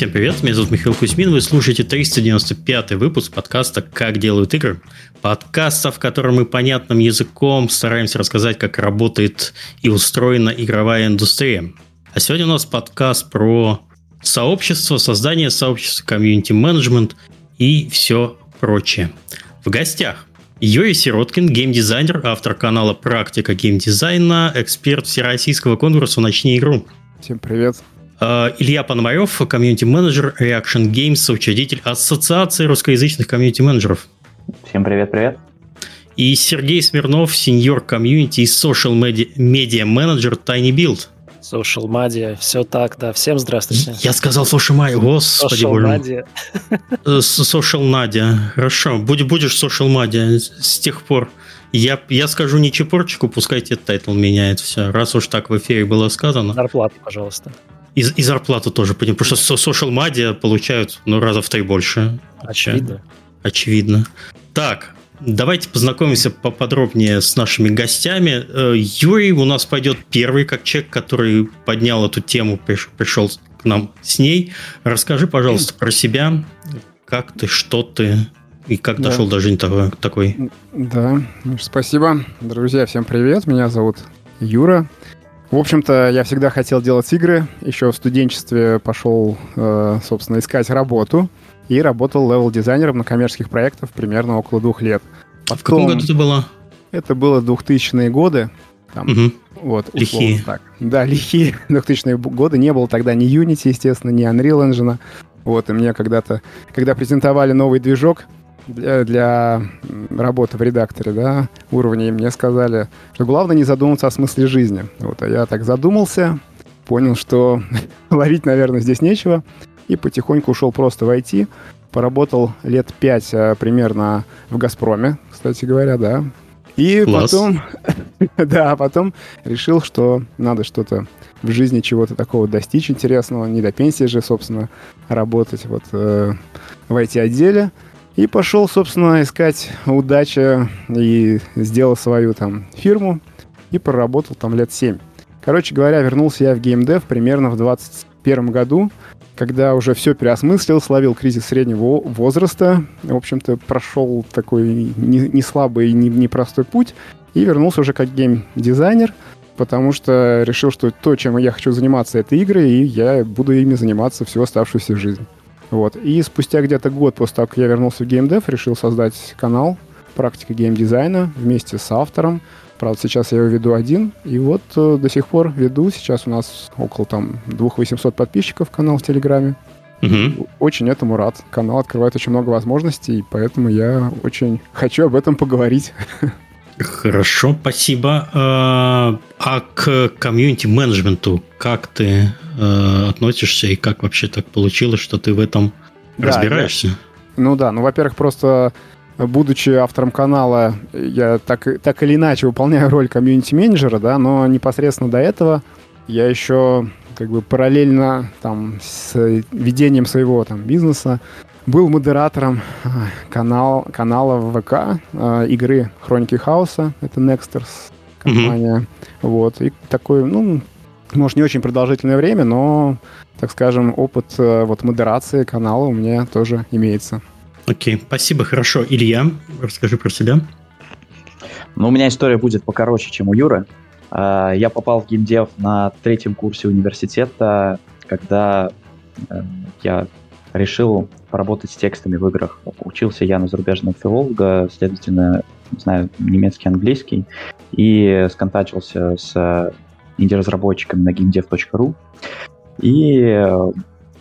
Всем привет, меня зовут Михаил Кузьмин, вы слушаете 395 выпуск подкаста «Как делают игры». Подкаста, в котором мы понятным языком стараемся рассказать, как работает и устроена игровая индустрия. А сегодня у нас подкаст про сообщество, создание сообщества, комьюнити-менеджмент и все прочее. В гостях Юрий Сироткин, геймдизайнер, автор канала «Практика геймдизайна», эксперт Всероссийского конкурса «Начни игру». Всем привет. А, Илья Пономарев, комьюнити-менеджер Reaction Games, соучредитель Ассоциации русскоязычных комьюнити-менеджеров. Всем привет-привет. И Сергей Смирнов, senior community и social media менеджер Tiny Build. Social Media, все так, да. Всем здравствуйте. Я сказал Social Media, господи Social Media. Social Media, хорошо. Будь, будешь Social Media с тех пор. Я, я скажу эйчарчику, пускай тебе title меняет все. Раз уж так в эфире было сказано. Зарплату, пожалуйста. И, и зарплату тоже, потому что social media получают ну, раза в три больше. Очевидно. Очевидно. Так, давайте познакомимся поподробнее с нашими гостями. Э, Юрий у нас пойдет первый, как человек, который поднял эту тему, пришел к нам с ней. Расскажи, пожалуйста, про себя. Как ты, что ты, и как да. дошел до жизни такой, такой? Да, спасибо. Друзья, всем привет. Меня зовут Юра. В общем-то, я всегда хотел делать игры. Еще в студенчестве пошел, э, собственно, искать работу. И работал левел-дизайнером на коммерческих проектах примерно около двух лет. Потом... А в каком году это было? Это было 2000-е годы. Там, угу. Вот, лихие. Так. Да, лихие 2000-е годы. Не было тогда ни Unity, естественно, ни Unreal Engine. Вот, и мне когда-то, когда презентовали новый движок, для, для работы в редакторе, да, уровней, мне сказали, что главное не задуматься о смысле жизни. Вот, а я так задумался, понял, что ловить, наверное, здесь нечего, и потихоньку ушел просто в IT, поработал лет пять а, примерно в «Газпроме», кстати говоря, да. И Класс. потом, да, потом решил, что надо что-то в жизни чего-то такого достичь интересного, не до пенсии же, собственно, работать вот э, в IT-отделе. И пошел, собственно, искать удачи и сделал свою там фирму и проработал там лет 7. Короче говоря, вернулся я в геймдев примерно в 21 году, когда уже все переосмыслил, словил кризис среднего возраста, в общем-то, прошел такой не, слабый и не, непростой путь, и вернулся уже как геймдизайнер, потому что решил, что то, чем я хочу заниматься, это игры, и я буду ими заниматься всю оставшуюся жизнь. Вот. И спустя где-то год после того, как я вернулся в геймдев, решил создать канал «Практика геймдизайна» вместе с автором. Правда, сейчас я его веду один, и вот э, до сих пор веду. Сейчас у нас около там 2800 подписчиков канал в Телеграме. Угу. Очень этому рад. Канал открывает очень много возможностей, поэтому я очень хочу об этом поговорить. Хорошо, спасибо. А, а к комьюнити-менеджменту как ты э, относишься и как вообще так получилось, что ты в этом да, разбираешься? Я, ну да, ну, во-первых, просто будучи автором канала, я так, так или иначе выполняю роль комьюнити-менеджера, да, но непосредственно до этого я еще как бы параллельно там с ведением своего там бизнеса был модератором а, канал, канала в ВК э, игры Хроники Хаоса. Это Nexters компания. Mm-hmm. Вот. И такой, ну, может, не очень продолжительное время, но, так скажем, опыт э, вот модерации канала у меня тоже имеется. Окей, okay, спасибо, хорошо. Илья, расскажи про себя. Ну, у меня история будет покороче, чем у Юры. А, я попал в геймдев на третьем курсе университета, когда э, я решил поработать с текстами в играх. Учился я на зарубежного филолога, следовательно, знаю немецкий, английский, и сконтачился с инди-разработчиками на gamedev.ru и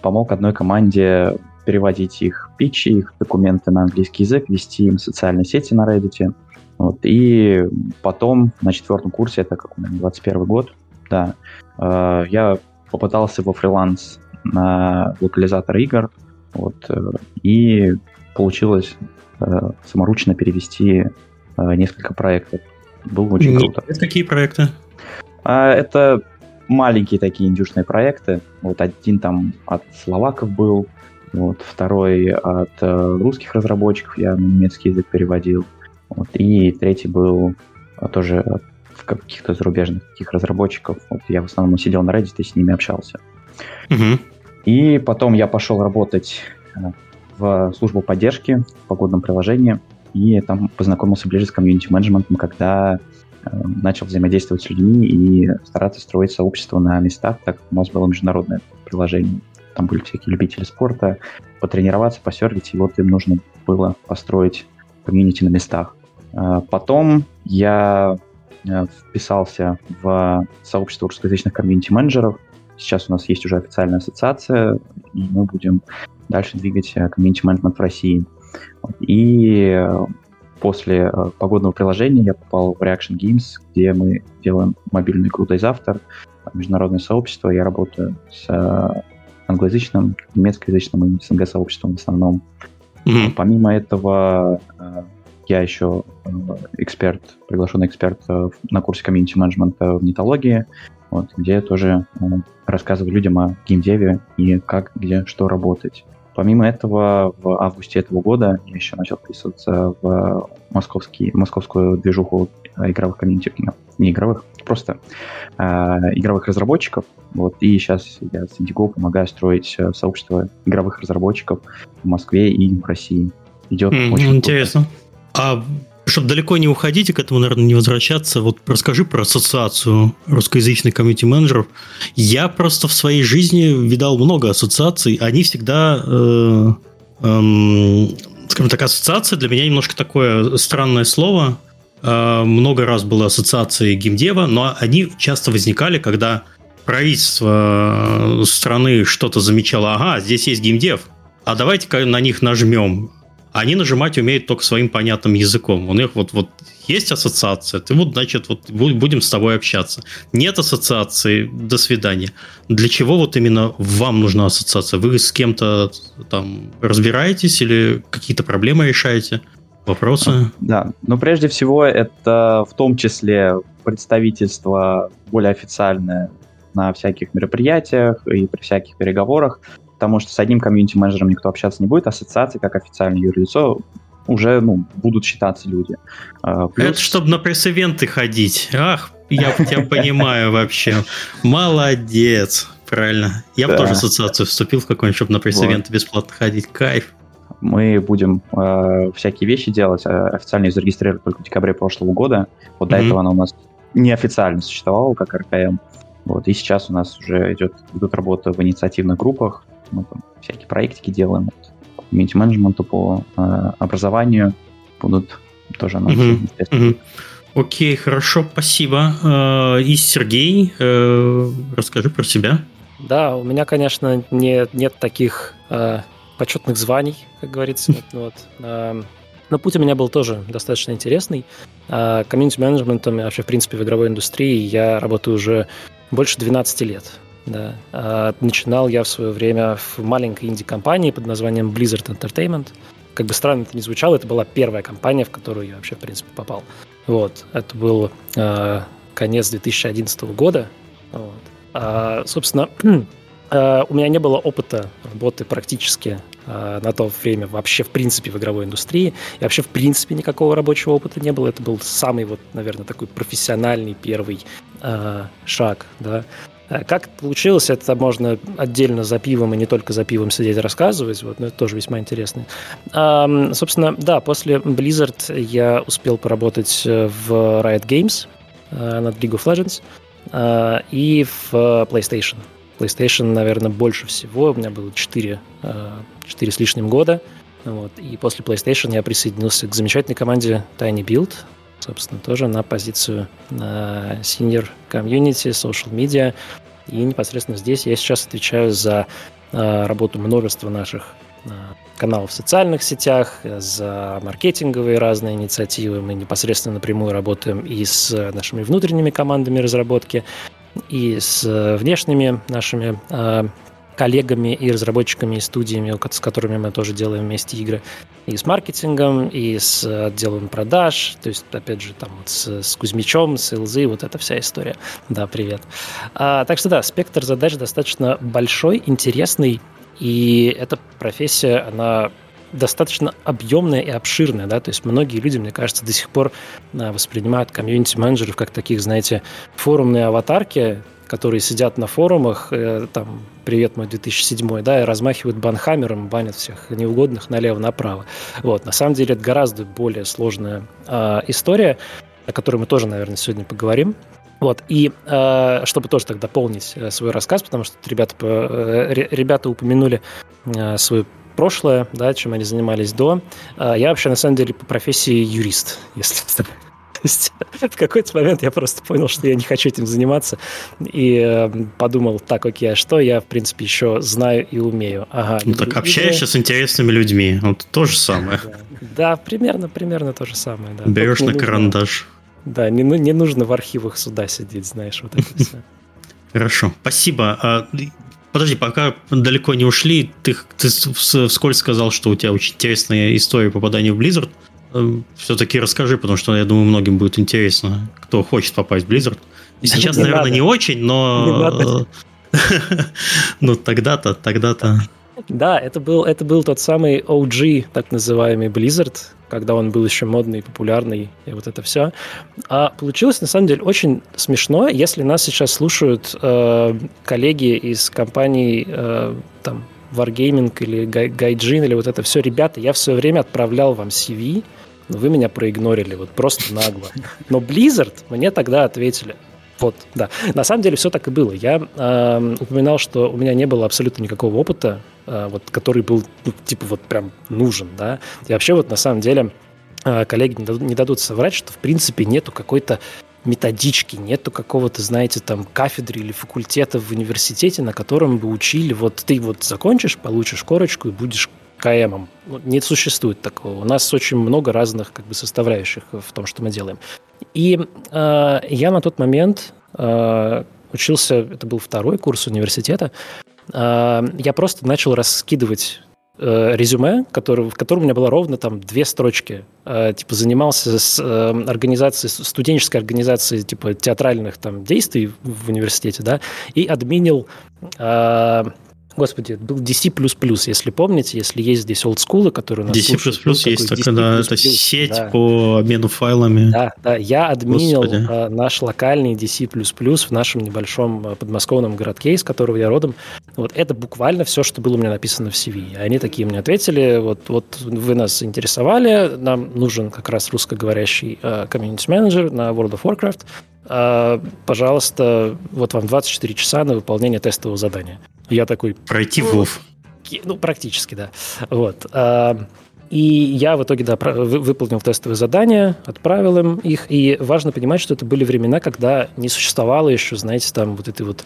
помог одной команде переводить их питчи, их документы на английский язык, вести им социальные сети на Reddit. Вот. И потом на четвертом курсе, это как у меня 21 год, да, э, я попытался во фриланс на локализатор игр, вот, э, и получилось э, саморучно перевести э, несколько проектов. Было очень Нет, круто. Это какие проекты? А, это маленькие такие индюшные проекты. Вот один там от словаков был, вот второй от русских разработчиков, я на немецкий язык переводил. Вот, и третий был тоже от каких-то зарубежных таких разработчиков. Вот я в основном сидел на Reddit и с ними общался. Угу. И потом я пошел работать э, в службу поддержки в погодном приложении, и там познакомился ближе с комьюнити-менеджментом, когда э, начал взаимодействовать с людьми и стараться строить сообщество на местах, так как у нас было международное приложение. Там были всякие любители спорта, потренироваться, посервить, и вот им нужно было построить комьюнити на местах. Э, потом я вписался в сообщество русскоязычных комьюнити-менеджеров. Сейчас у нас есть уже официальная ассоциация, и мы будем дальше двигать комьюнити-менеджмент в России. И э, после погодного приложения я попал в Reaction Games, где мы делаем мобильную игру Days After, международное сообщество. Я работаю с англоязычным, немецкоязычным и СНГ-сообществом в основном. Mm-hmm. Помимо этого, я еще э, эксперт, приглашенный эксперт э, на курсе комьюнити менеджмента в нетологии, вот, где я тоже э, рассказываю людям о геймдеве и как, где, что работать. Помимо этого, в августе этого года я еще начал вписываться в московский, московскую движуху игровых комьюнити, ну, не игровых, просто э, игровых разработчиков. Вот, и сейчас я с Indigo помогаю строить сообщество игровых разработчиков в Москве и в России. Идет mm, очень интересно. Круто. А чтобы далеко не уходить и к этому, наверное, не возвращаться, вот расскажи про ассоциацию русскоязычных комьюнити-менеджеров. Я просто в своей жизни видал много ассоциаций. Они всегда, э, э, скажем так, ассоциация для меня немножко такое странное слово. Э, много раз было ассоциации геймдева, но они часто возникали, когда правительство страны что-то замечало. Ага, здесь есть геймдев, а давайте-ка на них нажмем они нажимать умеют только своим понятным языком. У них вот, вот есть ассоциация, ты вот, значит, вот будем с тобой общаться. Нет ассоциации, до свидания. Для чего вот именно вам нужна ассоциация? Вы с кем-то там разбираетесь или какие-то проблемы решаете? Вопросы? Да, но прежде всего это в том числе представительство более официальное на всяких мероприятиях и при всяких переговорах потому что с одним комьюнити-менеджером никто общаться не будет, ассоциации, как официальное юрлицо, уже ну, будут считаться люди. А, плюс... Это чтобы на пресс-ивенты ходить. Ах, я тебя понимаю вообще. Молодец. Правильно. Я бы тоже ассоциацию вступил в какой-нибудь, чтобы на пресс-ивенты бесплатно ходить. Кайф. Мы будем э, всякие вещи делать. Э, официально ее зарегистрировали только в декабре прошлого года. Вот до этого она у нас неофициально существовала, как РКМ. Вот, и сейчас у нас уже идет, идут работы в инициативных группах, мы там всякие проектики делаем, вот, комьюнити-менеджменту по э, образованию будут тоже анонсы. Uh-huh. Окей, хорошо, спасибо. Э, и Сергей, э, расскажи про себя. Да, у меня, конечно, не, нет таких э, почетных званий, как говорится. Вот. Э, но путь у меня был тоже достаточно интересный. Комьюнити-менеджментом и вообще, в принципе, в игровой индустрии я работаю уже больше 12 лет. Да. А, начинал я в свое время в маленькой инди-компании под названием Blizzard Entertainment. Как бы странно это ни звучало, это была первая компания, в которую я вообще, в принципе, попал. Вот. Это был э, конец 2011 года. Вот. А, собственно, э, у меня не было опыта работы практически э, на то время вообще, в принципе, в игровой индустрии. И вообще, в принципе, никакого рабочего опыта не было. Это был самый, вот, наверное, такой профессиональный первый э, шаг, да. Э, как получилось, это можно отдельно за пивом и не только за пивом сидеть рассказывать, вот, но это тоже весьма интересно. А, собственно, да, после Blizzard я успел поработать э, в Riot Games э, над League of Legends и в PlayStation. PlayStation, наверное, больше всего. У меня было 4, 4 с лишним года. Вот. И после PlayStation я присоединился к замечательной команде Tiny Build, собственно, тоже на позицию на senior community, social media. И непосредственно здесь я сейчас отвечаю за э, работу множества наших э, каналов в социальных сетях, за маркетинговые разные инициативы. Мы непосредственно напрямую работаем и с нашими внутренними командами разработки, и с внешними нашими э, коллегами и разработчиками и студиями, с которыми мы тоже делаем вместе игры, и с маркетингом, и с отделом продаж, то есть, опять же, там с, с Кузьмичом, с ЛЗ, вот эта вся история. Да, привет. А, так что да, спектр задач достаточно большой, интересный, и эта профессия, она достаточно объемная и обширная, да, то есть многие люди, мне кажется, до сих пор воспринимают комьюнити-менеджеров как таких, знаете, форумные аватарки, которые сидят на форумах, э, там, привет мой 2007, да, и размахивают банхаммером, банят всех неугодных налево-направо. Вот, на самом деле это гораздо более сложная э, история, о которой мы тоже, наверное, сегодня поговорим. Вот, и э, чтобы тоже так дополнить э, свой рассказ, потому что ребята, э, ребята упомянули э, свое прошлое, да, чем они занимались до. Э, я вообще, на самом деле, по профессии юрист, если то есть в какой-то момент я просто понял, что я не хочу этим заниматься, и э, подумал, так, окей, а что я, в принципе, еще знаю и умею? Ага, ну так общаешься с интересными людьми, вот то же самое. Да, примерно, примерно то же самое. Да. Берешь на карандаш. Да, не, ну, не нужно в архивах суда сидеть, знаешь, вот это все. Хорошо, спасибо. А, подожди, пока далеко не ушли, ты, ты вскользь сказал, что у тебя очень интересная история попадания в Blizzard. Эм, все-таки расскажи, потому что, я думаю, многим будет интересно, кто хочет попасть в Blizzard. Сейчас, не наверное, надо. не очень, но... Ну, тогда-то, тогда-то... Да, это был, это был тот самый OG, так называемый Blizzard, когда он был еще модный, популярный, и вот это все. А получилось, на самом деле, очень смешно, если нас сейчас слушают э, коллеги из компаний, э, там, Wargaming или Gaijin или вот это все. Ребята, я в свое время отправлял вам CV, но вы меня проигнорили, вот просто нагло. Но Blizzard мне тогда ответили. Вот, да. На самом деле все так и было. Я э, упоминал, что у меня не было абсолютно никакого опыта, э, вот, который был, ну, типа, вот прям нужен, да. И вообще вот на самом деле э, коллеги не дадут соврать, что в принципе нету какой-то методички, нету какого-то, знаете, там кафедры или факультета в университете, на котором бы учили, вот ты вот закончишь, получишь корочку и будешь КМом. Ну, не существует такого. У нас очень много разных как бы составляющих в том, что мы делаем. И э, я на тот момент э, учился, это был второй курс университета, э, я просто начал раскидывать э, резюме, который, в котором у меня было ровно там две строчки. Э, типа занимался с э, организацией, студенческой организацией типа театральных там действий в университете, да, и админил э, Господи, был DC++, если помните, если есть здесь олдскулы, которые у нас DC++ слушают, есть такой, да, это сеть да. по обмену файлами. Да, да, я админил Господи. А, наш локальный DC++ в нашем небольшом а, подмосковном городке, из которого я родом. Вот это буквально все, что было у меня написано в CV. Они такие мне ответили, вот, вот вы нас интересовали, нам нужен как раз русскоговорящий комьюнити-менеджер на World of Warcraft, пожалуйста, вот вам 24 часа на выполнение тестового задания. Я такой... Пройти в Вов. Ну, практически, да. Вот. А, и я в итоге, да, выполнил тестовые задания, отправил им их. И важно понимать, что это были времена, когда не существовало еще, знаете, там вот этой вот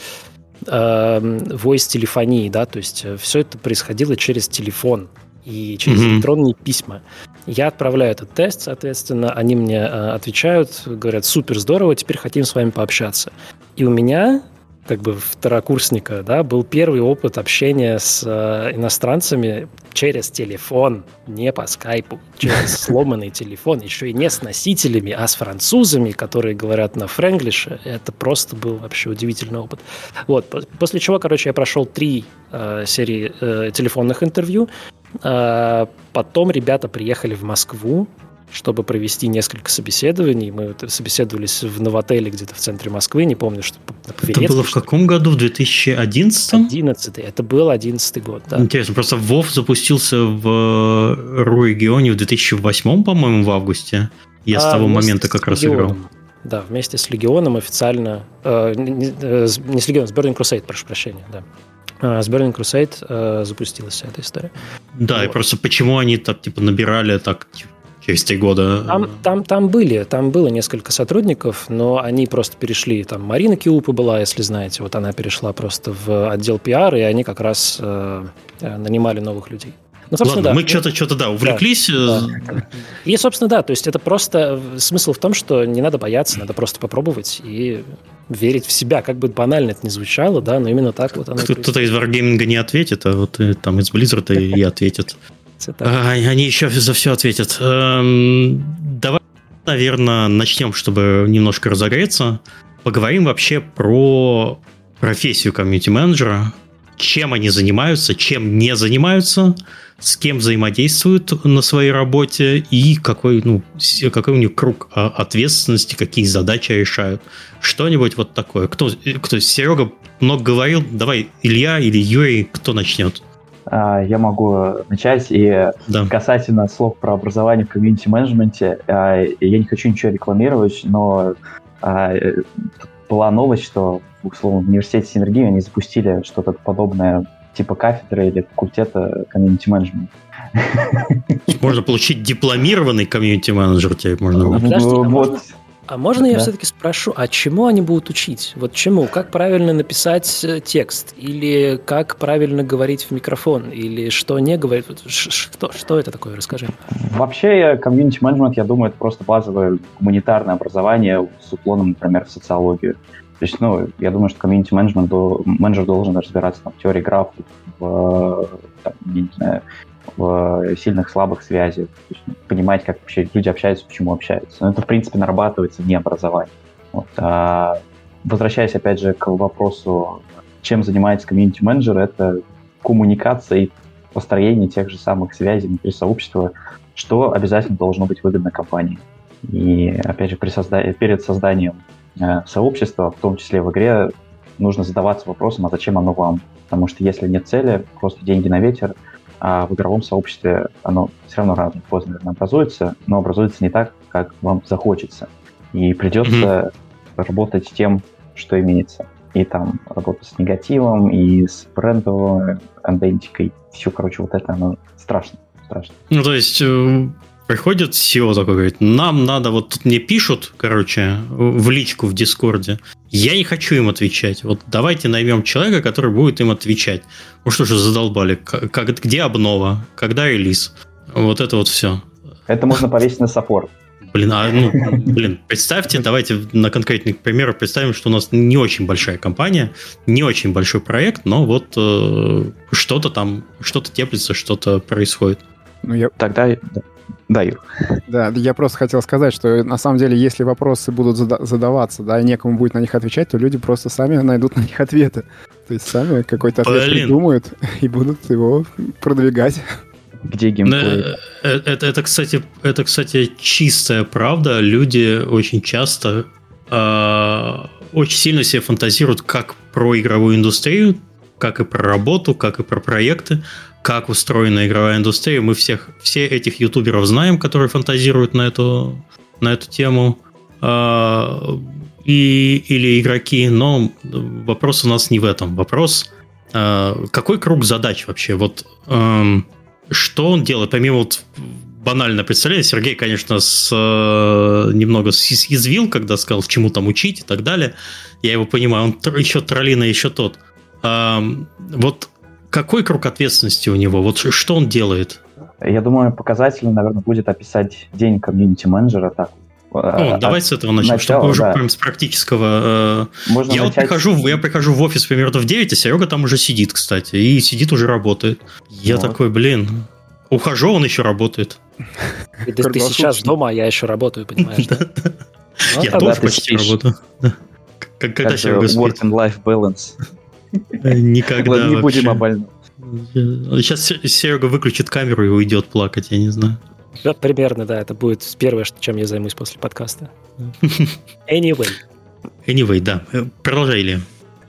voice-телефонии, да, то есть э, все это происходило через телефон и через mm-hmm. электронные письма. Я отправляю этот тест, соответственно, они мне э, отвечают, говорят, супер, здорово, теперь хотим с вами пообщаться. И у меня как бы второкурсника, да, был первый опыт общения с э, иностранцами через телефон, не по скайпу, через сломанный телефон, еще и не с носителями, а с французами, которые говорят на френглише. Это просто был вообще удивительный опыт. Вот, после чего, короче, я прошел три э, серии э, телефонных интервью. Э, потом ребята приехали в Москву, чтобы провести несколько собеседований. Мы собеседовались в Новотеле где-то в центре Москвы, не помню, что на Это было в каком году? В 2011? 11 Это был 11 год, да. Интересно, просто Вов запустился в РУ-регионе в 2008, по-моему, в августе. Я а, с того момента как раз играл. Да, вместе с Легионом официально... Э, не, э, не с Легионом, с Burning Crusade, прошу прощения, да. А, с Burning Crusade э, запустилась вся эта история. Да, вот. и просто почему они так, типа, набирали так, типа, через три года? Там, там, там были, там было несколько сотрудников, но они просто перешли, там Марина Киупа была, если знаете, вот она перешла просто в отдел пиар, и они как раз э, э нанимали новых людей. Ну, собственно, Ладно, да. мы что-то, что-то, да, увлеклись. Да, да. И, собственно, да, то есть это просто смысл в том, что не надо бояться, надо просто попробовать и верить в себя, как бы банально это ни звучало, да, но именно так вот оно Кто-то из Wargaming не ответит, а вот э, там из Blizzard и ответит. А, они еще за все ответят. Эм, давай, наверное, начнем, чтобы немножко разогреться. Поговорим вообще про профессию комьюнити-менеджера, чем они занимаются, чем не занимаются, с кем взаимодействуют на своей работе и какой, ну, какой у них круг а, ответственности, какие задачи решают. Что-нибудь вот такое. Кто, кто Серега много говорил, давай Илья или Юрий, кто начнет? А, я могу начать. И да. касательно слов про образование в комьюнити-менеджменте, а, я не хочу ничего рекламировать, но э, была новость, что условно, в университете Синергии они запустили что-то подобное типа кафедры или факультета комьюнити-менеджмента. Можно получить дипломированный комьюнити-менеджер, тебе можно. Подожди, а вот. А можно я все-таки спрошу, а чему они будут учить? Вот чему? Как правильно написать э, текст? Или как правильно говорить в микрофон? Или что не говорить? Что, что это такое? Расскажи. Вообще, комьюнити-менеджмент, я думаю, это просто базовое гуманитарное образование с уклоном, например, в социологию. То есть, ну, я думаю, что комьюнити-менеджмент, менеджер должен разбираться там, в теории графов, в, там, не знаю, сильных, слабых связях, есть, понимать, как вообще люди общаются, почему общаются. Но это, в принципе, нарабатывается вне образования. Вот. А, возвращаясь, опять же, к вопросу, чем занимается комьюнити-менеджер, это коммуникация и построение тех же самых связей внутри сообщества, что обязательно должно быть выгодно компании. И, опять же, при созда... перед созданием э, сообщества, в том числе в игре, нужно задаваться вопросом, а зачем оно вам? Потому что если нет цели, просто деньги на ветер – а в игровом сообществе оно все равно рано или поздно образуется, но образуется не так, как вам захочется. И придется mm-hmm. работать с тем, что имеется. И там работа с негативом, и с брендовой айдентикой. Все, короче, вот это оно страшно. страшно. Ну, то есть э, приходит CEO такой, говорит, нам надо, вот тут мне пишут, короче, в личку в Дискорде, я не хочу им отвечать. Вот давайте наймем человека, который будет им отвечать. Ну что же задолбали, как, где обнова, когда релиз, вот это вот все. Это можно повесить на саппорт. Блин, а, ну, блин, представьте, давайте на конкретных примерах представим, что у нас не очень большая компания, не очень большой проект, но вот э, что-то там, что-то теплится, что-то происходит. Ну, я... Тогда, да. Да, Юр. Да, я просто хотел сказать, что на самом деле, если вопросы будут задаваться, да, и некому будет на них отвечать, то люди просто сами найдут на них ответы. То есть сами какой-то ответ Блин. придумают и будут его продвигать. Где геймплей? Это, э, это, это, кстати, это, кстати, чистая правда. Люди очень часто э, очень сильно себе фантазируют как про игровую индустрию, как и про работу, как и про проекты как устроена игровая индустрия. Мы всех, все этих ютуберов знаем, которые фантазируют на эту, на эту тему. А, и, или игроки, но вопрос у нас не в этом. Вопрос, а, какой круг задач вообще? Вот эм, что он делает, помимо вот банально представления, Сергей, конечно, с, э, немного съязвил, когда сказал, чему там учить и так далее. Я его понимаю, он еще троллина, еще тот. Вот какой круг ответственности у него? Вот что он делает? Я думаю, показательно, наверное, будет описать день комьюнити-менеджера так. О, а, давай с этого начнем, начала, чтобы уже да. прям с практического. Э, Можно я начать... вот прихожу, я прихожу в офис примерно в 9, а Серега там уже сидит, кстати, и сидит уже работает. Я вот. такой, блин, ухожу, он еще работает. И ты, ты сейчас дома, а я еще работаю, понимаешь? Я тоже почти работаю. Когда Серега спит. Work and life balance. Никогда Не будем о больном. Сейчас Серега выключит камеру и уйдет плакать, я не знаю. Да, примерно, да, это будет первое, чем я займусь после подкаста. Anyway. Anyway, да. Э, продолжай, Илья.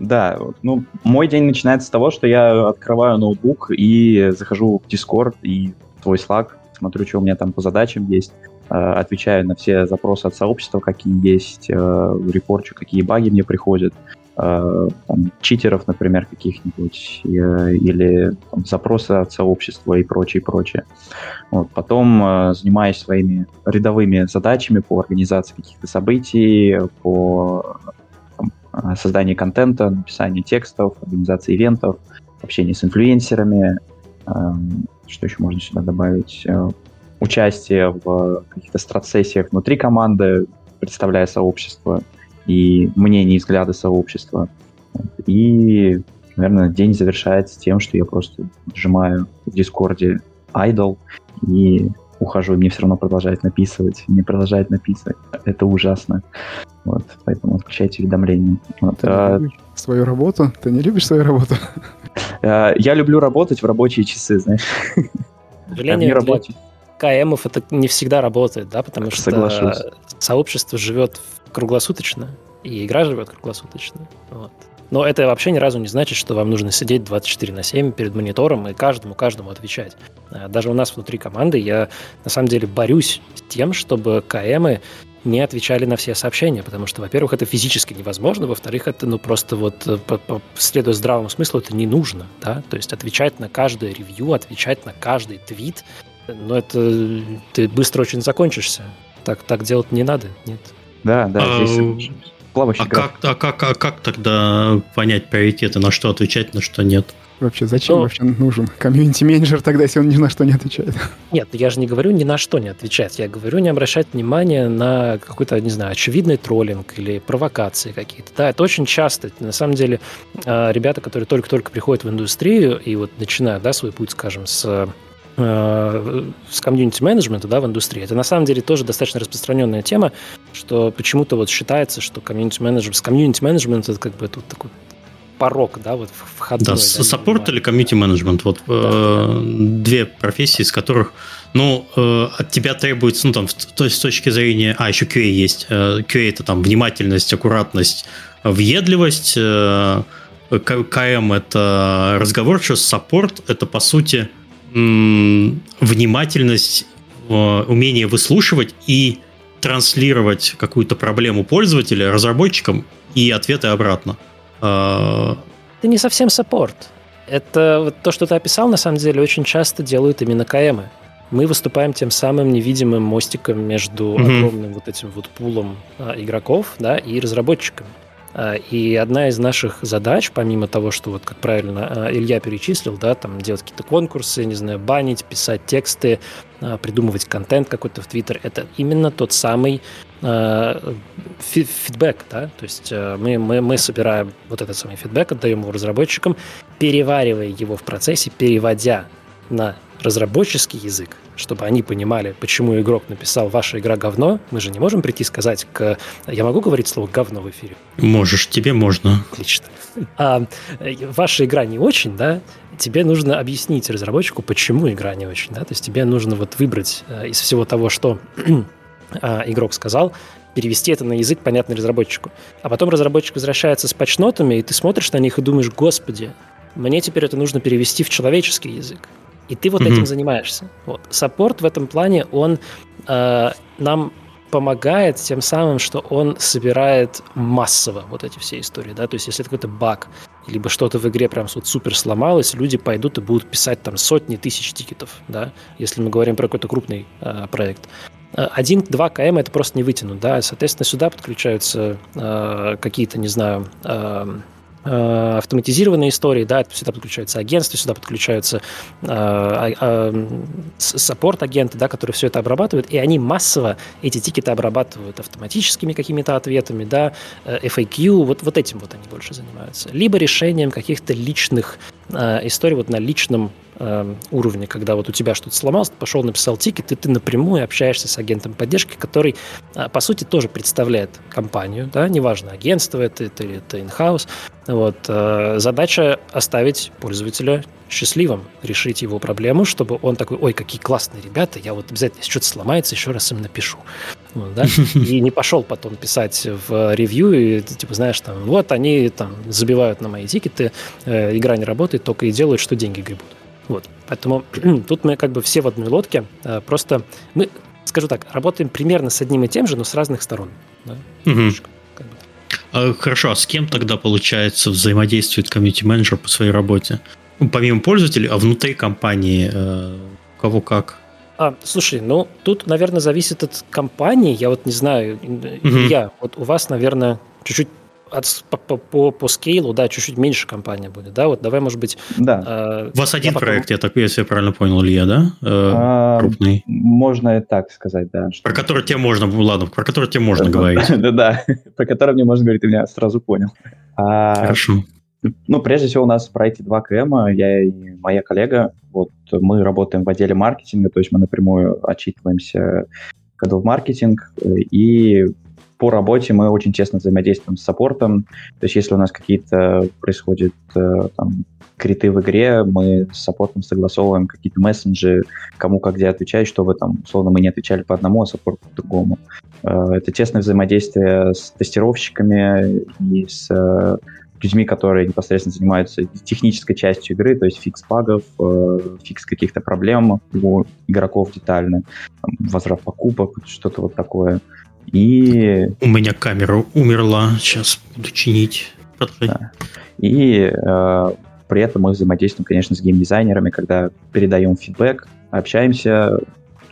Да, ну, мой день начинается с того, что я открываю ноутбук и захожу в Discord и твой Slack, смотрю, что у меня там по задачам есть, э, отвечаю на все запросы от сообщества, какие есть, э, репорчу, какие баги мне приходят, Э, там, читеров, например, каких-нибудь, э, или там, запросы от сообщества и прочее, прочее. Вот. Потом э, занимаюсь своими рядовыми задачами по организации каких-то событий, по там, созданию контента, написанию текстов, организации ивентов, общение с инфлюенсерами, эм, что еще можно сюда добавить, участие в каких-то страт-сессиях внутри команды, представляя сообщество, и мнения и взгляды сообщества. И, наверное, день завершается тем, что я просто сжимаю в Дискорде idle и ухожу, и мне все равно продолжает написывать, мне продолжает написывать. Это ужасно. Вот, поэтому отключайте уведомления. Вот, Ты а... свою работу? Ты не любишь свою работу? А, я люблю работать в рабочие часы, знаешь. К сожалению, в работе. КМов это не всегда работает, да, потому что Соглашусь. сообщество живет круглосуточно, и игра живет круглосуточно. Вот. Но это вообще ни разу не значит, что вам нужно сидеть 24 на 7 перед монитором и каждому-каждому отвечать. А, Даже у нас внутри команды я на самом деле борюсь с тем, чтобы КМы не отвечали на все сообщения, потому что, во-первых, это физически невозможно, во-вторых, это, ну, просто вот, э, по- по- следуя здравому смыслу, это не нужно, да, то есть отвечать на каждое ревью, отвечать на каждый твит, но это ты быстро очень закончишься. Так, так делать не надо, нет. Да, да, А, здесь плавающий А как, а, как, а как тогда понять приоритеты, на что отвечать, на что нет? Вообще, зачем Ну- вообще нужен комьюнити-менеджер тогда, если он ни на что не отвечает? Нет, я же не говорю ни на что не отвечать. Я говорю не обращать внимания на какой-то, не знаю, очевидный троллинг или провокации какие-то. Да, это очень часто. На самом деле, э, ребята, которые только-только приходят в индустрию и вот начинают, да, свой путь, скажем, с с комьюнити-менеджмента да, в индустрии. Это на самом деле тоже достаточно распространенная тема, что почему-то вот считается, что комьюнити-менеджмент, с комьюнити-менеджмент это как бы тут такой порог, да, вот входной. Да, да, саппорт или или комьюнити менеджмент. Вот э, две профессии, из которых, ну, э, от тебя требуется, ну, там, то есть с точки зрения... А, еще QA есть. Э, QA это там внимательность, аккуратность, въедливость. Э, КМ это разговорчивость, саппорт это, по сути, внимательность, э, умение выслушивать и транслировать какую-то проблему пользователя разработчикам и ответы обратно. Э, Это не совсем саппорт. Это вот то, что ты описал, на самом деле очень часто делают именно КМы. Мы выступаем тем самым невидимым мостиком между Мгм. огромным вот этим вот пулом а, игроков да, и разработчиками. А, И одна из наших задач, помимо того, что, вот как правильно а, Илья перечислил, да, там делать какие-то конкурсы, не знаю, банить, писать тексты, а, придумывать контент какой-то в Твиттер, это именно тот самый фи- фидбэк, да, то есть э, мы, мы, мы собираем вот этот самый фидбэк, отдаем его разработчикам, переваривая его в процессе, переводя на разработческий язык, чтобы они понимали, почему игрок написал «ваша игра говно». Мы же не можем прийти и сказать к... Я могу говорить слово «говно» в эфире? Можешь, тебе можно. Отлично. А, ваша игра не очень, да? Тебе нужно объяснить разработчику, почему игра не очень, да? То есть тебе нужно вот выбрать э, из всего того, что а, игрок сказал, перевести это на язык, понятный разработчику. А потом разработчик возвращается с патчнотами, и ты смотришь на них и думаешь, господи, мне теперь это нужно перевести в человеческий язык. И ты вот Мгм. этим занимаешься. Вот. Саппорт в этом плане, он э, нам помогает тем самым, что он собирает массово вот эти все истории, да, то есть если это какой-то баг, либо что-то в игре прям вот супер сломалось, люди пойдут и будут писать там сотни тысяч тикетов, да, если мы говорим про какой-то крупный э, проект. Э, Один-два км это просто не вытянуть, да, соответственно, сюда подключаются э, какие-то, не знаю, э, э, автоматизированные истории, да, сюда подключаются агентства, сюда подключаются э, а- а, саппорт-агенты, да, которые все это обрабатывают, и они массово эти тикеты обрабатывают автоматическими какими-то ответами, да, э, FAQ, вот, вот этим вот они больше занимаются. Либо решением каких-то личных э, историй вот на личном э, уровне, когда вот у тебя что-то сломалось, ты пошел, написал тикет, и ты напрямую общаешься с агентом поддержки, который, э, по сути, тоже представляет компанию, да, неважно, агентство это, это или это in-house, вот, э, задача оставить пользователя счастливым, решить его проблему, чтобы он такой, ой, какие классные ребята, я вот обязательно, если что-то сломается, еще раз им напишу. Вот, да? И не пошел потом писать в ревью, и типа, знаешь, там, вот они там забивают на мои тикеты, э, игра не работает, только и делают, что деньги гребут. Вот. Поэтому тут мы как бы все в одной лодке, э, просто мы, скажу так, работаем примерно с одним и тем же, но с разных сторон. да. Мгм. Как бы. А, Хорошо, а с кем тогда, получается, взаимодействует комьюнити-менеджер по своей работе? Ну, помимо пользователей, а внутри компании э, кого как? А, слушай, ну тут, наверное, зависит от компании. Я вот не знаю, Илья, вот у вас, наверное, чуть-чуть от, по, по, по, по скейлу, да, чуть-чуть меньше компания будет, да? Вот давай, может быть... Да. э, У вас один я потом- проект, я так, если я правильно понял, Илья, да? Э, А, крупный. Можно и так сказать, да. что- Про который тебе можно, ладно, про который тебе можно Да, говорить. Да-да, про который мне можно говорить, ты меня сразу понял. А, Хорошо. Ну, прежде всего, у нас в проекте 2 КМ, я и моя коллега, вот мы работаем в отделе маркетинга, то есть мы напрямую отчитываемся, в маркетинг, э, и по работе мы очень тесно взаимодействуем с саппортом. То есть если у нас какие-то происходят э, там, криты в игре, мы с саппортом согласовываем какие-то месседжи, кому как где отвечать, чтобы там, условно, мы не отвечали по одному, а саппорт по другому. Э, это тесное взаимодействие с тестировщиками и с э, людьми, которые непосредственно занимаются технической частью игры, то есть фикс багов, фикс каких-то проблем у игроков детально, там, возврат покупок, что-то вот такое. И... У меня камера умерла, сейчас буду чинить. Да. И э, при этом мы взаимодействуем, конечно, с геймдизайнерами, когда передаем фидбэк, общаемся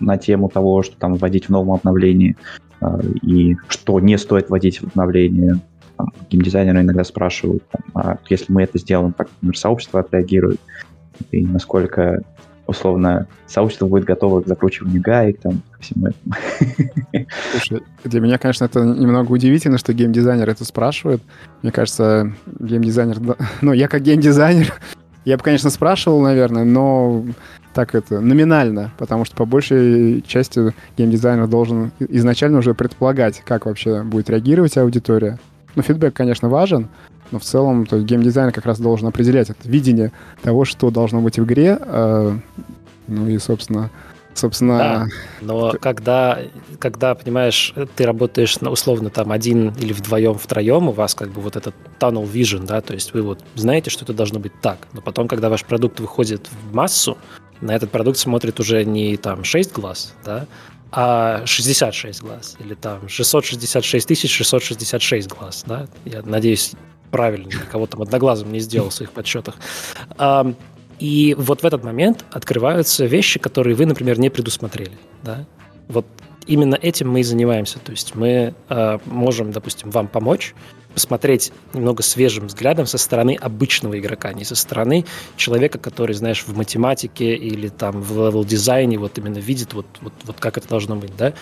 на тему того, что там вводить в новом обновлении э, и что не стоит вводить в обновление. Там, геймдизайнеры иногда спрашивают, там, а если мы это сделаем, как, например, сообщество отреагирует, и насколько условно сообщество будет готово к закручиванию гаек, там, ко всему этому. Слушай, для меня, конечно, это немного удивительно, что геймдизайнер это спрашивает. Мне кажется, геймдизайнер... Ну, я как геймдизайнер, я бы, конечно, спрашивал, наверное, но так это, номинально, потому что по большей части геймдизайнер должен изначально уже предполагать, как вообще будет реагировать аудитория. Ну, фидбэк, конечно, важен, но в целом то есть геймдизайн как раз должен определять это видение того, что должно быть в игре. Э, ну и, собственно, собственно... Да, но когда, когда, понимаешь, ты работаешь условно там один или вдвоем, втроем, у вас как бы вот этот tunnel vision, да, то есть вы вот знаете, что это должно быть так, но потом, когда ваш продукт выходит в массу, на этот продукт смотрит уже не там 6 глаз, да, а 66 глаз или там 666 тысяч 666 глаз, да, я надеюсь, правильно, никого там одноглазым не сделал в своих подсчетах. И вот в этот момент открываются вещи, которые вы, например, не предусмотрели. Да? Вот именно этим мы и занимаемся. То есть мы э, можем, допустим, вам помочь посмотреть немного свежим взглядом со стороны обычного игрока, не со стороны человека, который, знаешь, в математике или там в левел-дизайне вот именно видит вот, вот, вот как это должно быть, да.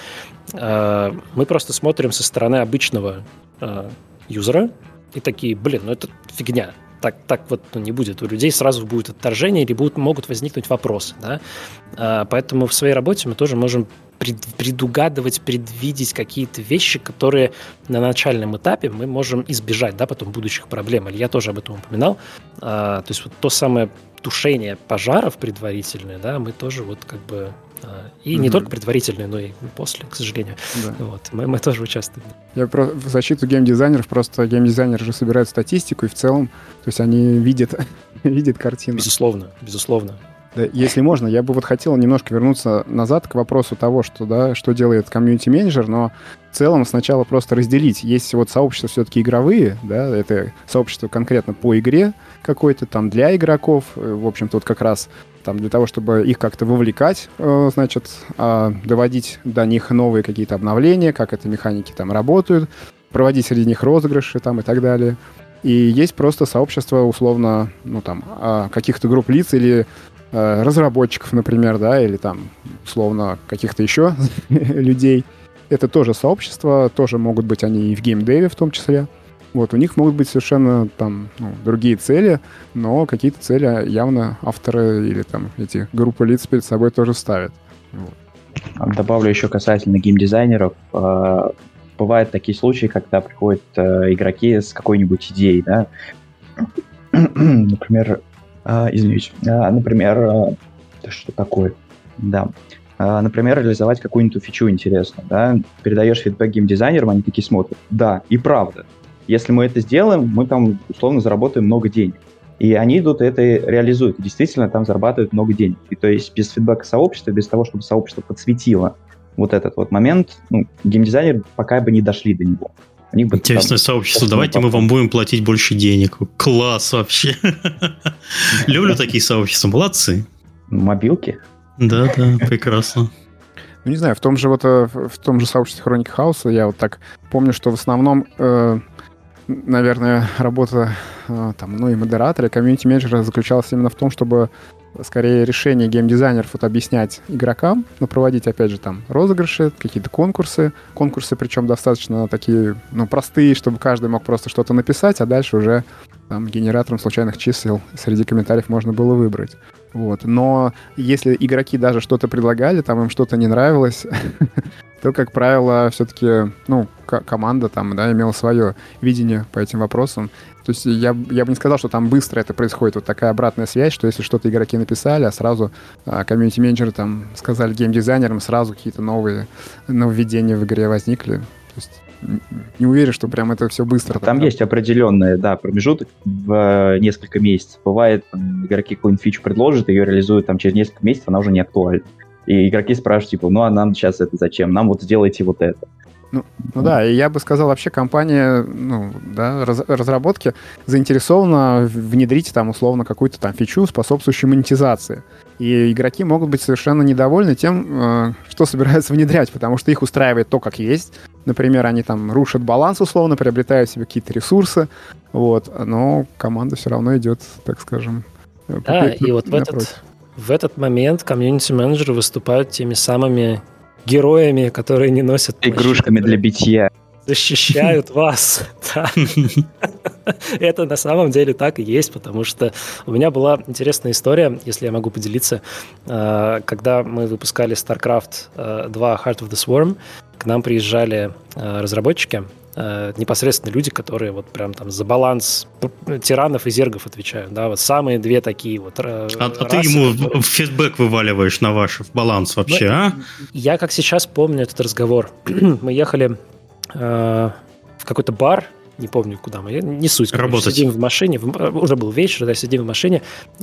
Э, мы просто смотрим со стороны обычного юзера, и такие, блин, ну это фигня. Так, так вот ну, не будет. У людей сразу будет отторжение или будут, могут возникнуть вопросы. Да? А, поэтому в своей работе мы тоже можем пред, предугадывать, предвидеть какие-то вещи, которые на начальном этапе мы можем избежать, да, потом будущих проблем. Или я тоже об этом упоминал. А, то есть вот то самое тушение пожаров предварительное, да, мы тоже вот как бы и mm-hmm. не только предварительные, но и после, к сожалению. Да. Вот, мы, мы тоже участвуем. Я про в защиту геймдизайнеров, просто геймдизайнеры же собирают статистику, и в целом, то есть они видят, видят картину. Безусловно, безусловно. Да, если можно, я бы вот хотел немножко вернуться назад к вопросу того, что, да, что делает комьюнити-менеджер, но в целом сначала просто разделить. Есть вот сообщества все-таки игровые, да, это сообщество конкретно по игре какой-то, там для игроков, э, в общем-то, вот как раз там для того, чтобы их как-то вовлекать, э, значит, а, доводить до них новые какие-то обновления, как это механики там работают, проводить среди них розыгрыши там и так далее. И есть просто сообщество, условно, ну там, а, каких-то групп лиц или э, разработчиков, например, да, или там, условно, каких-то еще людей. Это тоже сообщество, тоже могут быть они и в геймдеве в том числе. Вот, у них могут быть совершенно там ну, другие цели, но какие-то цели явно авторы или там эти группы лиц перед собой тоже ставят. Вот. Добавлю еще касательно геймдизайнеров. А, бывают такие случаи, когда приходят э, игроки с какой-нибудь идеей, да. Например, а, извините, а, например, что такое? Да. Например, реализовать какую-нибудь фичу интересную, да, передаешь фидбэк геймдизайнерам, они такие смотрят, да, и правда, если мы это сделаем, мы там условно заработаем много денег. И они идут и это реализуют. И действительно там зарабатывают много денег. И то есть без фидбэка сообщества, без того, чтобы сообщество подсветило вот этот вот момент, ну, геймдизайнеры пока бы не дошли до него. У бы Интересное там, сообщество. Давайте мы вам будем платить больше денег. Класс вообще. Люблю такие сообщества. Молодцы. Мобилки? Да, да, прекрасно. Ну, не знаю, в том же вот э, в том же сообществе Хроники Хауса я вот так помню, что в основном э, наверное, работа э, там, ну и модератора, и комьюнити-менеджера заключалась именно в том, чтобы скорее решение геймдизайнеров вот объяснять игрокам, но проводить, опять же, там розыгрыши, какие-то конкурсы. Конкурсы, причем достаточно такие, ну, простые, чтобы каждый мог просто что-то написать, а дальше уже там генератором случайных чисел среди комментариев можно было выбрать. Вот. Но если игроки даже что-то предлагали, там им что-то не нравилось, то, как правило, все-таки, ну, команда там, да, имела свое видение по этим вопросам. То есть я, я бы не сказал, что там быстро это происходит, вот такая обратная связь, что если что-то игроки написали, а сразу а, комьюнити-менеджеры там сказали геймдизайнерам, сразу какие-то новые нововведения в игре возникли. То есть не уверен, что прям это все быстро. Там так, есть определенный, да, промежуток в э, несколько месяцев. Бывает, там, игроки какую-нибудь фичу предложат, ее реализуют там через несколько месяцев, она уже не актуальна. И игроки спрашивают, типа, ну а нам сейчас это зачем? Нам вот сделайте вот это. Ну, ну да, и я бы сказал, вообще компания ну, да, раз, разработки заинтересована внедрить там условно какую-то там фичу, способствующую монетизации. И игроки могут быть совершенно недовольны тем, э, что собираются внедрять, потому что их устраивает то, как есть. Например, они там рушат баланс условно, приобретают себе какие-то ресурсы, вот, но команда все равно идет, так скажем, э, да, и вот в этот, в этот момент комьюнити-менеджеры выступают теми самыми героями, которые не носят... Игрушками для битья. Защищают вас. Это на самом деле так и есть, потому что у меня была интересная история, если я могу поделиться. Э, когда мы выпускали StarCraft 2 э, Heart of the Swarm, к нам приезжали э, разработчики, непосредственно люди, которые вот прям там за баланс тиранов и зергов отвечают, да, вот самые две такие вот. А, расы, а ты ему которые... фидбэк вываливаешь на ваш баланс вообще, ну, а? Я как сейчас помню этот разговор. мы ехали э, в какой-то бар, не помню, куда мы, не суть. Работать. Сидим в машине, в, уже был вечер, да, сидим в машине,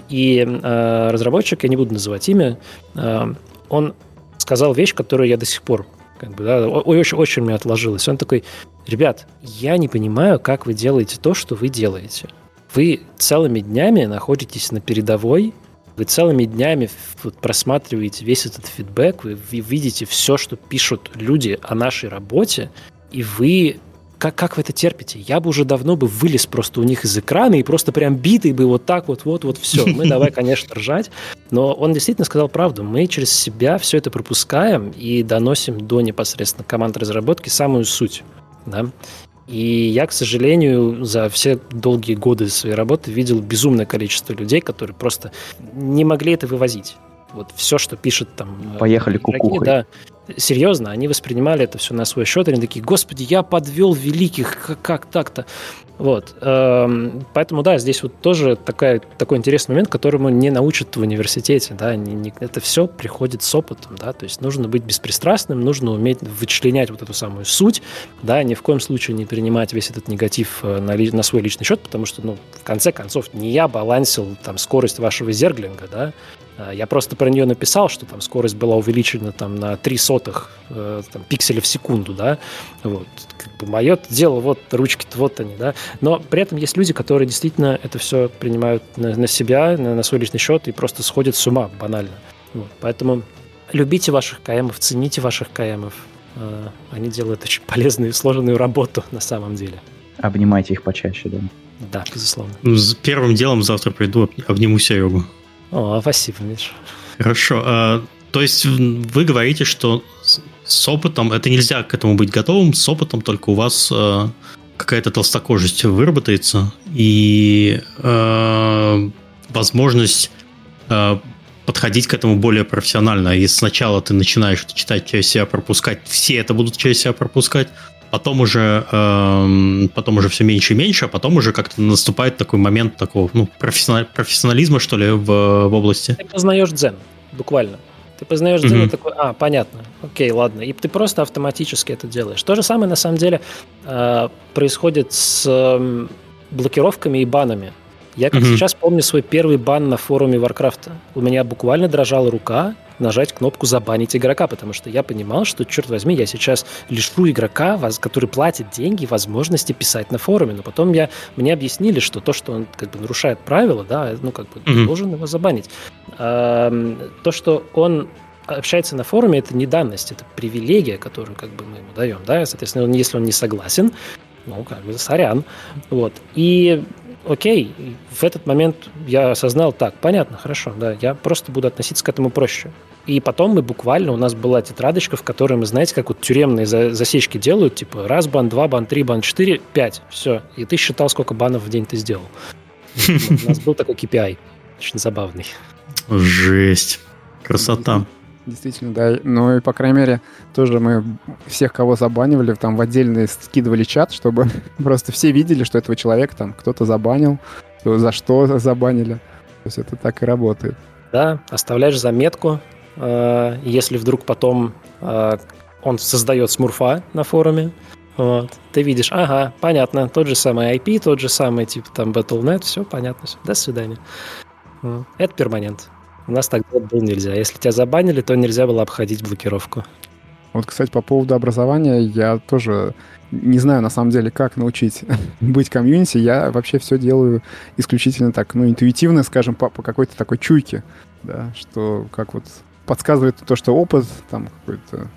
и э, разработчик, я не буду называть имя, э, он сказал вещь, которую я до сих пор как бы, да, очень, очень мне отложилось. Он такой, ребят, я не понимаю, как вы делаете то, что вы делаете. Вы целыми днями находитесь на передовой, вы целыми днями вот просматриваете весь этот фидбэк, вы, вы видите все, что пишут люди о нашей работе, и вы как, как вы это терпите? Я бы уже давно бы вылез просто у них из экрана и просто прям битый бы вот так вот, вот, вот, все. Мы давай, конечно, ржать. Но он действительно сказал правду. Мы через себя все это пропускаем и доносим до непосредственно команд разработки самую суть. Да? И я, к сожалению, за все долгие годы своей работы видел безумное количество людей, которые просто не могли это вывозить. Вот все, что пишет там... Э, Поехали кукухой. Да, серьезно, они воспринимали это все на свой счет, они такие, господи, я подвел великих, как, как так-то? Вот. Эм, поэтому, да, здесь вот тоже такая, такой интересный момент, которому не научат в университете, да, это все приходит с опытом, да, то есть нужно быть беспристрастным, нужно уметь вычленять вот эту самую суть, да, ни в коем случае не принимать весь этот негатив э, на, на свой личный счет, потому что, ну, в конце концов, не я балансил там скорость вашего зерглинга, да, я просто про нее написал, что там скорость была увеличена там на 3 сотых э, там, пикселя в секунду, да, вот, как бы мое дело, вот ручки-то вот они, да, но при этом есть люди, которые действительно это все принимают на, на себя, на, на свой личный счет и просто сходят с ума банально, вот, поэтому любите ваших КМов, цените ваших КМов, э, они делают очень полезную и сложную работу на самом деле. Обнимайте их почаще, да. Да, безусловно. Первым делом завтра приду, обниму Серегу. О, спасибо, Миш. Хорошо. А, то есть вы говорите, что с опытом, это нельзя к этому быть готовым, с опытом только у вас а, какая-то толстокожесть выработается и а, возможность а, подходить к этому более профессионально. И сначала ты начинаешь читать через себя, пропускать, все это будут через себя пропускать, потом уже, э, потом уже все меньше и меньше, а потом уже как-то наступает такой момент такого ну, профессиональ, профессионализма, что ли, в, в области. Ты познаешь дзен, буквально. Ты познаешь дзен mm-hmm. и такой, а, понятно, окей, ладно. И ты просто автоматически это делаешь. То же самое, на самом деле, э, происходит с э, блокировками и банами. Я как mm-hmm. сейчас помню свой первый бан на форуме Warcraft. У меня буквально дрожала рука, нажать кнопку «Забанить игрока», потому что я понимал, что, черт возьми, я сейчас лишу игрока, который платит деньги, возможности писать на форуме. Но потом я, мне объяснили, что то, что он как бы нарушает правила, да, ну как бы mm-hmm. должен его забанить. А, то, что он общается на форуме, это не данность, это привилегия, которую как бы мы ему даем, да, соответственно, если он не согласен, ну, как бы, сорян. Вот. И окей, в этот момент я осознал, так, понятно, хорошо, да, я просто буду относиться к этому проще. И потом мы буквально, у нас была тетрадочка, в которой мы, знаете, как вот тюремные засечки делают, типа раз бан, два бан, три бан, четыре, пять, все. И ты считал, сколько банов в день ты сделал. У нас был такой KPI, очень забавный. Жесть. Красота. Действительно, да. Ну и, по крайней мере, тоже мы всех, кого забанивали, там в отдельный скидывали чат, чтобы просто все видели, что этого человека там кто-то забанил, за что забанили. То есть это так и работает. Да, оставляешь заметку. Э, если вдруг потом э, он создает смурфа на форуме, вот. Ты видишь, ага, понятно, тот же самый IP, тот же самый, типа, там, Battle.net, все понятно, все. До свидания. Это перманент. У нас так было нельзя. Если тебя забанили, то нельзя было обходить блокировку. Вот, кстати, по поводу образования, я тоже не знаю, на самом деле, как научить быть комьюнити. Я вообще все делаю исключительно так, ну, интуитивно, скажем, по, по какой-то такой чуйке, да, что как вот подсказывает то, что опыт там какой-то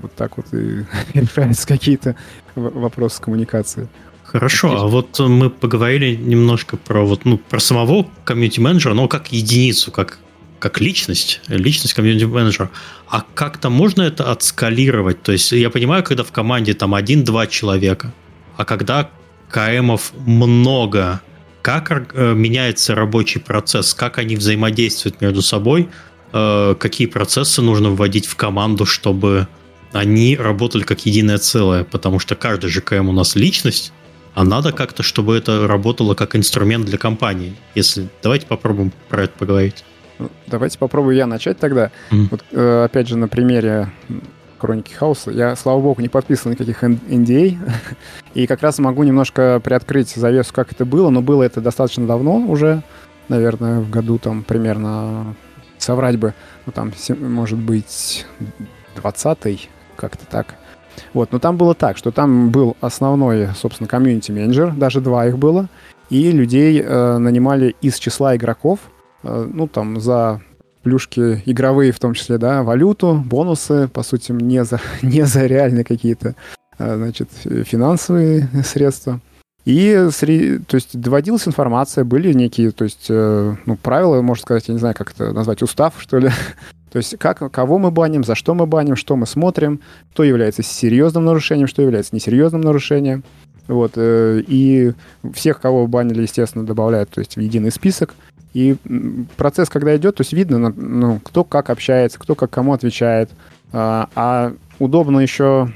вот так вот и решаются какие-то вопросы коммуникации. Хорошо, а вот мы поговорили немножко про вот ну про самого комьюнити-менеджера, но как единицу, как как личность, личность комьюнити-менеджера. А как-то можно это отскалировать? То есть я понимаю, когда в команде там один-два человека, а когда КМов много, как э, меняется рабочий процесс, как они взаимодействуют между собой, э, какие процессы нужно вводить в команду, чтобы они работали как единое целое, потому что каждый же КМ у нас личность, а надо как-то, чтобы это работало как инструмент для компании. Если давайте попробуем про это поговорить. Ну, давайте попробую я начать тогда. Mm. Вот, э, опять же, на примере Хроники Хауса. Я, слава богу, не подписывал никаких NDA, а. и как раз могу немножко приоткрыть завесу, как это было, но было это достаточно давно уже, наверное, в году там примерно, соврать бы, ну там, может быть, 20-й, как-то так. Вот, но там было так, что там был основной, собственно, комьюнити-менеджер, даже два их было, и людей э, нанимали из числа игроков, ну, там, за плюшки игровые, в том числе, да, валюту, бонусы, по сути, не за, не за реальные какие-то, э, значит, финансовые средства. И, то есть, доводилась информация, были некие, то есть, э, ну, правила, можно сказать, я не знаю, как это назвать, устав, что ли. то есть, как, кого мы баним, за что мы баним, что мы смотрим, что является серьезным нарушением, что является несерьезным нарушением. Вот, и всех, кого банили, естественно, добавляют, то есть, в единый список. И процесс, когда идет, то есть видно, ну, кто как общается, кто как кому отвечает. А, а удобно еще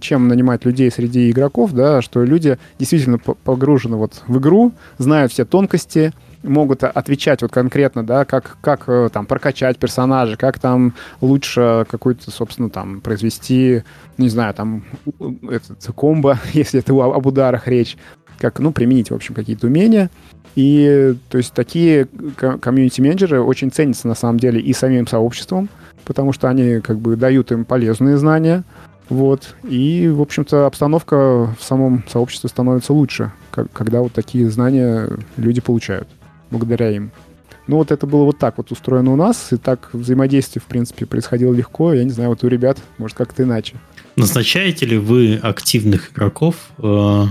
чем нанимать людей среди игроков, да, что люди действительно погружены вот в игру, знают все тонкости, могут отвечать вот конкретно, да, как, как э, там прокачать персонажа, как там лучше какой-то, собственно, там произвести, не знаю, там этот комбо, если это об ударах речь, как, ну, применить, в общем, какие-то умения. И, то есть, такие комьюнити-менеджеры очень ценятся, на самом деле, и самим сообществом, потому что они, как бы, дают им полезные знания, вот. И, в общем-то, обстановка в самом сообществе становится лучше, когда вот такие знания люди получают благодаря им. Ну, вот это было вот так вот устроено у нас, и так взаимодействие, в принципе, происходило легко. Я не знаю, вот у ребят, может, как-то иначе. Назначаете ли вы активных игроков э,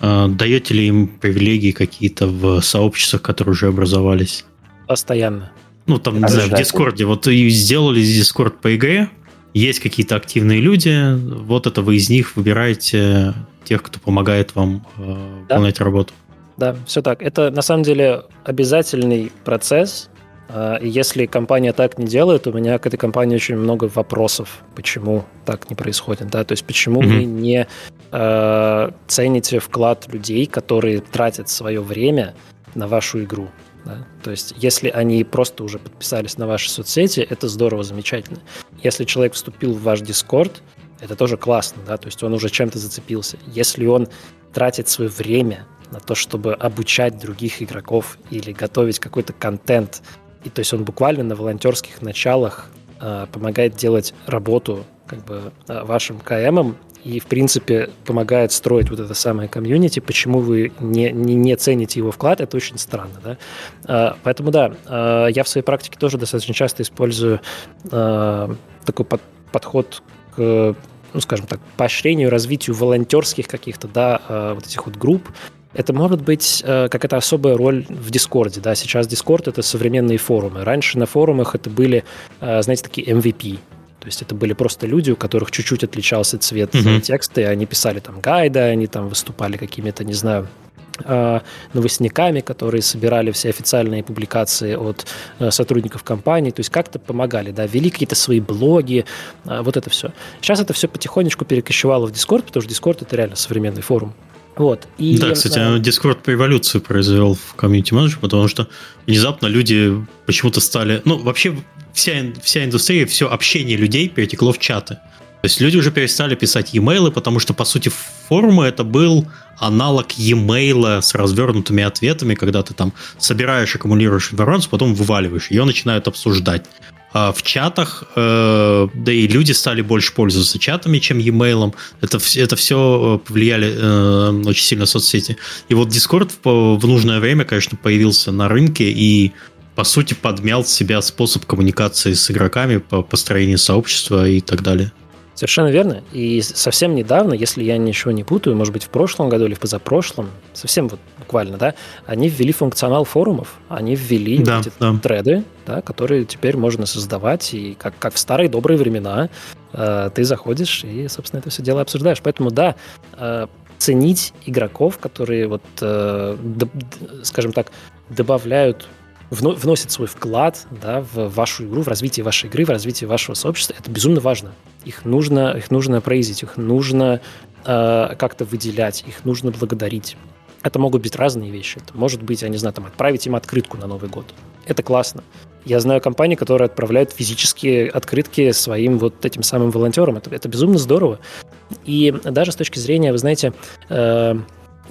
даете ли им привилегии какие-то в сообществах, которые уже образовались? Постоянно. Ну, там, не знаю, в Дискорде. Вот и сделали Дискорд по игре, есть какие-то активные люди, вот это вы из них выбираете тех, кто помогает вам э, да. выполнять работу. Да, все так. Это на самом деле обязательный процесс, а, и если компания так не делает, у меня к этой компании очень много вопросов, почему так не происходит. Да? То есть почему mm-hmm. вы не э, цените вклад людей, которые тратят свое время на вашу игру. Да? То есть если они просто уже подписались на ваши соцсети, это здорово, замечательно. Если человек вступил в ваш Дискорд, это тоже классно, да, то есть он уже чем-то зацепился. Если он тратит свое время на то, чтобы обучать других игроков или готовить какой-то контент и то есть он буквально на волонтерских началах э, помогает делать работу как бы э, вашим КМам и, в принципе, помогает строить вот это самое комьюнити. Почему вы не, не, не цените его вклад, это очень странно, да? Э, поэтому, да, э, я в своей практике тоже достаточно часто использую э, такой под, подход к ну, скажем так, поощрению, развитию волонтерских каких-то, да, вот этих вот групп, это может быть э, какая-то особая роль в Дискорде. Да? Сейчас Дискорд — это современные форумы. Раньше на форумах это были, э, знаете, такие MVP. То есть это были просто люди, у которых чуть-чуть отличался цвет mm-hmm. текста, и они писали там гайды, они там выступали какими-то, не знаю, э, новостниками, которые собирали все официальные публикации от э, сотрудников компании, то есть как-то помогали, да, вели какие-то свои блоги, э, вот это все. Сейчас это все потихонечку перекочевало в Discord, потому что Discord это реально современный форум. Вот. И, да, кстати, а... Discord революцию произвел в комьюнити менеджер, потому что внезапно люди почему-то стали... Ну, вообще вся, вся индустрия, все общение людей перетекло в чаты. То есть люди уже перестали писать e-mail, потому что, по сути, форумы это был аналог e-mail с развернутыми ответами, когда ты там собираешь, аккумулируешь информацию, потом вываливаешь, ее начинают обсуждать. А в чатах, э, да и люди стали больше пользоваться чатами, чем e-mail. Это, это все э, повлияли э, очень сильно соцсети. И вот Discord в, в нужное время, конечно, появился на рынке и по сути, подмял себя способ коммуникации с игроками по построению сообщества и так далее. Совершенно верно. И совсем недавно, если я ничего не путаю, может быть, в прошлом году или в позапрошлом, совсем вот буквально, да, они ввели функционал форумов, они ввели да, эти да. треды, да, которые теперь можно создавать, и как, как в старые добрые времена э, ты заходишь и, собственно, это все дело обсуждаешь. Поэтому, да, э, ценить игроков, которые, вот, э, д, скажем так, добавляют вносит свой вклад да, в вашу игру, в развитие вашей игры, в развитие вашего сообщества, это безумно важно. Их нужно, их нужно произвести, их нужно э, как-то выделять, их нужно благодарить. Это могут быть разные вещи. Это может быть, я не знаю, там, отправить им открытку на Новый год. Это классно. Я знаю компании, которые отправляют физические открытки своим вот этим самым волонтерам. Это, это безумно здорово. И даже с точки зрения, вы знаете, э,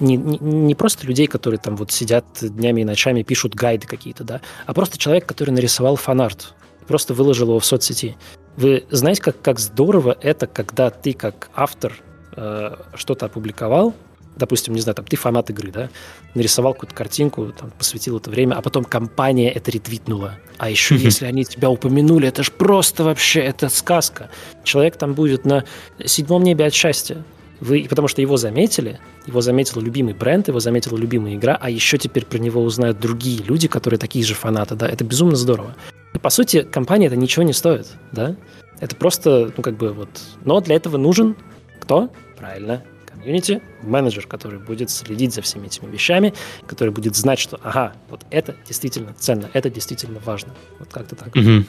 не, не, не просто людей, которые там вот сидят днями и ночами, пишут гайды какие-то, да, а просто человек, который нарисовал фанарт, просто выложил его в соцсети. Вы знаете, как, как здорово это, когда ты как автор э, что-то опубликовал, допустим, не знаю, там ты фанат игры, да, нарисовал какую-то картинку, там, посвятил это время, а потом компания это ретвитнула. А еще если они тебя упомянули, это же просто вообще, это сказка. Человек там будет на седьмом небе от счастья. Вы, потому что его заметили, его заметил любимый бренд, его заметила любимая игра, а еще теперь про него узнают другие люди, которые такие же фанаты, да, это безумно здорово. И, по сути, компания это ничего не стоит, да, это просто, ну, как бы вот, но для этого нужен кто? Правильно, комьюнити, менеджер, который будет следить за всеми этими вещами, который будет знать, что, ага, вот это действительно ценно, это действительно важно. Вот как-то так. Mm-hmm.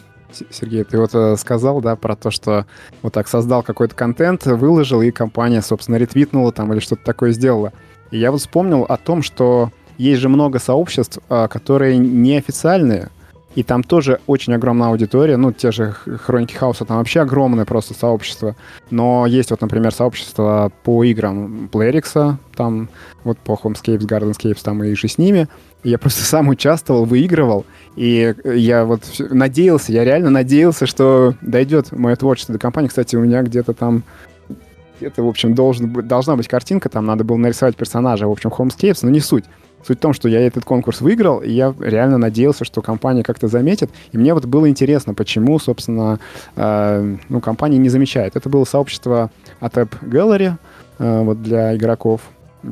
Сергей, ты вот э, сказал, да, про то, что вот так создал какой-то контент, выложил, и компания, собственно, ретвитнула там или что-то такое сделала. И я вот вспомнил о том, что есть же много сообществ, а, которые неофициальные, и там тоже очень огромная аудитория, ну, те же Хроники Хаоса, там вообще огромное просто сообщество. Но есть вот, например, сообщество по играм Playrix, там вот по Homescapes, Gardenscapes, там и же с ними. Я просто сам участвовал, выигрывал, и я вот надеялся, я реально надеялся, что дойдет мое творчество до компании. Кстати, у меня где-то там где-то, в общем, должен, должна быть картинка, там надо было нарисовать персонажа, в общем, Homescapes, но не суть. Суть в том, что я этот конкурс выиграл, и я реально надеялся, что компания как-то заметит. И мне вот было интересно, почему, собственно, э, ну, компания не замечает. Это было сообщество App Gallery э, вот для игроков.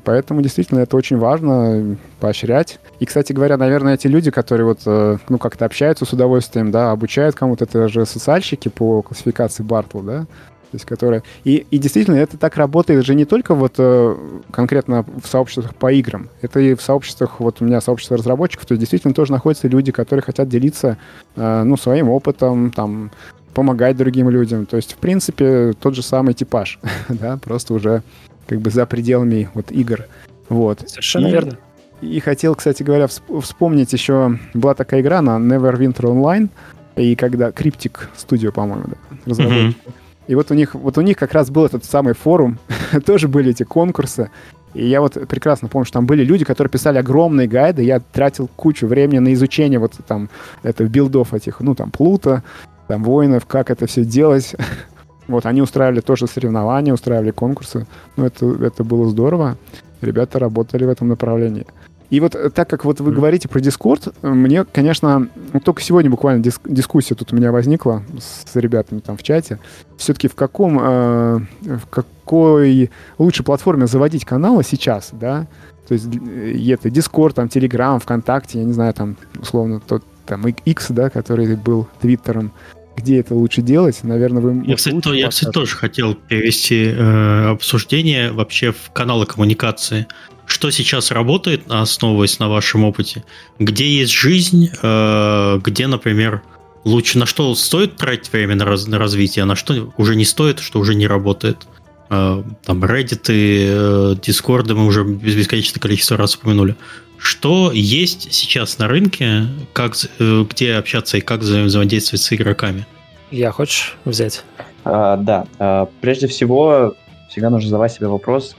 Поэтому действительно это очень важно поощрять. И, кстати говоря, наверное, эти люди, которые вот, э, ну, как-то общаются с удовольствием, да, обучают кому-то, это же социальщики по классификации Бартл, да, то есть которая... И, и действительно, это так работает же не только вот э, конкретно в сообществах по играм, это и в сообществах, вот у меня сообщество разработчиков, то есть действительно тоже находятся люди, которые хотят делиться, э, ну, своим опытом, там, помогать другим людям. То есть, в принципе, тот же самый типаж, да, просто уже как бы за пределами вот игр. Вот. Совершенно и, верно. И хотел, кстати говоря, вспомнить еще, была такая игра на Neverwinter Online, и когда Cryptic Studio, по-моему, да, разработчик. Mm-hmm. И вот у них, вот у них как раз был этот самый форум, тоже были эти конкурсы. И я вот прекрасно помню, что там были люди, которые писали огромные гайды. Я тратил кучу времени на изучение вот там это билдов этих, ну там Плута, там воинов, как это все делать. вот они устраивали тоже соревнования, устраивали конкурсы. Ну это, это было здорово. Ребята работали в этом направлении. И вот э, так как вот вы mm. говорите про Discord, мне, конечно, только сегодня буквально дис- дискуссия тут у меня возникла с ребятами там в чате. Все-таки в каком, э, в какой лучшей платформе заводить каналы сейчас, да? То есть э, это Discord, там, Telegram, ВКонтакте, я не знаю, там, условно, тот там X, да, который был Твиттером. где это лучше делать, наверное, вы... Я, кстати, то, я, кстати тоже хотел перевести э, обсуждение вообще в каналы коммуникации. Что сейчас работает, основываясь на вашем опыте? Где есть жизнь, э, где, например, лучше на что стоит тратить время на, раз, на развитие, а на что уже не стоит, что уже не работает? Э, там Reddit, э, Discord мы уже бесконечное количество раз упомянули. Что есть сейчас на рынке, как, где общаться и как взаимодействовать с игроками? Я хочешь взять? А, да. А, прежде всего, всегда нужно задавать себе вопрос,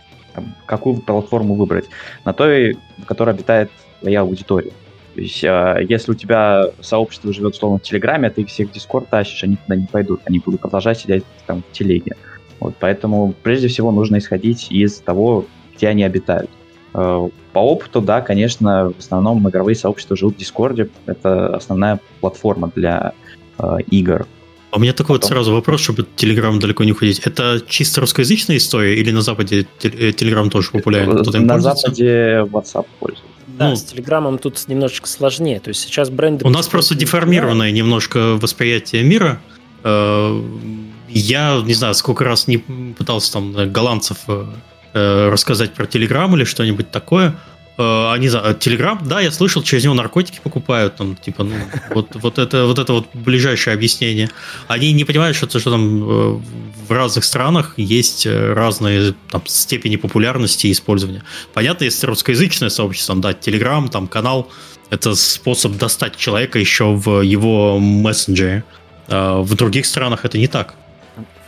какую платформу выбрать. На той, в которой обитает твоя аудитория. То есть, а, если у тебя сообщество живет, условно, в Телеграме, а ты всех в Дискорд тащишь, они туда не пойдут, они будут продолжать сидеть там в Телеге. Вот, поэтому, прежде всего, нужно исходить из того, где они обитают. По опыту, да, конечно, в основном игровые сообщества живут в Дискорде. Это основная платформа для э, игр. А у меня такой Потом. вот сразу вопрос, чтобы Телеграм далеко не уходить. Это чисто русскоязычная история или на Западе Телеграм тоже популярен? Кто-то на Западе WhatsApp пользуется. Да, ну, с Телеграмом тут немножечко сложнее. То есть сейчас бренды... У нас просто деформированное немножко восприятие мира. Э, я не знаю, сколько раз не пытался там голландцев э, рассказать про Телеграм или что-нибудь такое. Э, они за Телеграм, да, я слышал, через него наркотики покупают, там, типа, ну, вот, вот это вот это вот ближайшее объяснение. Они не понимают, что, что там э, в разных странах есть э, разные там, степени популярности и использования. Понятно, если русскоязычное сообщество, да, Телеграм, там, канал, это способ достать человека еще в его мессенджере. А в других странах это не так.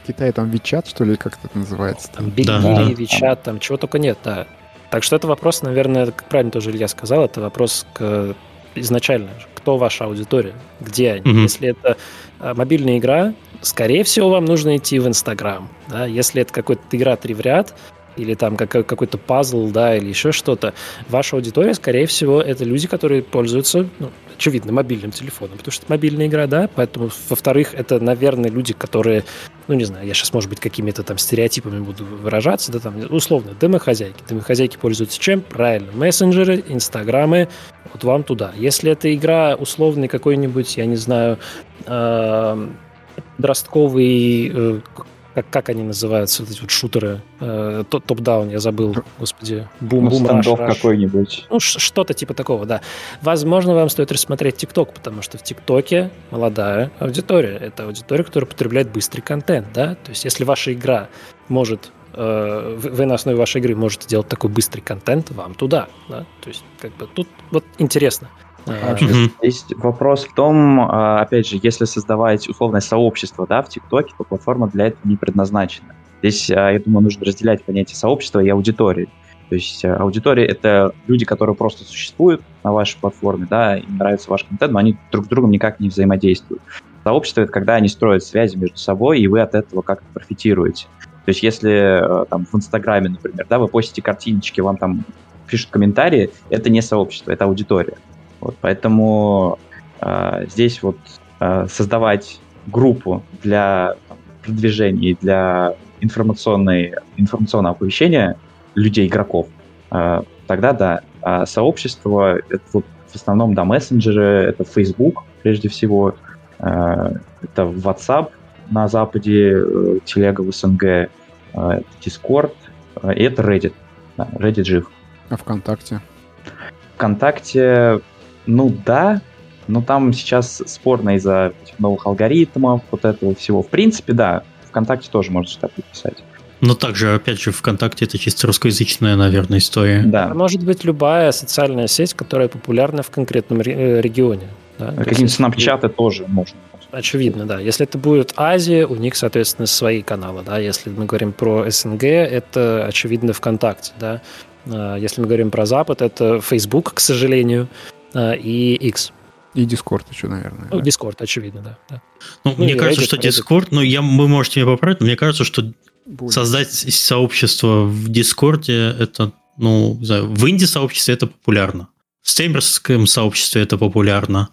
В Китае там Вичат, что ли, как это называется? Там Биг да, да. Вичат, там чего только нет, да. Так что это вопрос, наверное, как правильно тоже Илья сказал, это вопрос к изначально, кто ваша аудитория, где они. Mm-hmm. Если это а, мобильная игра, скорее всего, вам нужно идти в Инстаграм. Да? Если это какая-то игра три в ряд, или там какой-то пазл, да, или еще что-то, ваша аудитория, скорее всего, это люди, которые пользуются, ну, очевидно, мобильным телефоном, потому что это мобильная игра, да, поэтому, во-вторых, это, наверное, люди, которые, ну, не знаю, я сейчас, может быть, какими-то там стереотипами буду выражаться, да, там, условно, домохозяйки. Домохозяйки пользуются чем? Правильно, мессенджеры, инстаграмы, вот вам туда. Если это игра условный какой-нибудь, я не знаю, э, подростковый э, как, как они называются, вот эти вот шутеры, э, топ-даун, я забыл, господи, бум-бум, ну, какой-нибудь. Ну, что-то типа такого, да. Возможно, вам стоит рассмотреть ТикТок, потому что в ТикТоке молодая аудитория. Это аудитория, которая потребляет быстрый контент, да. То есть, если ваша игра может э, вы на основе вашей игры можете делать такой быстрый контент, вам туда. Да? То есть, как бы тут вот интересно. Mm-hmm. Здесь вопрос в том, а, опять же, если создавать условное сообщество да, в ТикТоке, то платформа для этого не предназначена. Здесь, а, я думаю, нужно разделять понятие сообщества и аудитории. То есть а, аудитория — это люди, которые просто существуют на вашей платформе, да, им нравится ваш контент, но они друг с другом никак не взаимодействуют. Сообщество — это когда они строят связи между собой, и вы от этого как-то профитируете. То есть если там в Инстаграме, например, да, вы постите картиночки, вам там пишут комментарии, это не сообщество, это аудитория. Вот, поэтому э, здесь вот э, создавать группу для там, продвижения, для информационной, информационного оповещения людей, игроков, э, тогда да. А сообщество — это вот в основном, да, мессенджеры, это Facebook, прежде всего, э, это WhatsApp на Западе, э, телега в СНГ, э, Discord, э, и это Reddit. Да, Reddit жив. А ВКонтакте? ВКонтакте ну да, но там сейчас спорно из-за новых алгоритмов, вот этого всего. В принципе, да, ВКонтакте тоже можно что-то писать. Но также, опять же, ВКонтакте это чисто русскоязычная, наверное, история. Да. Может быть любая социальная сеть, которая популярна в конкретном э, регионе. Да? Какие-нибудь снапчаты тоже можно. Очевидно, да. Если это будет Азия, у них, соответственно, свои каналы, да. Если мы говорим про СНГ, это, очевидно, ВКонтакте, да. А, если мы говорим про Запад, это Facebook, к сожалению. А, и X. И Discord еще, наверное. Ну, да? Discord, очевидно, да. да. Ну, ну, мне кажется, Reddit, что Discord, ну, я, вы можете меня поправить, но мне кажется, что Будет. создать сообщество в Дискорде, это, ну, не знаю, в инди-сообществе это популярно. В стримерском сообществе это популярно.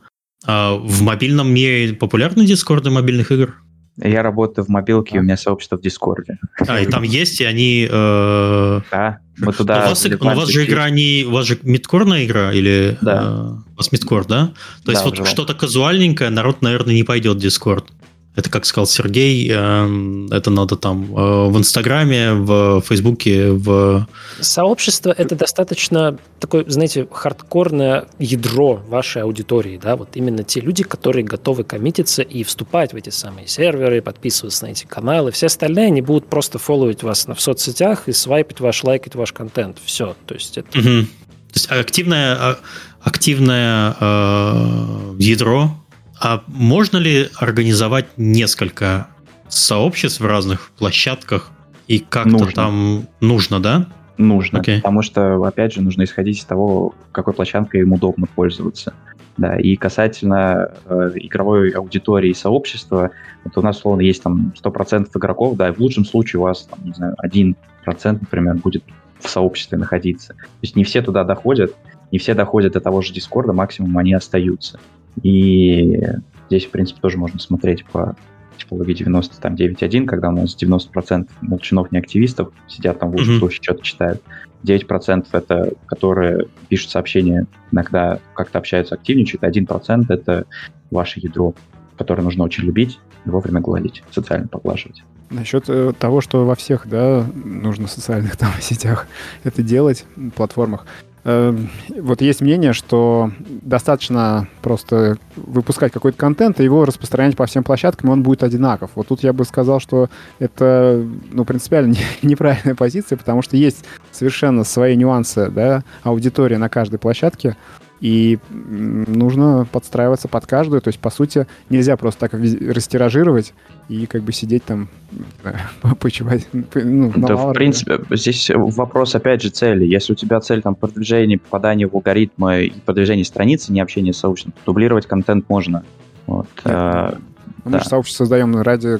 А в мобильном мире популярны дискорды мобильных игр? Я работаю в мобилке, а. у меня сообщество в Дискорде. А, и там есть, и они... Э... Да, мы туда... Но у вас, но у вас же игра не... У вас же мидкорная игра? Или... Да. Э... У вас мидкор, да? То есть вот что-то казуальненькое, народ, наверное, не пойдет в Дискорд. Это, как сказал Сергей, эм, это надо там э, в Инстаграме, в Фейсбуке, в... Сообщество — это достаточно такое, знаете, хардкорное ядро вашей аудитории, да, вот именно те люди, которые готовы коммититься и вступать в эти самые серверы, подписываться на эти каналы. Все остальные, они будут просто фолловить вас в соцсетях и свайпать ваш, лайкать ваш контент. Все. То есть это... Угу. То есть активное, а, активное э, ядро а можно ли организовать несколько сообществ в разных площадках и как-то там нужно, да? Нужно, okay. потому что, опять же, нужно исходить из того, какой площадкой им удобно пользоваться. Да, и касательно э, игровой аудитории и сообщества, вот у нас, условно, есть там 100% игроков, да, и в лучшем случае у вас, там, не знаю, 1%, например, будет в сообществе находиться. То есть не все туда доходят, не все доходят до того же Дискорда, максимум они остаются. И здесь, в принципе, тоже можно смотреть по типологии 90, там 9.1, когда у нас 90% молчанов не активистов сидят там в лучшем mm-hmm. случае что-то читают. 9% это которые пишут сообщения, иногда как-то общаются, активничают, 1% это ваше ядро, которое нужно очень любить и вовремя гладить, социально поглаживать. Насчет э, того, что во всех, да, нужно в социальных там сетях это делать, платформах. Эм, вот есть мнение, что достаточно просто выпускать какой-то контент и его распространять по всем площадкам, и он будет одинаков. Вот тут я бы сказал, что это ну, принципиально неправильная позиция, потому что есть совершенно свои нюансы да, аудитории на каждой площадке, и нужно подстраиваться под каждую. То есть, по сути, нельзя просто так растиражировать и как бы сидеть там, почивать. Ну, да, в принципе, здесь вопрос, опять же, цели. Если у тебя цель там продвижение, попадание в алгоритмы и продвижение страницы, не общение с сообществом, то дублировать контент можно. Вот. А, мы да. же сообщество создаем ради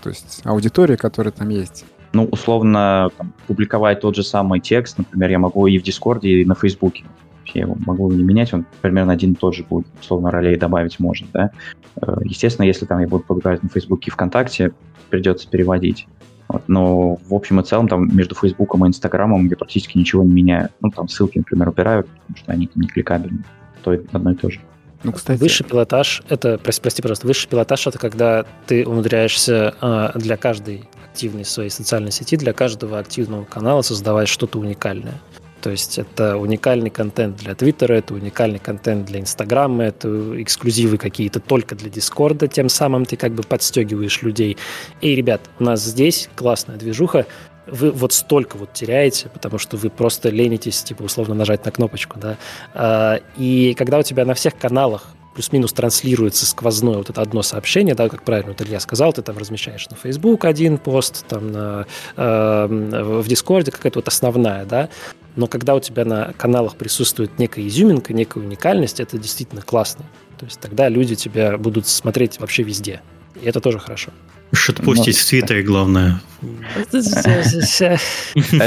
то есть, аудитории, которая там есть ну, условно, там, публиковать тот же самый текст, например, я могу и в Дискорде, и на Фейсбуке я его могу не менять, он примерно один и тот же будет, условно, ролей добавить можно, да. Э, естественно, если там я буду публиковать на Фейсбуке и ВКонтакте, придется переводить. Вот, но в общем и целом там между Фейсбуком и Инстаграмом я практически ничего не меняю. Ну, там ссылки, например, убираю, потому что они там не кликабельны. То одно и то же. Ну, кстати... Высший пилотаж, это, прости, прости, пожалуйста, высший пилотаж это когда ты умудряешься э, для каждой активной своей социальной сети, для каждого активного канала создавать что-то уникальное. То есть это уникальный контент для Твиттера, это уникальный контент для Инстаграма, это эксклюзивы какие-то только для Дискорда, тем самым ты как бы подстегиваешь людей. И, ребят, у нас здесь классная движуха, вы вот столько вот теряете, потому что вы просто ленитесь, типа, условно нажать на кнопочку, да. А, и когда у тебя на всех каналах плюс-минус транслируется сквозное вот это одно сообщение, да, как правильно вот Илья сказал, ты там размещаешь на Facebook один пост, там на, э, в Дискорде какая-то вот основная, да, но когда у тебя на каналах присутствует некая изюминка, некая уникальность, это действительно классно. То есть тогда люди тебя будут смотреть вообще везде. И это тоже хорошо. Шитпостить в Твиттере, главное. Это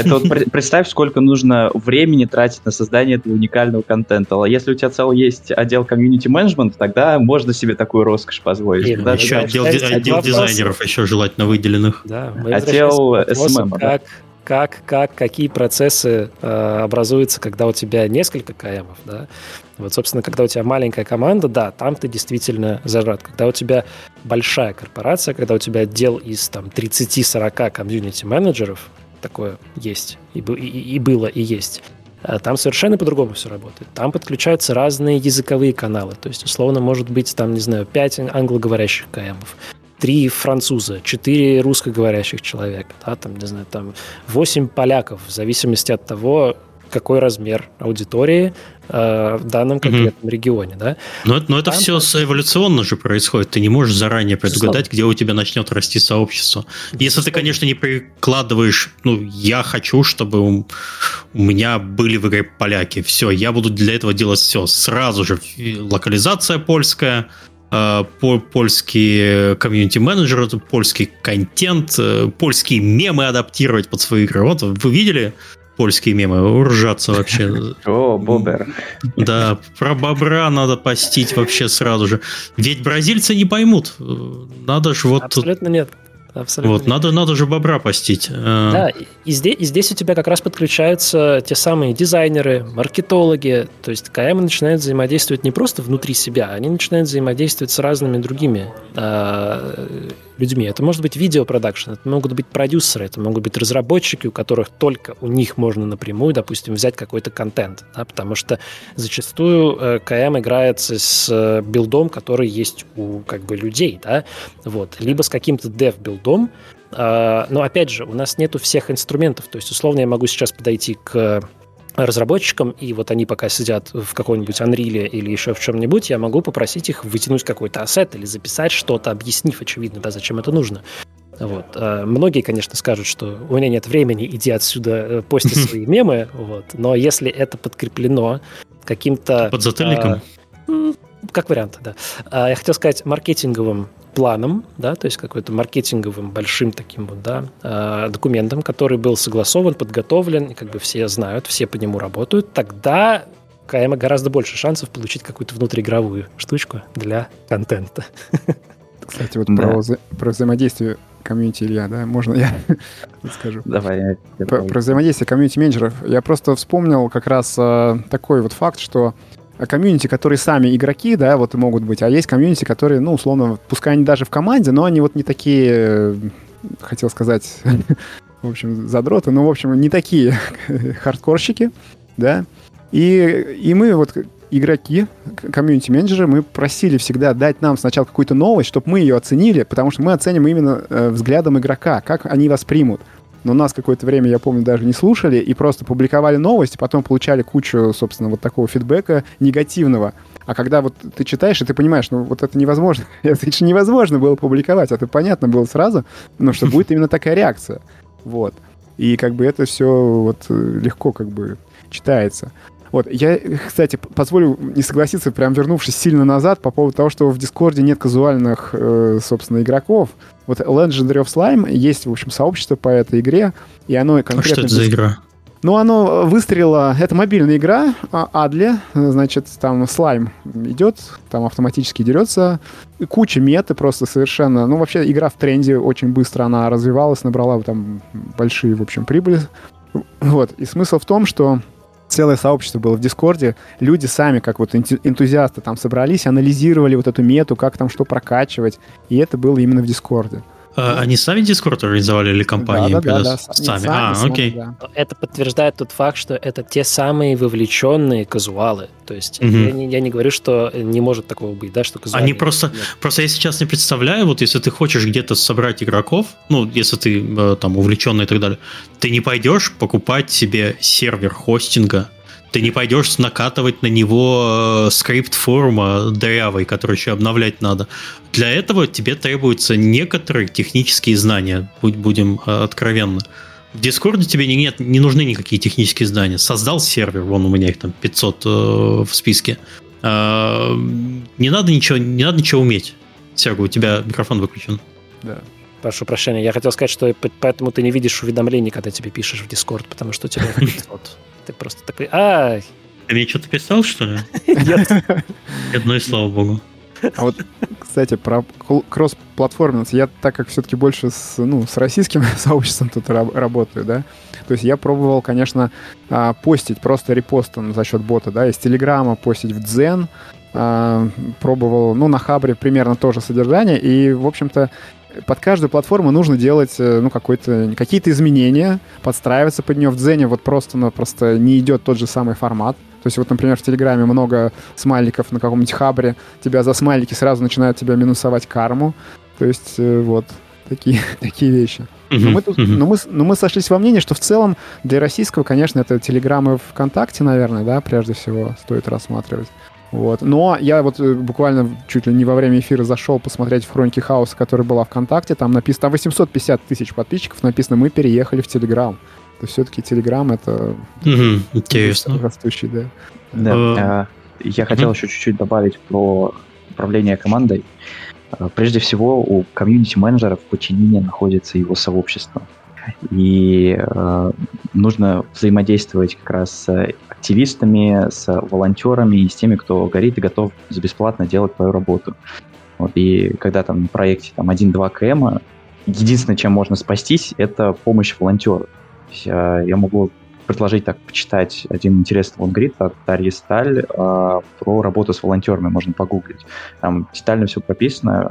вот представь, сколько нужно времени тратить на создание этого уникального контента. А если у тебя целый есть отдел комьюнити менеджмент, тогда можно себе такую роскошь позволить. Еще отдел, отдел дизайнеров еще желательно выделенных. Да, отдел SMM. Как как, как, какие процессы э, образуются, когда у тебя несколько КМов, да. Вот, собственно, когда у тебя маленькая команда, да, там ты действительно зажат. Когда у тебя большая корпорация, когда у тебя отдел из там 30-40 комьюнити-менеджеров, такое есть, и, и, и было, и есть, э, там совершенно по-другому все работает. Там подключаются разные языковые каналы. То есть, условно, может быть, там, не знаю, 5 англоговорящих КМов три француза, четыре русскоговорящих человека, да, там, не знаю, там восемь поляков, в зависимости от того, какой размер аудитории э, в данном конкретном mm-hmm. регионе, да. Но, но это Там... все эволюционно же происходит. Ты не можешь заранее предугадать, где у тебя начнет расти сообщество. Если ты, конечно, не прикладываешь, ну, я хочу, чтобы у, у меня были в игре поляки. Все, я буду для этого делать все. Сразу же локализация польская, Э, польские комьюнити-менеджеры, польский контент, э, польские мемы адаптировать под свои игры. Вот вы видели польские мемы? Ржаться вообще. О, бобер. Да, про бобра надо постить вообще сразу же. Ведь бразильцы не поймут. Надо же вот... Абсолютно нет. Абсолютно. Вот, надо, надо же бобра постить. Э. Да, и здесь, и здесь у тебя как раз подключаются те самые дизайнеры, маркетологи. То есть КМ начинает взаимодействовать не просто внутри себя, они начинают взаимодействовать с разными другими э, людьми. Это может быть видеопродакшн, это могут быть продюсеры, это могут быть разработчики, у которых только у них можно напрямую, допустим, взять какой-то контент. Да, потому что зачастую э, КМ играется с э, билдом, который есть у как бы людей, да, вот, либо с каким-то dev-билдом, а, но опять же, у нас нету всех инструментов. То есть, условно, я могу сейчас подойти к разработчикам, и вот они пока сидят в каком-нибудь Unreal или еще в чем-нибудь, я могу попросить их вытянуть какой-то ассет или записать что-то, объяснив, очевидно, да, зачем это нужно. Вот. А многие, конечно, скажут, что у меня нет времени, иди отсюда, э, пости свои мемы, вот. но если это подкреплено каким-то... Под затыльником? А, как вариант, да. А, я хотел сказать маркетинговым планом, да, то есть какой-то маркетинговым большим таким вот, да, э, документом, который был согласован, подготовлен, и как бы все знают, все по нему работают, тогда КМ гораздо больше шансов получить какую-то внутриигровую штучку для контента. Кстати, вот да. про, вза- про взаимодействие комьюнити Илья, да, можно я скажу? Давай. Я про, про взаимодействие комьюнити-менеджеров. Я просто вспомнил как раз э, такой вот факт, что комьюнити, которые сами игроки, да, вот могут быть, а есть комьюнити, которые, ну, условно, пускай они даже в команде, но они вот не такие, э, хотел сказать, в общем, задроты, но, в общем, не такие хардкорщики, да, и, и мы вот игроки, комьюнити-менеджеры, мы просили всегда дать нам сначала какую-то новость, чтобы мы ее оценили, потому что мы оценим именно э, взглядом игрока, как они воспримут но нас какое-то время, я помню, даже не слушали и просто публиковали новости, потом получали кучу, собственно, вот такого фидбэка негативного. А когда вот ты читаешь, и ты понимаешь, ну вот это невозможно, это же невозможно было публиковать, это понятно было сразу, но что будет именно такая реакция. Вот. И как бы это все вот э, легко как бы читается. Вот, я, кстати, позволю не согласиться, прям вернувшись сильно назад, по поводу того, что в Дискорде нет казуальных, э, собственно, игроков. Вот Legendary of Slime есть, в общем, сообщество по этой игре, и оно конкретно... А что это за игра? Ну, оно выстрелило... Это мобильная игра, idle, значит, там слайм идет, там автоматически дерется. Куча меты просто совершенно... Ну, вообще, игра в тренде очень быстро она развивалась, набрала там большие, в общем, прибыли. Вот. И смысл в том, что целое сообщество было в Дискорде. Люди сами, как вот энтузиасты, там собрались, анализировали вот эту мету, как там что прокачивать. И это было именно в Дискорде. А, они сами Discord организовали или компания? Да, да, да, да. Сами. сами. А, сами, окей. Да. Это подтверждает тот факт, что это те самые вовлеченные казуалы. То есть угу. я, не, я не говорю, что не может такого быть, да, что казуалы... Они просто... Нет. Просто я сейчас не представляю, вот если ты хочешь где-то собрать игроков, ну, если ты э, там увлеченный и так далее, ты не пойдешь покупать себе сервер хостинга, ты не пойдешь накатывать на него э, скрипт форума дырявый, который еще обновлять надо. Для этого тебе требуются некоторые технические знания, будь будем э, откровенны. В Дискорде тебе не, нет, не нужны никакие технические знания. Создал сервер, вон у меня их там 500 э, в списке. Э, не надо ничего, не надо ничего уметь. Серго, у тебя микрофон выключен. Да. Прошу прощения. Я хотел сказать, что поэтому ты не видишь уведомлений, когда тебе пишешь в Дискорд, потому что у тебя 500. Ты просто такой, а Ты мне что-то писал, что ли? Нет. Одно и слава богу. А вот, кстати, про кросс-платформенность. Я, так как все-таки больше с, ну, с российским сообществом тут работаю, да, то есть я пробовал, конечно, а, постить просто репостом за счет бота, да, из Телеграма постить в Дзен, а, пробовал, ну, на Хабре примерно то же содержание, и, в общем-то, под каждую платформу нужно делать э, ну, какие-то изменения, подстраиваться под нее. В Дзене вот просто-напросто не идет тот же самый формат. То есть вот, например, в Телеграме много смайликов на каком-нибудь хабре, тебя за смайлики сразу начинают тебя минусовать карму. То есть э, вот такие, такие вещи. Но мы, тут, но, мы, но мы сошлись во мнении, что в целом для российского, конечно, это Телеграмы ВКонтакте, наверное, да, прежде всего стоит рассматривать. Вот. Но я вот э, буквально чуть ли не во время эфира зашел посмотреть в хроники хаоса, которая была ВКонтакте. Там написано, там 850 тысяч подписчиков написано, мы переехали в Телеграм. То есть все-таки Телеграм это угу, интересно. растущий, да. Да. Uh, я хотел еще чуть-чуть добавить про управление командой. Прежде всего, у комьюнити-менеджера в подчинении находится его сообщество. И э, нужно взаимодействовать как раз с активистами, с волонтерами и с теми, кто горит и готов бесплатно делать твою работу. Вот, и когда там на проекте там 1-2 км, единственное, чем можно спастись, это помощь волонтеров. Я могу предложить так почитать один интересный лонгрид от Дарьи Сталь э, про работу с волонтерами, можно погуглить. Там детально все прописано,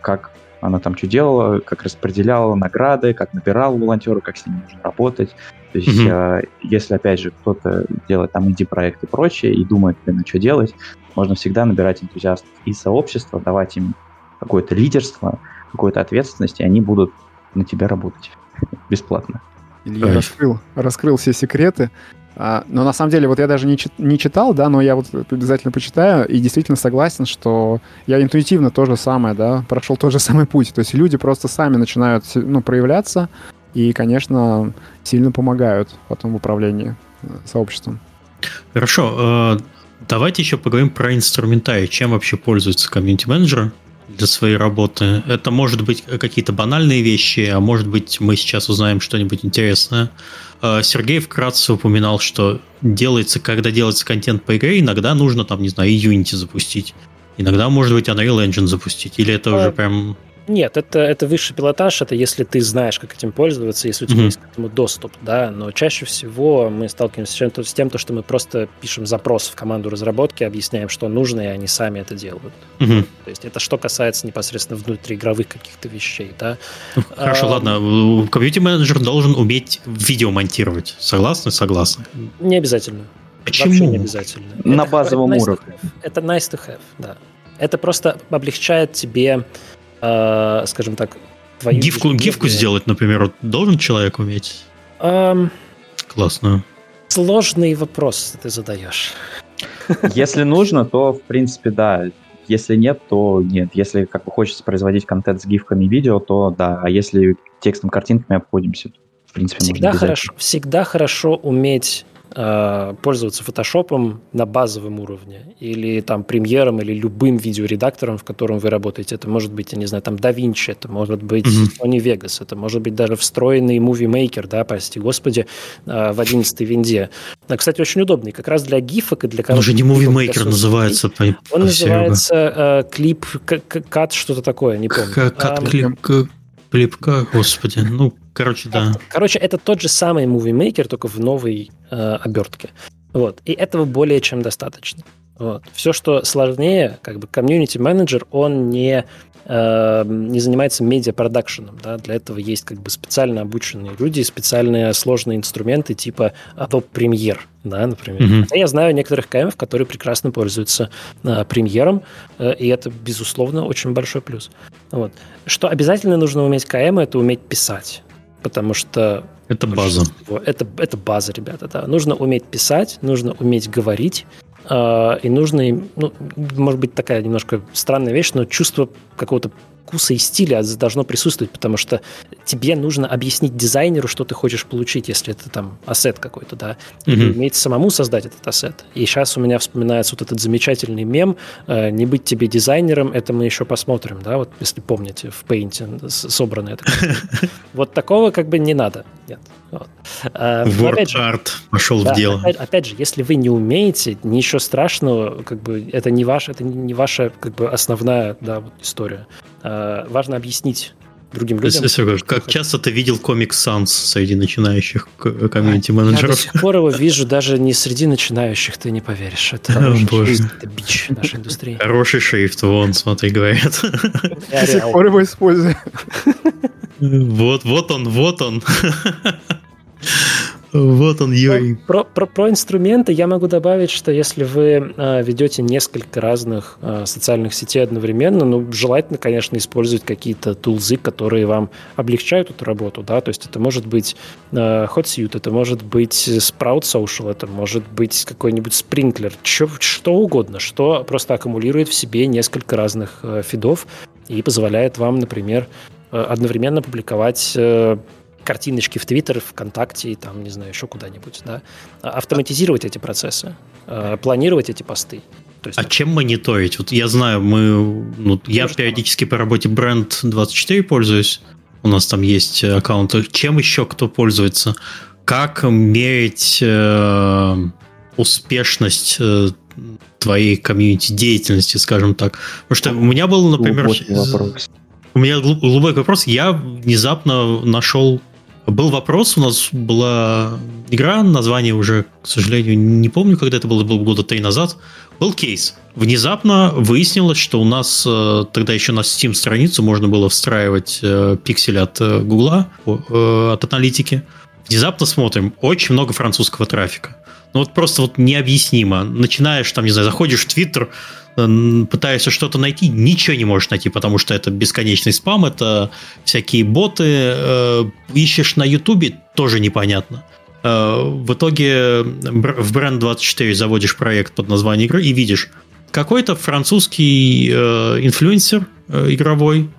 как она там что делала, как распределяла награды, как набирала волонтеров, как с ними нужно работать. То есть, mm-hmm. э, если, опять же, кто-то делает там инди-проект и прочее, и думает, блин, а что делать, можно всегда набирать энтузиастов из сообщества, давать им какое-то лидерство, какую-то ответственность, и они будут на тебя работать бесплатно. Илья раскрыл, раскрыл все секреты. А, но на самом деле, вот я даже не, чит, не читал, да, но я вот обязательно почитаю и действительно согласен, что я интуитивно то же самое, да, прошел тот же самый путь. То есть люди просто сами начинают ну, проявляться и, конечно, сильно помогают потом в управлении э, сообществом. Хорошо, э, давайте еще поговорим про инструментарий. Чем вообще пользуются комьюнити-менеджеры? для своей работы. Это может быть какие-то банальные вещи, а может быть мы сейчас узнаем что-нибудь интересное. А, Сергей вкратце упоминал, что делается, когда делается контент по игре, иногда нужно там, не знаю, Unity запустить. Иногда, может быть, Unreal Engine запустить. Или это а, уже прям нет, это, это высший пилотаж, это если ты знаешь, как этим пользоваться, если у тебя mm-hmm. есть к этому доступ, да, но чаще всего мы сталкиваемся с, тем, то, что мы просто пишем запрос в команду разработки, объясняем, что нужно, и они сами это делают. Mm-hmm. То есть это что касается непосредственно внутриигровых каких-то вещей, да. Ну, хорошо, а, ладно, комьюнити-менеджер должен уметь видео монтировать, согласны? Согласны. Не обязательно. Почему? Вообще не обязательно. На это, базовом это nice уровне. Это nice to have, да. Это просто облегчает тебе э, скажем так, твою... Гифку, гифку сделать, например, должен человек уметь? Эм... Классно. Сложный вопрос ты задаешь. Если нужно, то, в принципе, да. Если нет, то нет. Если как бы хочется производить контент с гифками видео, то да. А если текстом, картинками обходимся, в принципе, всегда хорошо, всегда хорошо уметь пользоваться фотошопом на базовом уровне или там премьером или любым видеоредактором, в котором вы работаете. Это может быть, я не знаю, там DaVinci, это может быть mm-hmm. Sony Vegas, это может быть даже встроенный Movie Maker, да, прости господи, э, в 11 винде. А, кстати, очень удобный, как раз для гифок и для Он же не Movie Maker называется. По, Он по называется э, клип, кат, что-то такое, не помню. Кат, клип, клипка, господи, ну, Короче, да. Короче, это тот же самый Movie Maker, только в новой э, обертке. Вот. И этого более чем достаточно. Вот. Все, что сложнее, как бы комьюнити-менеджер, он не э, не занимается медиапродакшеном. Да? Для этого есть как бы специально обученные люди, специальные сложные инструменты типа Adobe Premiere, да, например. Mm-hmm. Я знаю некоторых КМов, которые прекрасно пользуются э, премьером, э, и это, безусловно, очень большой плюс. Вот. Что обязательно нужно уметь КМ, это уметь писать. Потому что... Это база. Это, это база, ребята, да. Нужно уметь писать, нужно уметь говорить, э, и нужно, ну, может быть, такая немножко странная вещь, но чувство какого-то вкуса и стиля должно присутствовать, потому что тебе нужно объяснить дизайнеру, что ты хочешь получить, если это там ассет какой-то, да, или mm-hmm. уметь самому создать этот ассет. И сейчас у меня вспоминается вот этот замечательный мем э, «Не быть тебе дизайнером, это мы еще посмотрим», да, вот если помните, в Paint собрано это. Вот такого как бы не надо, нет. Вот. А, Word же, Art пошел да, в дело. Опять, опять же, если вы не умеете, ничего страшного, как бы это не ваш, это не ваша как бы основная да, вот история. А, важно объяснить другим людям. Серега, как часто ты видел комик Sans среди начинающих комьюнити-менеджеров? Я до сих пор его вижу даже не среди начинающих, ты не поверишь. Это, боже. это бич нашей индустрии. Хороший шрифт, вон, смотри, говорят. До сих пор его использую. Вот, вот он, вот он. Вот он, Юрий. Про, про, про инструменты я могу добавить, что если вы э, ведете несколько разных э, социальных сетей одновременно, ну, желательно, конечно, использовать какие-то тулзы, которые вам облегчают эту работу, да, то есть это может быть э, HotSuite, это может быть Sprout Social, это может быть какой-нибудь Sprinkler, чё, что угодно, что просто аккумулирует в себе несколько разных э, фидов и позволяет вам, например, э, одновременно публиковать э, картиночки в Твиттер, ВКонтакте и там, не знаю, еще куда-нибудь, да, а, автоматизировать эти процессы, а, планировать эти посты. То есть, а чем мониторить? Вот я знаю, мы, ну, я периодически по работе бренд 24 пользуюсь, у нас там есть аккаунты. Чем еще кто пользуется? Как мерить э, успешность э, твоей комьюнити деятельности, скажем так? Потому что у меня был, например, У меня глубокий вопрос. Я внезапно нашел... Был вопрос, у нас была игра, название уже, к сожалению, не помню, когда это было, было года три назад. Был кейс. Внезапно выяснилось, что у нас э, тогда еще на Steam страницу можно было встраивать э, пиксель от Гугла, от аналитики. Внезапно смотрим, очень много французского трафика. Ну вот просто вот необъяснимо. Начинаешь, там, не знаю, заходишь в Твиттер, пытаешься что-то найти, ничего не можешь найти, потому что это бесконечный спам, это всякие боты. Э, ищешь на Ютубе, тоже непонятно. Э, в итоге в Brand24 заводишь проект под названием игры и видишь, какой-то французский э, инфлюенсер игровой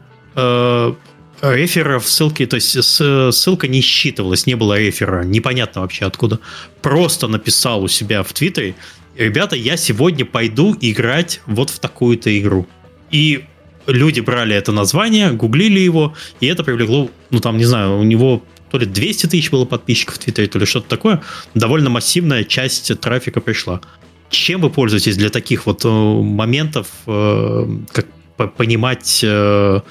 рефера в ссылке, то есть ссылка не считывалась, не было рефера, непонятно вообще откуда. Просто написал у себя в Твиттере, ребята, я сегодня пойду играть вот в такую-то игру. И люди брали это название, гуглили его, и это привлекло, ну там, не знаю, у него то ли 200 тысяч было подписчиков в Твиттере, то ли что-то такое. Довольно массивная часть трафика пришла. Чем вы пользуетесь для таких вот э, моментов, э, как понимать, э,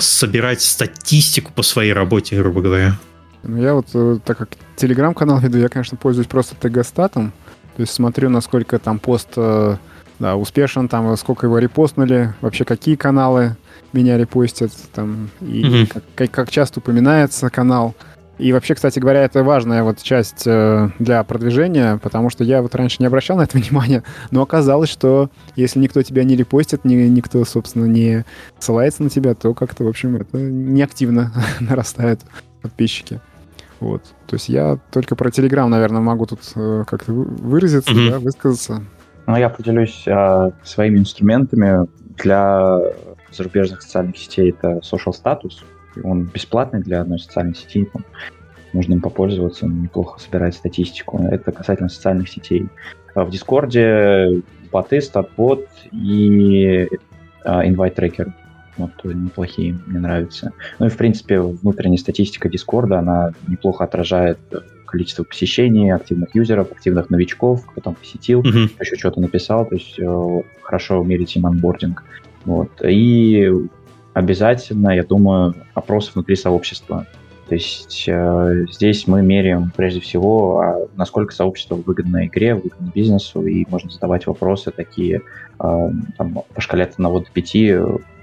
собирать статистику по своей работе, грубо говоря? Ну, я вот, так как телеграм-канал веду, я, конечно, пользуюсь просто тегостатом. То есть смотрю, насколько там пост э, да, успешен, там сколько его репостнули, вообще какие каналы меня репостят, там, и mm-hmm. как, как, как часто упоминается канал. И вообще, кстати говоря, это важная вот часть э, для продвижения, потому что я вот раньше не обращал на это внимания, но оказалось, что если никто тебя не репостит, ни, никто, собственно, не ссылается на тебя, то как-то, в общем, это неактивно нарастают подписчики. Вот. То есть я только про Telegram, наверное, могу тут э, как-то выразиться, mm-hmm. да, высказаться. Ну, я поделюсь э, своими инструментами для зарубежных социальных сетей. Это Social Status. Он бесплатный для одной социальной сети. Там, можно им попользоваться, он неплохо собирает статистику. Это касательно социальных сетей. А в Дискорде боты, StatBot и э, Invite Tracker вот, неплохие, мне нравятся. Ну и, в принципе, внутренняя статистика Дискорда, она неплохо отражает количество посещений, активных юзеров, активных новичков, кто там посетил, mm-hmm. еще что-то написал, то есть э, хорошо мерить им onboarding. Вот. И обязательно, я думаю, опрос внутри сообщества. То есть э, здесь мы меряем прежде всего, а насколько сообщество выгодно игре, выгодно бизнесу, и можно задавать вопросы такие э, там, по шкале от 1 до 5,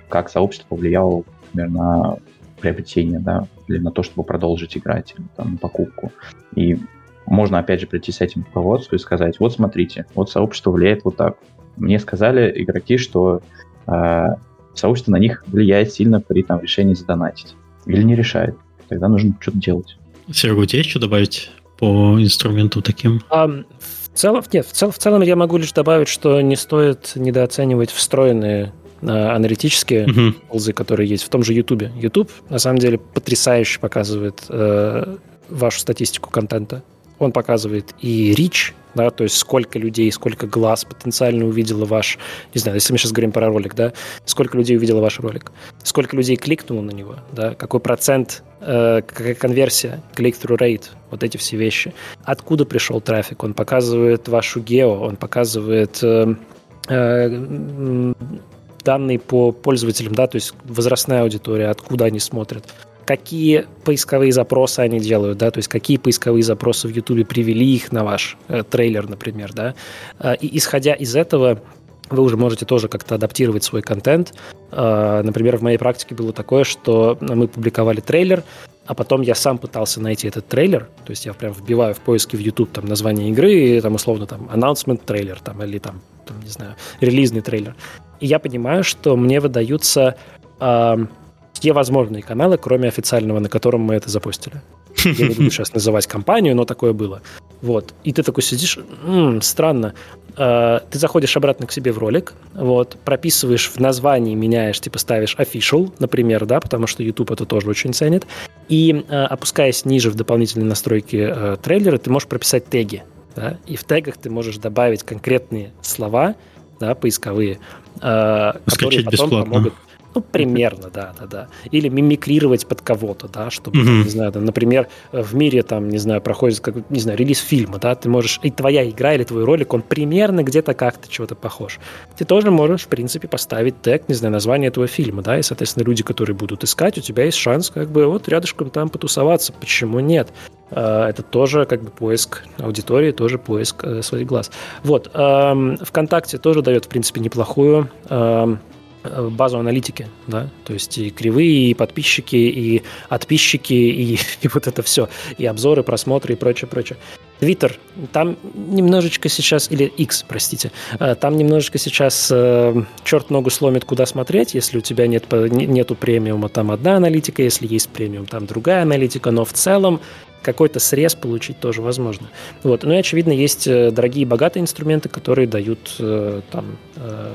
как сообщество повлияло, например, на приобретение, да, или на то, чтобы продолжить играть, или там, на покупку. И можно, опять же, прийти с этим к руководству и сказать, вот смотрите, вот сообщество влияет вот так. Мне сказали игроки, что э, сообщество на них влияет сильно при там, решении задонатить. Или не решает. Тогда нужно что-то делать. Серега, у тебя есть что добавить по инструменту таким? Um, в целом, нет, в, цел, в целом я могу лишь добавить, что не стоит недооценивать встроенные аналитические uh-huh. ползы, которые есть в том же YouTube. YouTube, на самом деле, потрясающе показывает э, вашу статистику контента. Он показывает и reach, да, то есть сколько людей, сколько глаз потенциально увидело ваш, не знаю, если мы сейчас говорим про ролик, да, сколько людей увидело ваш ролик, сколько людей кликнуло на него, да, какой процент, э, какая конверсия, click-through rate, вот эти все вещи. Откуда пришел трафик? Он показывает вашу гео, он показывает э, э, данные по пользователям, да, то есть возрастная аудитория, откуда они смотрят, какие поисковые запросы они делают, да, то есть какие поисковые запросы в YouTube привели их на ваш э, трейлер, например, да, э, и исходя из этого вы уже можете тоже как-то адаптировать свой контент. Э, например, в моей практике было такое, что мы публиковали трейлер, а потом я сам пытался найти этот трейлер, то есть я прям вбиваю в поиске в YouTube там название игры, и там условно там announcement трейлер, там, или там, там не знаю, релизный трейлер. И я понимаю, что мне выдаются э, все возможные каналы, кроме официального, на котором мы это запустили. Я не буду сейчас называть компанию, но такое было. Вот. И ты такой сидишь, м-м, странно. Э, ты заходишь обратно к себе в ролик, вот, прописываешь в названии, меняешь, типа ставишь official, например, да, потому что YouTube это тоже очень ценит. И э, опускаясь ниже в дополнительные настройки э, трейлера, ты можешь прописать теги. Да, и в тегах ты можешь добавить конкретные слова, да, поисковые, э, которые потом бесплатно. помогут Ну, примерно, да, да, да. Или мимикрировать под кого-то, да, чтобы, mm-hmm. не знаю, там, например, в мире, там, не знаю, проходит, как, не знаю, релиз фильма, да, ты можешь, и твоя игра или твой ролик, он примерно где-то как-то чего-то похож. Ты тоже можешь, в принципе, поставить тег, не знаю, название этого фильма, да, и, соответственно, люди, которые будут искать, у тебя есть шанс, как бы, вот рядышком там потусоваться. Почему нет? А, это тоже как бы поиск аудитории, тоже поиск э, своих глаз. Вот. ВКонтакте тоже дает, в принципе, неплохую базу аналитики, да, то есть и кривые, и подписчики, и подписчики, и, и вот это все, и обзоры, просмотры и прочее, прочее. Твиттер, там немножечко сейчас, или X, простите, э, там немножечко сейчас э, черт ногу сломит, куда смотреть, если у тебя нет, нету премиума, там одна аналитика, если есть премиум, там другая аналитика, но в целом какой-то срез получить тоже возможно. Вот. Ну и, очевидно, есть э, дорогие богатые инструменты, которые дают э, там э,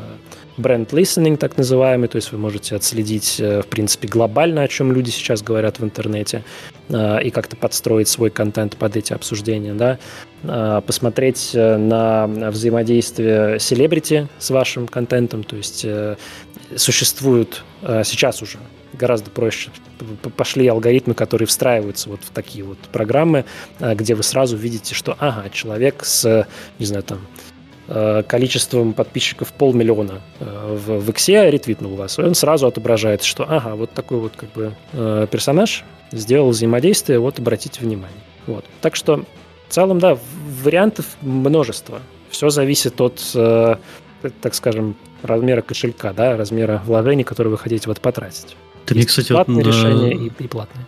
бренд listening, так называемый, то есть вы можете отследить, в принципе, глобально, о чем люди сейчас говорят в интернете, и как-то подстроить свой контент под эти обсуждения, да, посмотреть на взаимодействие селебрити с вашим контентом, то есть существуют сейчас уже гораздо проще. Пошли алгоритмы, которые встраиваются вот в такие вот программы, э, где вы сразу видите, что, ага, человек с, не знаю, там, э, количеством подписчиков полмиллиона э, в, в Иксе ретвитнул вас, он сразу отображает, что, ага, вот такой вот как бы персонаж сделал взаимодействие, вот обратите внимание. Вот. Так что в целом, да, вариантов множество. Все зависит от, так скажем, размера кошелька, да, размера вложений, которые вы хотите вот потратить. Ты мне, кстати, платные вот, решения и, и платные.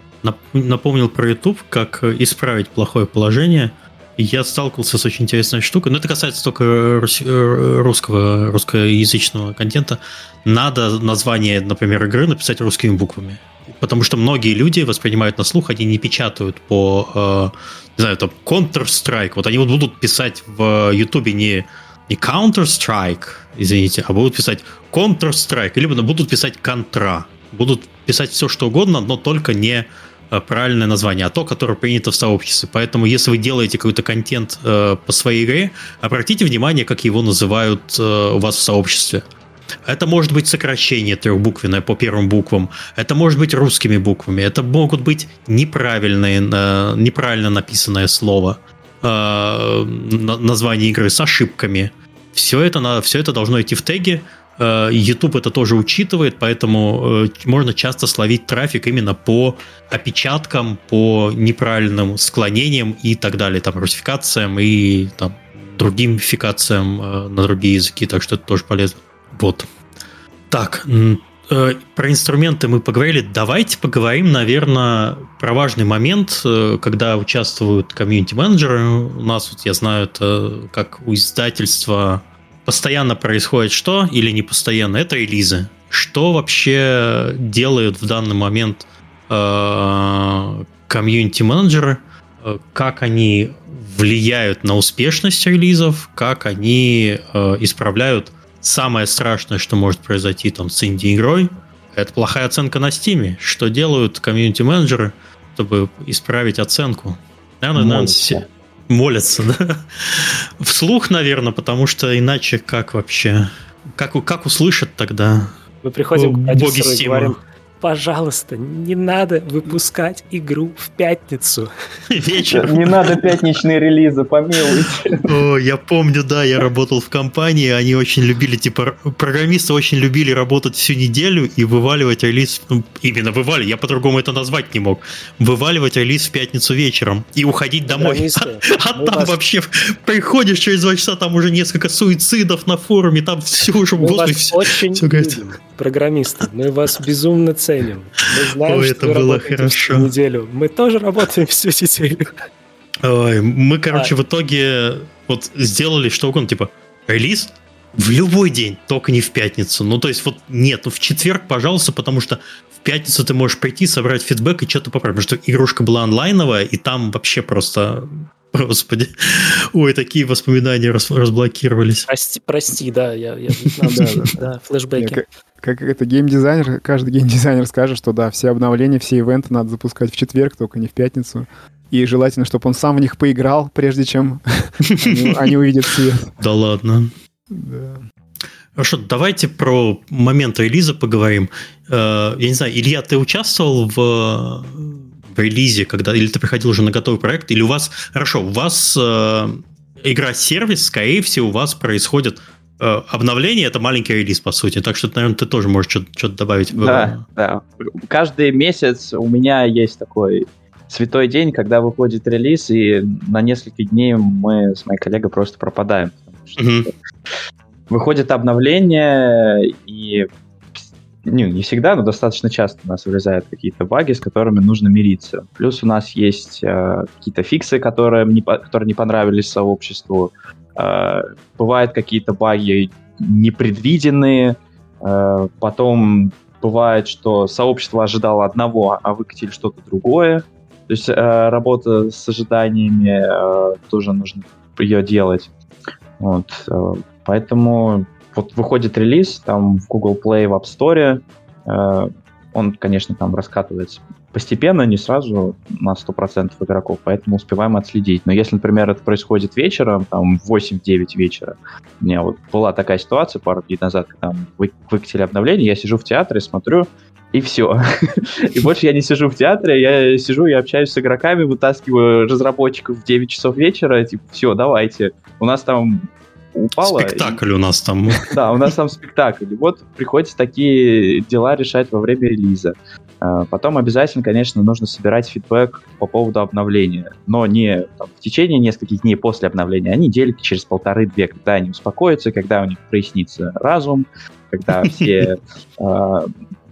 Напомнил про YouTube, как исправить плохое положение. Я сталкивался с очень интересной штукой, но это касается только русского, русскоязычного контента. Надо название, например, игры написать русскими буквами. Потому что многие люди воспринимают на слух, они не печатают по, э, не знаю, там, Counter-Strike. Вот они вот будут писать в YouTube не, не Counter-Strike, извините, а будут писать Counter-Strike, либо будут писать Contra будут писать все, что угодно, но только не э, правильное название, а то, которое принято в сообществе. Поэтому, если вы делаете какой-то контент э, по своей игре, обратите внимание, как его называют э, у вас в сообществе. Это может быть сокращение трехбуквенное по первым буквам. Это может быть русскими буквами. Это могут быть неправильные, э, неправильно написанное слово. Э, название игры с ошибками. Все это, все это должно идти в теге. Э, YouTube это тоже учитывает, поэтому э, можно часто словить трафик именно по опечаткам, по неправильным склонениям и так далее, там, русификациям и там, другим фикациям э, на другие языки, так что это тоже полезно. Вот. Так, про инструменты мы поговорили. Давайте поговорим, наверное, про важный момент, когда участвуют комьюнити-менеджеры. У нас, вот я знаю, это как у издательства постоянно происходит что или не постоянно, это релизы. Что вообще делают в данный момент э, комьюнити-менеджеры, э, как они влияют на успешность релизов, как они э, исправляют самое страшное, что может произойти там с инди-игрой, это плохая оценка на Стиме. Что делают комьюнити-менеджеры, чтобы исправить оценку? Наверное, наверное, молятся, да? Вслух, наверное, потому что иначе как вообще? Как, как услышат тогда? Мы приходим к продюсеру и говорим, пожалуйста, не надо выпускать игру в пятницу. Вечером. Не надо пятничные релизы, помилуйте. О, я помню, да, я работал в компании, они очень любили, типа, программисты очень любили работать всю неделю и вываливать релиз, ну, именно вываливать, я по-другому это назвать не мог, вываливать релиз в пятницу вечером и уходить домой. А, а там вас... вообще приходишь через два часа, там уже несколько суицидов на форуме, там все уже, мы все, очень все любим, программисты, мы вас безумно ценим ценим. Мы знаем, Ой, что это было хорошо. неделю. Мы тоже работаем всю неделю. Ой, мы, короче, а. в итоге вот сделали что угодно, типа релиз в любой день, только не в пятницу. Ну, то есть, вот нет, ну в четверг, пожалуйста, потому что в пятницу ты можешь прийти, собрать фидбэк и что-то поправить. Потому что игрушка была онлайновая, и там вообще просто Господи. Ой, такие воспоминания раз, разблокировались. Прости, прости, да, я, я да, да, флешбеки как это геймдизайнер, каждый геймдизайнер скажет, что да, все обновления, все ивенты надо запускать в четверг, только не в пятницу. И желательно, чтобы он сам в них поиграл, прежде чем они, увидят свет. Да ладно. Хорошо, давайте про момент релиза поговорим. Э, я не знаю, Илья, ты участвовал в, в релизе, когда или ты приходил уже на готовый проект, или у вас, хорошо, у вас э, игра-сервис, скорее всего, у вас происходит э, обновление, это маленький релиз, по сути, так что, наверное, ты тоже можешь что-то, что-то добавить. Да, да. Каждый месяц у меня есть такой святой день, когда выходит релиз, и на несколько дней мы с моей коллегой просто пропадаем. Mm-hmm выходит обновление, и не, не всегда, но достаточно часто у нас вылезают какие-то баги, с которыми нужно мириться. Плюс у нас есть э, какие-то фиксы, которые не, которые не понравились сообществу. Э, бывают какие-то баги непредвиденные. Э, потом бывает, что сообщество ожидало одного, а выкатили что-то другое. То есть э, работа с ожиданиями тоже нужно ее делать. Вот. Поэтому вот выходит релиз там в Google Play, в App Store, он, конечно, там раскатывается постепенно, не сразу на 100% игроков, поэтому успеваем отследить. Но если, например, это происходит вечером, там, в 8-9 вечера, у меня вот была такая ситуация пару дней назад, когда там вы, выкатили обновление, я сижу в театре, смотрю, и все. и больше я не сижу в театре, я сижу и общаюсь с игроками, вытаскиваю разработчиков в 9 часов вечера, типа, все, давайте. У нас там упала. Спектакль и... у нас там. Да, у нас там спектакль. И вот приходится такие дела решать во время релиза. А, потом обязательно, конечно, нужно собирать фидбэк по поводу обновления. Но не там, в течение нескольких дней после обновления, а недели через полторы-две, когда они успокоятся, когда у них прояснится разум, когда все а,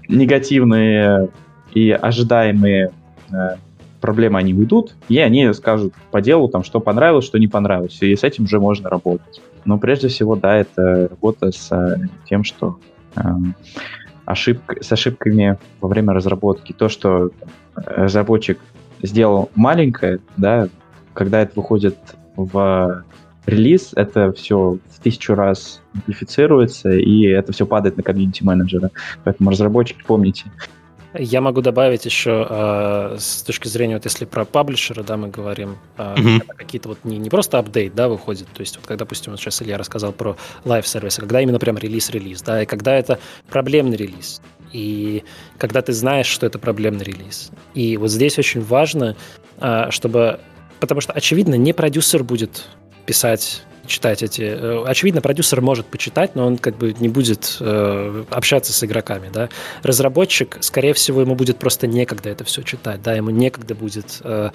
негативные и ожидаемые а, проблемы они уйдут, и они скажут по делу, там, что понравилось, что не понравилось, и с этим уже можно работать. Но прежде всего, да, это работа с тем, что ошибка, с ошибками во время разработки. То, что разработчик сделал маленькое, да, когда это выходит в релиз, это все в тысячу раз амплифицируется, и это все падает на комьюнити менеджера. Поэтому разработчики, помните, я могу добавить еще э, с точки зрения, вот если про паблишера, да, мы говорим, э, mm-hmm. какие-то вот не, не просто апдейт, да, выходит, то есть вот когда, допустим, вот сейчас Илья рассказал про live-сервисы, когда именно прям релиз-релиз, да, и когда это проблемный релиз, и когда ты знаешь, что это проблемный релиз. И вот здесь очень важно, э, чтобы... Потому что, очевидно, не продюсер будет писать читать эти... Э, очевидно, продюсер может почитать, но он как бы не будет э, общаться с игроками, да. Разработчик, скорее всего, ему будет просто некогда это все читать, да, ему некогда будет э,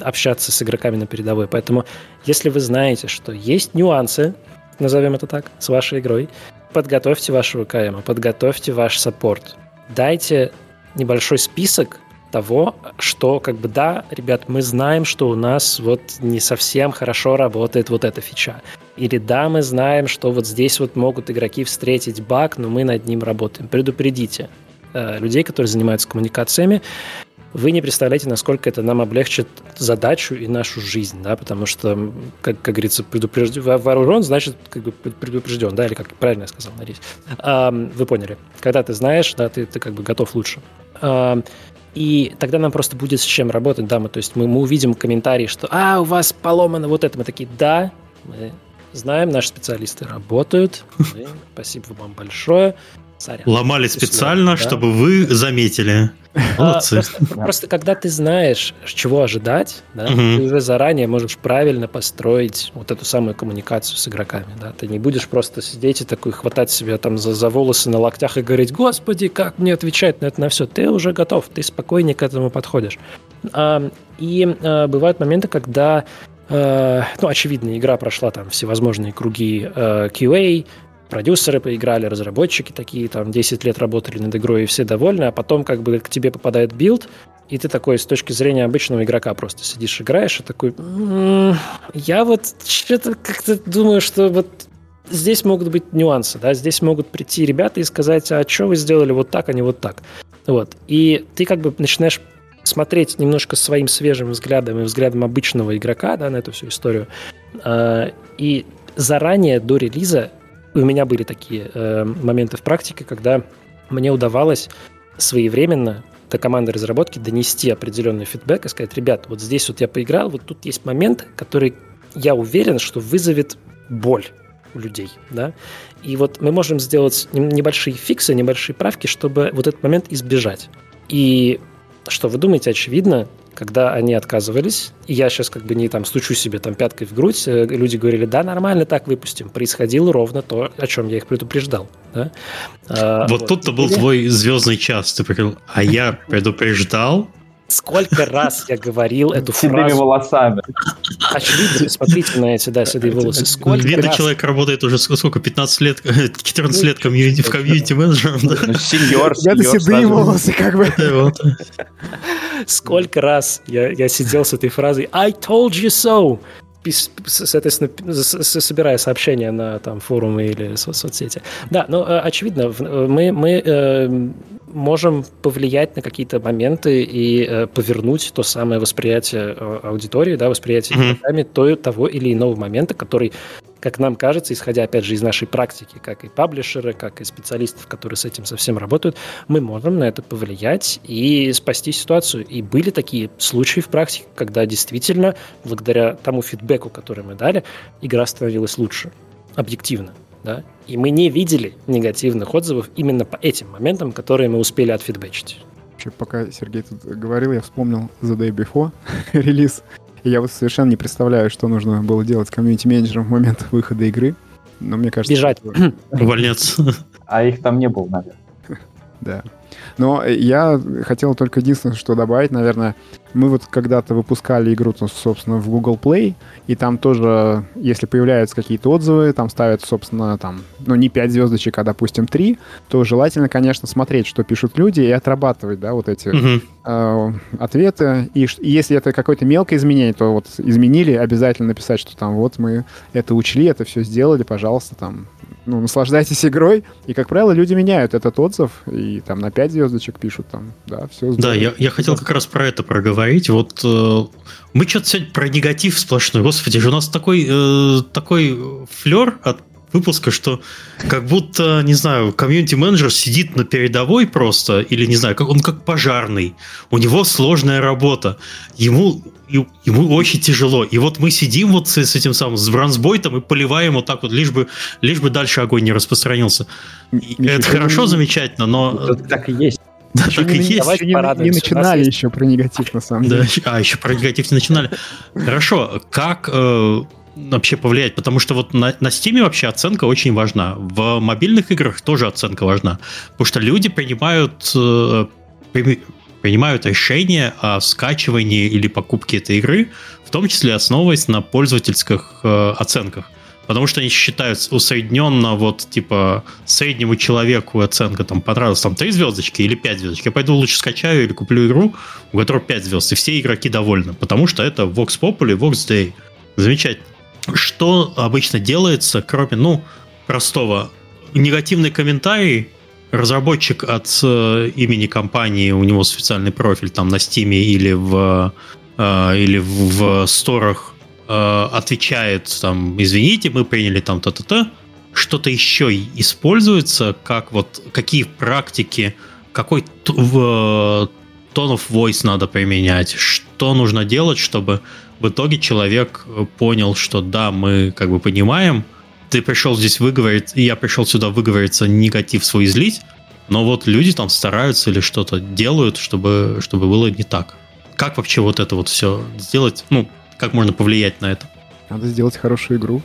общаться с игроками на передовой. Поэтому, если вы знаете, что есть нюансы, назовем это так, с вашей игрой, подготовьте вашего КМ, подготовьте ваш саппорт, дайте небольшой список того, что как бы да, ребят, мы знаем, что у нас вот не совсем хорошо работает вот эта фича. Или да, мы знаем, что вот здесь вот могут игроки встретить баг, но мы над ним работаем. Предупредите э, людей, которые занимаются коммуникациями, вы не представляете, насколько это нам облегчит задачу и нашу жизнь, да, потому что, как, как говорится, предупрежден, вооружен, значит, как бы предупрежден, да, или как правильно я сказал, надеюсь. А, вы поняли. Когда ты знаешь, да, ты, ты как бы готов лучше. И тогда нам просто будет с чем работать, да, мы, то есть мы, мы увидим комментарии, что «А, у вас поломано вот это». Мы такие «Да, мы знаем, наши специалисты работают, мы, спасибо вам большое». Сорян. Ломали специально, да? чтобы вы заметили. А, Молодцы. А, просто, просто когда ты знаешь, чего ожидать, да, угу. ты уже заранее можешь правильно построить вот эту самую коммуникацию с игроками. Да. Ты не будешь просто сидеть и такой хватать себя там за, за волосы на локтях и говорить, господи, как мне отвечать на это на все. Ты уже готов, ты спокойнее к этому подходишь. А, и а, бывают моменты, когда Uh, ну, очевидно, игра прошла там всевозможные круги uh, QA, продюсеры поиграли, разработчики такие, там, 10 лет работали над игрой, и все довольны, а потом как бы к тебе попадает билд, и ты такой с точки зрения обычного игрока просто сидишь, играешь, и такой, м-м, я вот что-то как-то думаю, что вот здесь могут быть нюансы, да, здесь могут прийти ребята и сказать, а что вы сделали вот так, а не вот так. Вот. И ты как бы начинаешь смотреть немножко своим свежим взглядом и взглядом обычного игрока да, на эту всю историю. А, и заранее до релиза у меня были такие э, моменты в практике, когда мне удавалось своевременно до команды разработки донести определенный фидбэк и сказать, ребят, вот здесь вот я поиграл, вот тут есть момент, который я уверен, что вызовет боль. у людей, да, и вот мы можем сделать небольшие фиксы, небольшие правки, чтобы вот этот момент избежать. И что вы думаете, очевидно, когда они отказывались, и я сейчас как бы не там стучу себе там пяткой в грудь, э, люди говорили, да, нормально так выпустим. Происходило ровно то, о чем я их предупреждал. Да? А, вот, вот тут-то был твой звездный час. Ты говорил, а я предупреждал, Сколько раз я говорил эту фразу. Седыми волосами. Очевидно, смотрите на эти, да, седые волосы. Сколько Видно, раз... человек работает уже сколько, 15 лет, 14 лет комьюнити, в комьюнити менеджером, да? Ну, сеньор, Это седые волосы, как бы. Сколько раз я, я сидел с этой фразой «I told you so!» соответственно, собирая сообщения на там, форумы или со соцсети. Да, э, очевидно, э, мы, мы э, можем повлиять на какие-то моменты и э, повернуть то самое восприятие э, аудитории, да, восприятие mm-hmm. то, того или иного момента, который, как нам кажется, исходя, опять же, из нашей практики, как и паблишеры, как и специалистов, которые с этим совсем работают, мы можем на это повлиять и спасти ситуацию. И были такие случаи в практике, когда действительно, благодаря тому фидбэку, который мы дали, игра становилась лучше, объективно да, и мы не видели негативных отзывов именно по этим моментам, которые мы успели отфидбэчить. Пока Сергей тут говорил, я вспомнил The Day Before релиз. И я вот совершенно не представляю, что нужно было делать комьюнити-менеджером в момент выхода игры. Но мне кажется... Бежать. Увольняться. А их там не было, наверное. Да. Но я хотел только единственное, что добавить, наверное, мы вот когда-то выпускали игру, собственно, в Google Play, и там тоже, если появляются какие-то отзывы, там ставят, собственно, там, ну, не 5 звездочек, а, допустим, 3, то желательно, конечно, смотреть, что пишут люди, и отрабатывать, да, вот эти uh-huh. э, ответы. И, и если это какое-то мелкое изменение, то вот изменили, обязательно написать, что там вот мы это учли, это все сделали, пожалуйста, там, ну, наслаждайтесь игрой. И, как правило, люди меняют этот отзыв, и там на 5 звездочек пишут, там, да, все здорово. Да, я, я хотел как раз про это проговорить. Вот э, мы что-то сегодня про негатив сплошной. Господи, же у нас такой, э, такой флер от выпуска, что как будто, не знаю, комьюнити-менеджер сидит на передовой просто, или, не знаю, как он как пожарный. У него сложная работа. Ему ему очень тяжело. И вот мы сидим вот с, с этим самым, с бронзбойтом и поливаем вот так вот, лишь бы, лишь бы дальше огонь не распространился. Миша, это хорошо, замечательно, но... Это так и есть. Да, еще так не, и есть. Еще не, не начинали еще про негатив, на самом да, деле. А, еще про негатив не начинали. Хорошо, как э, вообще повлиять? Потому что вот на, на Steam вообще оценка очень важна. В мобильных играх тоже оценка важна. Потому что люди принимают... Э, принимают решение о скачивании или покупке этой игры, в том числе основываясь на пользовательских э, оценках. Потому что они считают усредненно, вот, типа, среднему человеку оценка там понравилась там 3 звездочки или 5 звездочек. Я пойду лучше скачаю или куплю игру, у которой 5 звезд, и все игроки довольны, потому что это Vox Populi, Vox Day. Замечательно. Что обычно делается, кроме, ну, простого, негативный комментарий. Разработчик от э, имени компании, у него специальный профиль там на Steam или в, э, или в, в сторах э, отвечает там, извините, мы приняли там то-то-то, что-то еще используется, как вот какие практики, какой в of voice надо применять, что нужно делать, чтобы в итоге человек понял, что да, мы как бы понимаем, ты пришел здесь выговорить, и я пришел сюда выговориться, негатив свой излить, но вот люди там стараются или что-то делают, чтобы, чтобы было не так. Как вообще вот это вот все сделать? Ну, как можно повлиять на это? Надо сделать хорошую игру.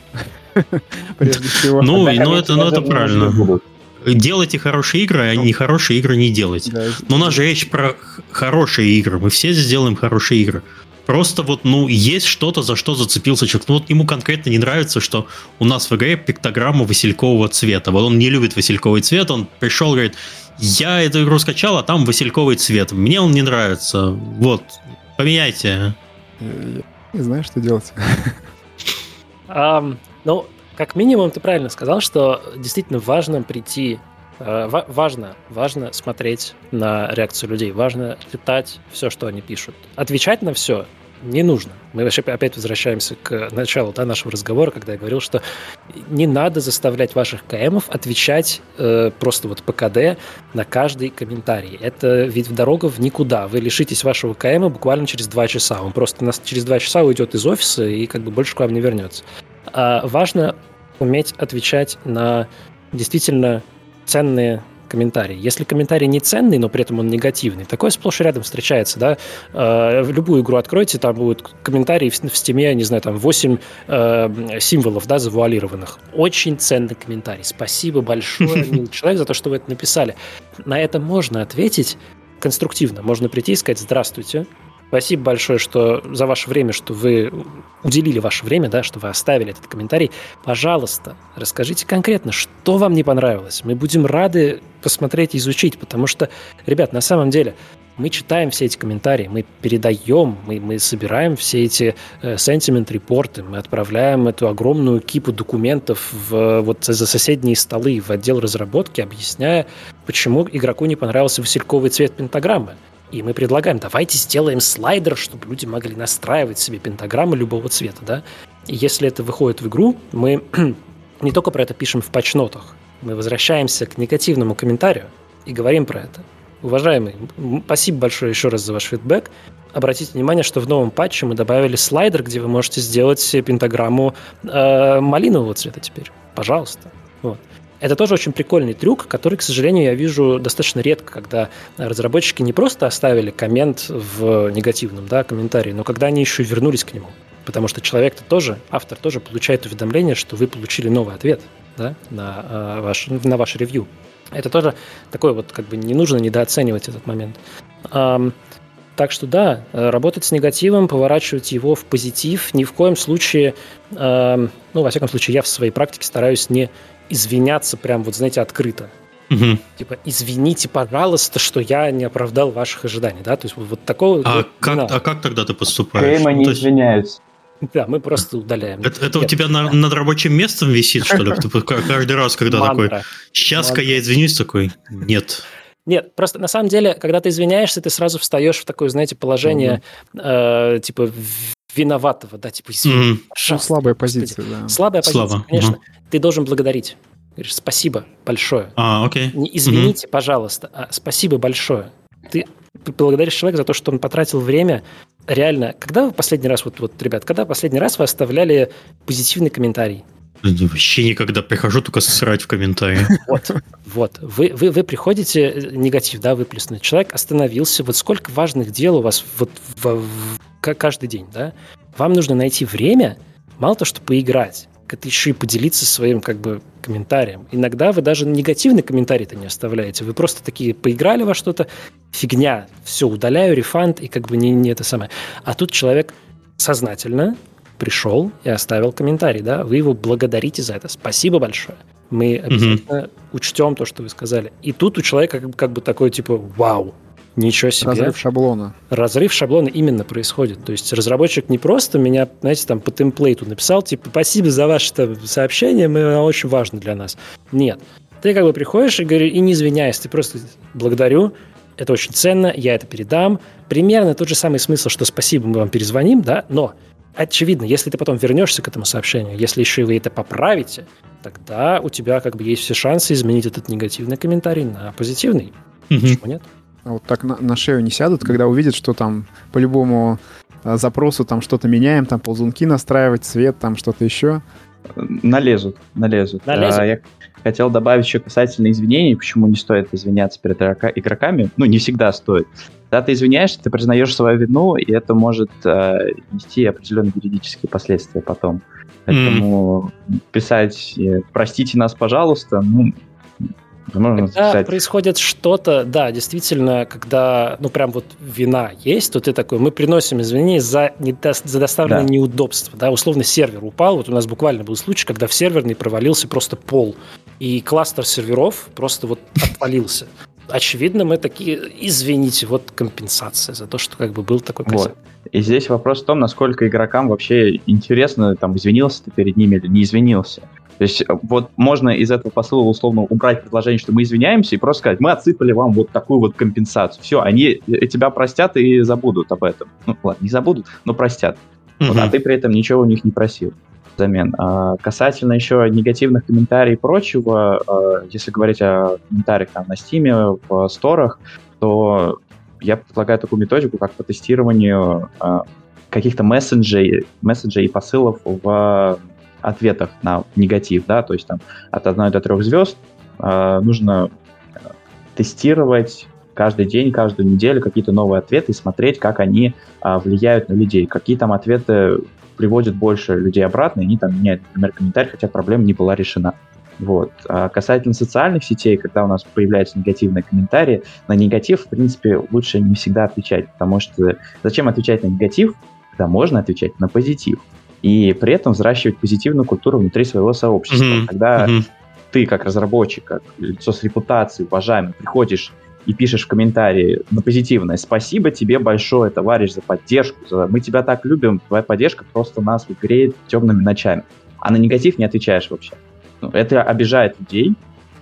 Прежде всего. Ну, ну это, ну, это правильно. Делайте хорошие игры, а не хорошие игры не делайте. Но у нас же речь про хорошие игры. Мы все сделаем хорошие игры. Просто вот, ну, есть что-то, за что зацепился человек. Ну, вот ему конкретно не нравится, что у нас в игре пиктограмма василькового цвета. Вот он не любит васильковый цвет, он пришел, говорит, я эту игру скачал, а там васильковый цвет. Мне он не нравится. Вот, поменяйте. Я не знаю, что делать. Um, ну, как минимум, ты правильно сказал, что действительно важно прийти э, важно, важно смотреть на реакцию людей, важно читать все, что они пишут. Отвечать на все не нужно. Мы вообще опять возвращаемся к началу да, нашего разговора, когда я говорил, что не надо заставлять ваших КМов отвечать э, просто вот по КД на каждый комментарий. Это ведь дорога в никуда. Вы лишитесь вашего КМа буквально через два часа. Он просто нас через два часа уйдет из офиса и как бы больше к вам не вернется. А важно уметь отвечать на действительно ценные комментарий. Если комментарий не ценный, но при этом он негативный, такое сплошь и рядом встречается, да. Э, в любую игру откройте, там будут комментарии в, в стиме, не знаю, там 8 э, символов, да, завуалированных. Очень ценный комментарий. Спасибо большое, милый человек, за то, что вы это написали. На это можно ответить конструктивно. Можно прийти и сказать «Здравствуйте, Спасибо большое, что за ваше время, что вы уделили ваше время, да, что вы оставили этот комментарий. Пожалуйста, расскажите конкретно, что вам не понравилось. Мы будем рады посмотреть и изучить, потому что, ребят, на самом деле, мы читаем все эти комментарии, мы передаем, мы, мы собираем все эти сентимент-репорты, мы отправляем эту огромную кипу документов в, вот за соседние столы в отдел разработки, объясняя, почему игроку не понравился васильковый цвет пентаграммы. И мы предлагаем, давайте сделаем слайдер, чтобы люди могли настраивать себе пентаграммы любого цвета, да. И если это выходит в игру, мы не только про это пишем в патчнотах, мы возвращаемся к негативному комментарию и говорим про это. Уважаемый, спасибо большое еще раз за ваш фидбэк. Обратите внимание, что в новом патче мы добавили слайдер, где вы можете сделать пентаграмму э, малинового цвета теперь. Пожалуйста. Вот. Это тоже очень прикольный трюк, который, к сожалению, я вижу достаточно редко, когда разработчики не просто оставили коммент в негативном да, комментарии, но когда они еще и вернулись к нему. Потому что человек-то тоже, автор тоже получает уведомление, что вы получили новый ответ да, на, э, ваш, на ваш ревью. Это тоже такой вот, как бы не нужно недооценивать этот момент. Так что да, работать с негативом, поворачивать его в позитив, ни в коем случае, э, ну, во всяком случае, я в своей практике стараюсь не извиняться прям, вот знаете, открыто. Угу. Типа, извините, пожалуйста, что я не оправдал ваших ожиданий, да? То есть вот такого... А, вот, как, а как тогда ты поступаешь? Крейма не ну, извиняются. Да, мы просто удаляем. Это, это у тебя на, над рабочим местом висит, что ли? Каждый раз, когда такой, сейчас-ка я извинюсь, такой, нет. Нет, просто на самом деле, когда ты извиняешься, ты сразу встаешь в такое, знаете, положение, э, типа, виноватого, да, типа, извини, mm. ну, слабая позиция, да. Слабая позиция, Слабо. конечно. Mm. Ты должен благодарить. Говоришь, спасибо большое. А, окей. Не извините, mm-hmm. пожалуйста, а спасибо большое. Ты благодаришь человека за то, что он потратил время. Реально, когда вы последний раз, вот, вот, ребят, когда последний раз вы оставляли позитивный комментарий? Вообще никогда прихожу только срать в комментарии. Вот, вот. Вы, вы, вы приходите, э, негатив, да, выплеснуть. Человек остановился. Вот сколько важных дел у вас вот в, в, каждый день, да? Вам нужно найти время, мало то, что поиграть, это еще и поделиться своим как бы комментарием. Иногда вы даже негативный комментарий-то не оставляете. Вы просто такие поиграли во что-то, фигня, все, удаляю, рефанд, и как бы не, не это самое. А тут человек сознательно пришел и оставил комментарий, да, вы его благодарите за это. Спасибо большое. Мы обязательно mm учтем то, что вы сказали. И тут у человека как, как бы такой типа вау, Ничего себе. Разрыв шаблона. Разрыв шаблона именно происходит. То есть разработчик не просто меня, знаете, там по темплейту написал, типа, спасибо за ваше сообщение, мы, очень важно для нас. Нет. Ты как бы приходишь и говоришь, и не извиняясь, ты просто благодарю, это очень ценно, я это передам. Примерно тот же самый смысл, что спасибо, мы вам перезвоним, да, но очевидно, если ты потом вернешься к этому сообщению, если еще и вы это поправите, тогда у тебя как бы есть все шансы изменить этот негативный комментарий на позитивный. Угу. Почему нет? А вот так на, на шею не сядут, когда увидят, что там по любому а, запросу там что-то меняем, там ползунки настраивать, цвет, там что-то еще. Налезут, налезут. налезут. А, я хотел добавить еще касательно извинений, почему не стоит извиняться перед игроками. Ну, не всегда стоит. Когда ты извиняешься, ты признаешь свою вину, и это может э, нести определенные юридические последствия потом. Поэтому mm. писать э, «простите нас, пожалуйста», ну, можно когда записать. происходит что-то, да, действительно, когда, ну, прям вот вина есть, то ты такой, мы приносим извинения за, недо, за доставленное да. неудобство, да, условно сервер упал, вот у нас буквально был случай, когда в серверный провалился просто пол, и кластер серверов просто вот отвалился. Очевидно, мы такие, извините, вот компенсация за то, что как бы был такой косяк. Вот. И здесь вопрос в том, насколько игрокам вообще интересно, там, извинился ты перед ними или не извинился. То есть э, вот можно из этого посыла условно убрать предложение, что мы извиняемся, и просто сказать, мы отсыпали вам вот такую вот компенсацию. Все, они э, тебя простят и забудут об этом. Ну, ладно, не забудут, но простят. Mm-hmm. Вот, а ты при этом ничего у них не просил взамен. А, касательно еще негативных комментариев и прочего, а, если говорить о комментариях там, на Steam, в сторах, то я предлагаю такую методику, как по тестированию а, каких-то мессенджей, месседжей и посылов в ответах на негатив, да, то есть там от 1 до 3 звезд э, нужно тестировать каждый день, каждую неделю какие-то новые ответы и смотреть, как они а, влияют на людей. Какие там ответы приводят больше людей обратно, и они там меняют, например, комментарий, хотя проблема не была решена. Вот. А касательно социальных сетей, когда у нас появляются негативные комментарии, на негатив, в принципе, лучше не всегда отвечать, потому что зачем отвечать на негатив, когда можно отвечать на позитив? И при этом взращивать позитивную культуру внутри своего сообщества. Mm-hmm. Когда mm-hmm. ты, как разработчик, как лицо с репутацией, уважаемый, приходишь и пишешь в комментарии на позитивное «Спасибо тебе большое, товарищ, за поддержку, за... мы тебя так любим, твоя поддержка просто нас греет темными ночами». А на негатив не отвечаешь вообще. Ну, это обижает людей,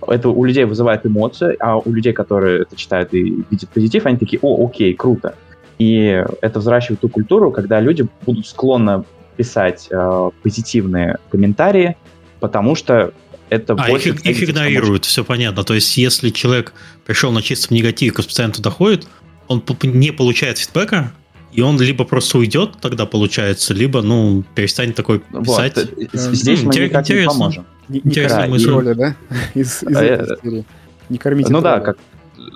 это у людей вызывает эмоции, а у людей, которые это читают и видят позитив, они такие «О, окей, круто». И это взращивает ту культуру, когда люди будут склонны писать э, позитивные комментарии, потому что это а, больше... Их, их игнорируют, все понятно. То есть, если человек пришел на чистом негативе, к постоянно туда ходит, он не получает фидбэка, и он либо просто уйдет, тогда получается, либо, ну, перестанет такой писать. Вот. Э, здесь мы никак интересно. не поможем. Не, Интересная мысль. Роли, да? Из, из этой серии. Не кормите Ну да, как,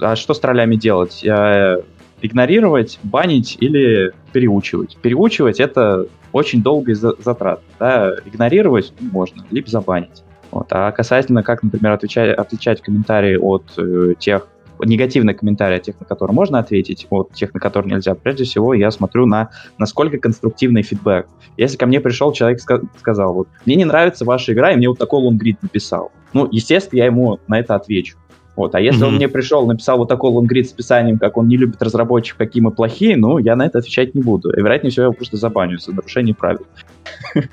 а что с троллями делать? Э, игнорировать, банить или переучивать? Переучивать — это очень долгий затрат. Да? Игнорировать можно, либо забанить. Вот. А касательно, как, например, отвечать, отличать комментарии от э, тех, негативные комментарии от тех, на которые можно ответить, от тех, на которые нельзя, прежде всего я смотрю на насколько конструктивный фидбэк. Если ко мне пришел человек ска- сказал, вот, мне не нравится ваша игра, и мне вот такой лонгрид написал. Ну, естественно, я ему на это отвечу. Вот. А если mm-hmm. он мне пришел, написал вот такой лонгрид с описанием, как он не любит разработчиков, какие мы плохие, ну, я на это отвечать не буду. И, вероятнее всего, я просто забаню за нарушение правил.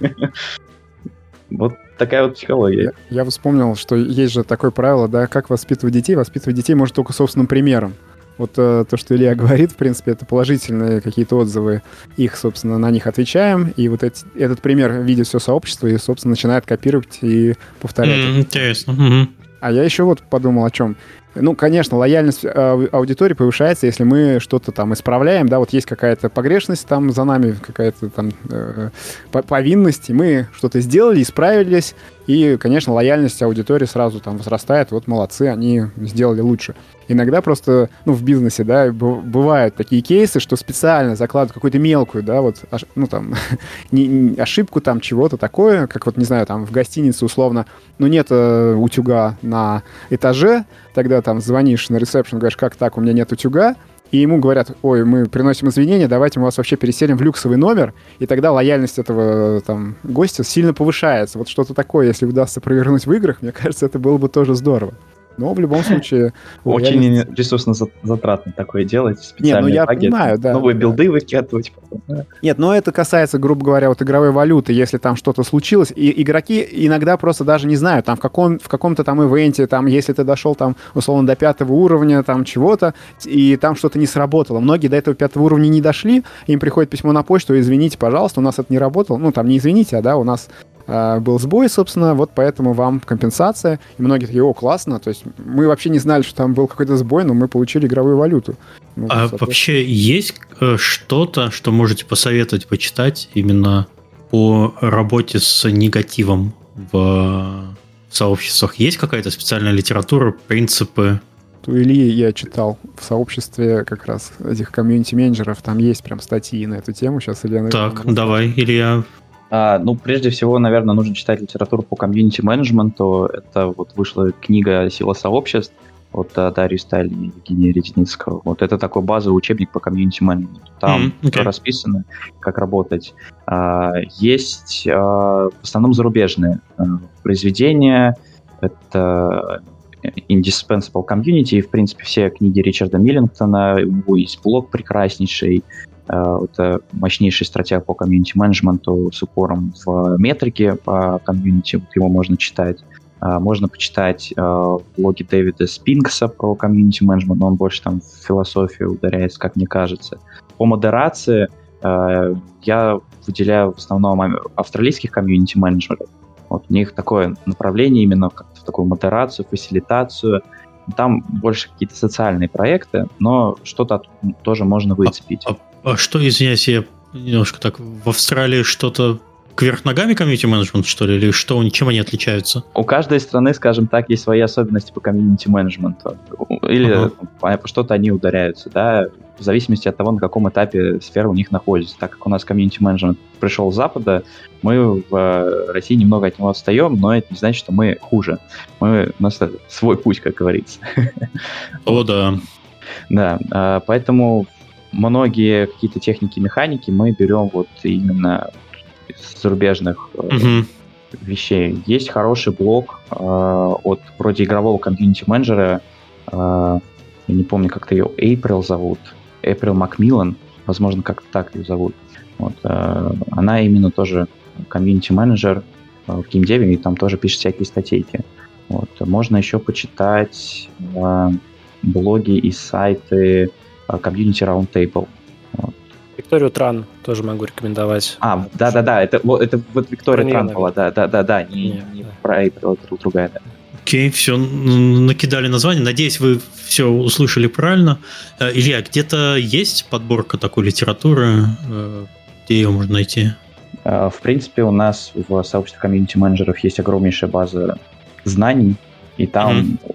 Вот такая вот психология. Я, я вспомнил, что есть же такое правило, да, как воспитывать детей. Воспитывать детей может только собственным примером. Вот э, то, что Илья говорит, в принципе, это положительные какие-то отзывы. Их, собственно, на них отвечаем. И вот эти, этот пример видит все сообщество и, собственно, начинает копировать и повторять. Mm, интересно. Mm-hmm. А я еще вот подумал о чем. Ну, конечно, лояльность э, аудитории повышается, если мы что-то там исправляем, да, вот есть какая-то погрешность там за нами, какая-то там э, повинность, и мы что-то сделали, исправились, и, конечно, лояльность аудитории сразу там возрастает, вот молодцы, они сделали лучше. Иногда просто, ну, в бизнесе, да, бывают такие кейсы, что специально закладывают какую-то мелкую, да, вот, ну, там, не, не, ошибку там чего-то такое, как вот, не знаю, там, в гостинице условно, ну, нет э, утюга на этаже, тогда там звонишь на ресепшн, говоришь, как так, у меня нет утюга, и ему говорят, ой, мы приносим извинения, давайте мы вас вообще переселим в люксовый номер, и тогда лояльность этого там гостя сильно повышается. Вот что-то такое, если удастся провернуть в играх, мне кажется, это было бы тоже здорово. Но в любом случае... Очень реально... ресурсно затратно такое делать. Нет, ну я пакеты, понимаю, да. Новые билды выкатывать потом. Да. Нет, но это касается, грубо говоря, вот игровой валюты. Если там что-то случилось, и игроки иногда просто даже не знают, там в, каком, в каком-то там ивенте, там, если ты дошел там, условно, до пятого уровня, там чего-то, и там что-то не сработало. Многие до этого пятого уровня не дошли, им приходит письмо на почту, извините, пожалуйста, у нас это не работало. Ну, там не извините, а да, у нас а, был сбой, собственно, вот поэтому вам компенсация. И многие такие, о, классно, то есть мы вообще не знали, что там был какой-то сбой, но мы получили игровую валюту. Ну, а вообще есть э, что-то, что можете посоветовать почитать именно по работе с негативом в сообществах? Есть какая-то специальная литература, принципы? У Ильи я читал в сообществе как раз этих комьюнити-менеджеров, там есть прям статьи на эту тему. Сейчас Илья... Так, давай, Илья, а, ну, прежде всего, наверное, нужно читать литературу по комьюнити-менеджменту. Это вот вышла книга «Сила сообществ» от uh, Дарьи Сталь и Евгения Реденицкого. Вот это такой базовый учебник по комьюнити-менеджменту. Там mm, okay. расписано, как работать. А, есть а, в основном зарубежные а, произведения. Это Indispensable Community, и, в принципе, все книги Ричарда Миллингтона, у него есть блог прекраснейший, это мощнейший стратег по комьюнити-менеджменту с упором в метрике по комьюнити, вот его можно читать. Э, можно почитать э, блоги Дэвида Спинкса про комьюнити-менеджмент, но он больше там в философию ударяется, как мне кажется. По модерации я выделяю в основном австралийских комьюнити-менеджеров. Вот у них такое направление именно в такую модерацию, фасилитацию. Там больше какие-то социальные проекты, но что-то тоже можно выцепить. А, а а что, извиняюсь, я немножко так в Австралии что-то кверх ногами комьюнити менеджмент, что ли, или что, чем они отличаются? У каждой страны, скажем так, есть свои особенности по комьюнити менеджменту. Или uh-huh. что-то они ударяются, да, в зависимости от того, на каком этапе сфера у них находится. Так как у нас комьюнити менеджмент пришел с Запада, мы в э, России немного от него отстаем, но это не значит, что мы хуже. Мы, у нас свой путь, как говорится. О, да. Да, а, поэтому многие какие-то техники, механики мы берем вот именно из зарубежных угу. вещей. Есть хороший блог э, от вроде игрового комьюнити-менеджера, э, я не помню, как-то ее April зовут, April Макмиллан, возможно, как-то так ее зовут. Вот, э, она именно тоже комьюнити-менеджер в геймдеве, и там тоже пишет всякие статейки. Вот. Можно еще почитать э, блоги и сайты комьюнити Roundtable. Вот. Викторию Тран тоже могу рекомендовать. А, да-да-да, это, вот, это вот Виктория Тран была, да-да-да, не, не, не про April, это другая, да. Окей, все, накидали название. Надеюсь, вы все услышали правильно. Э, Илья, где-то есть подборка такой литературы? Э, где ее можно найти? Э, в принципе, у нас в сообществе комьюнити-менеджеров есть огромнейшая база знаний, и там mm-hmm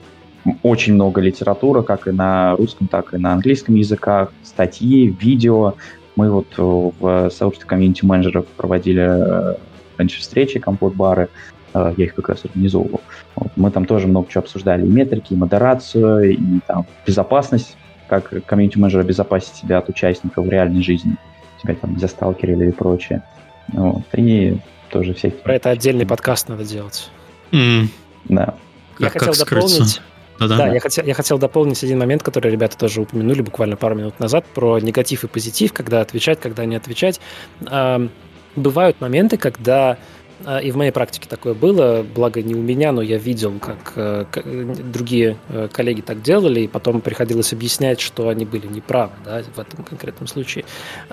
очень много литературы, как и на русском, так и на английском языках, статьи, видео. Мы вот э, в сообществе комьюнити-менеджеров проводили э, раньше встречи, компот-бары, э, я их как раз организовывал. Вот. Мы там тоже много чего обсуждали, и метрики, и модерацию, и там безопасность, как комьюнити-менеджер обезопасить себя от участников в реальной жизни, тебя там засталкерили и прочее. Вот. И тоже всякие... Про это отдельный подкаст надо делать. Mm. Да. Я как хотел дополнить, да, да. я хотел, я хотел дополнить один момент, который ребята тоже упомянули буквально пару минут назад, про негатив и позитив, когда отвечать, когда не отвечать. Бывают моменты, когда а, и в моей практике такое было, благо не у меня, но я видел, как э, другие э, коллеги так делали, и потом приходилось объяснять, что они были неправы да, в этом конкретном случае.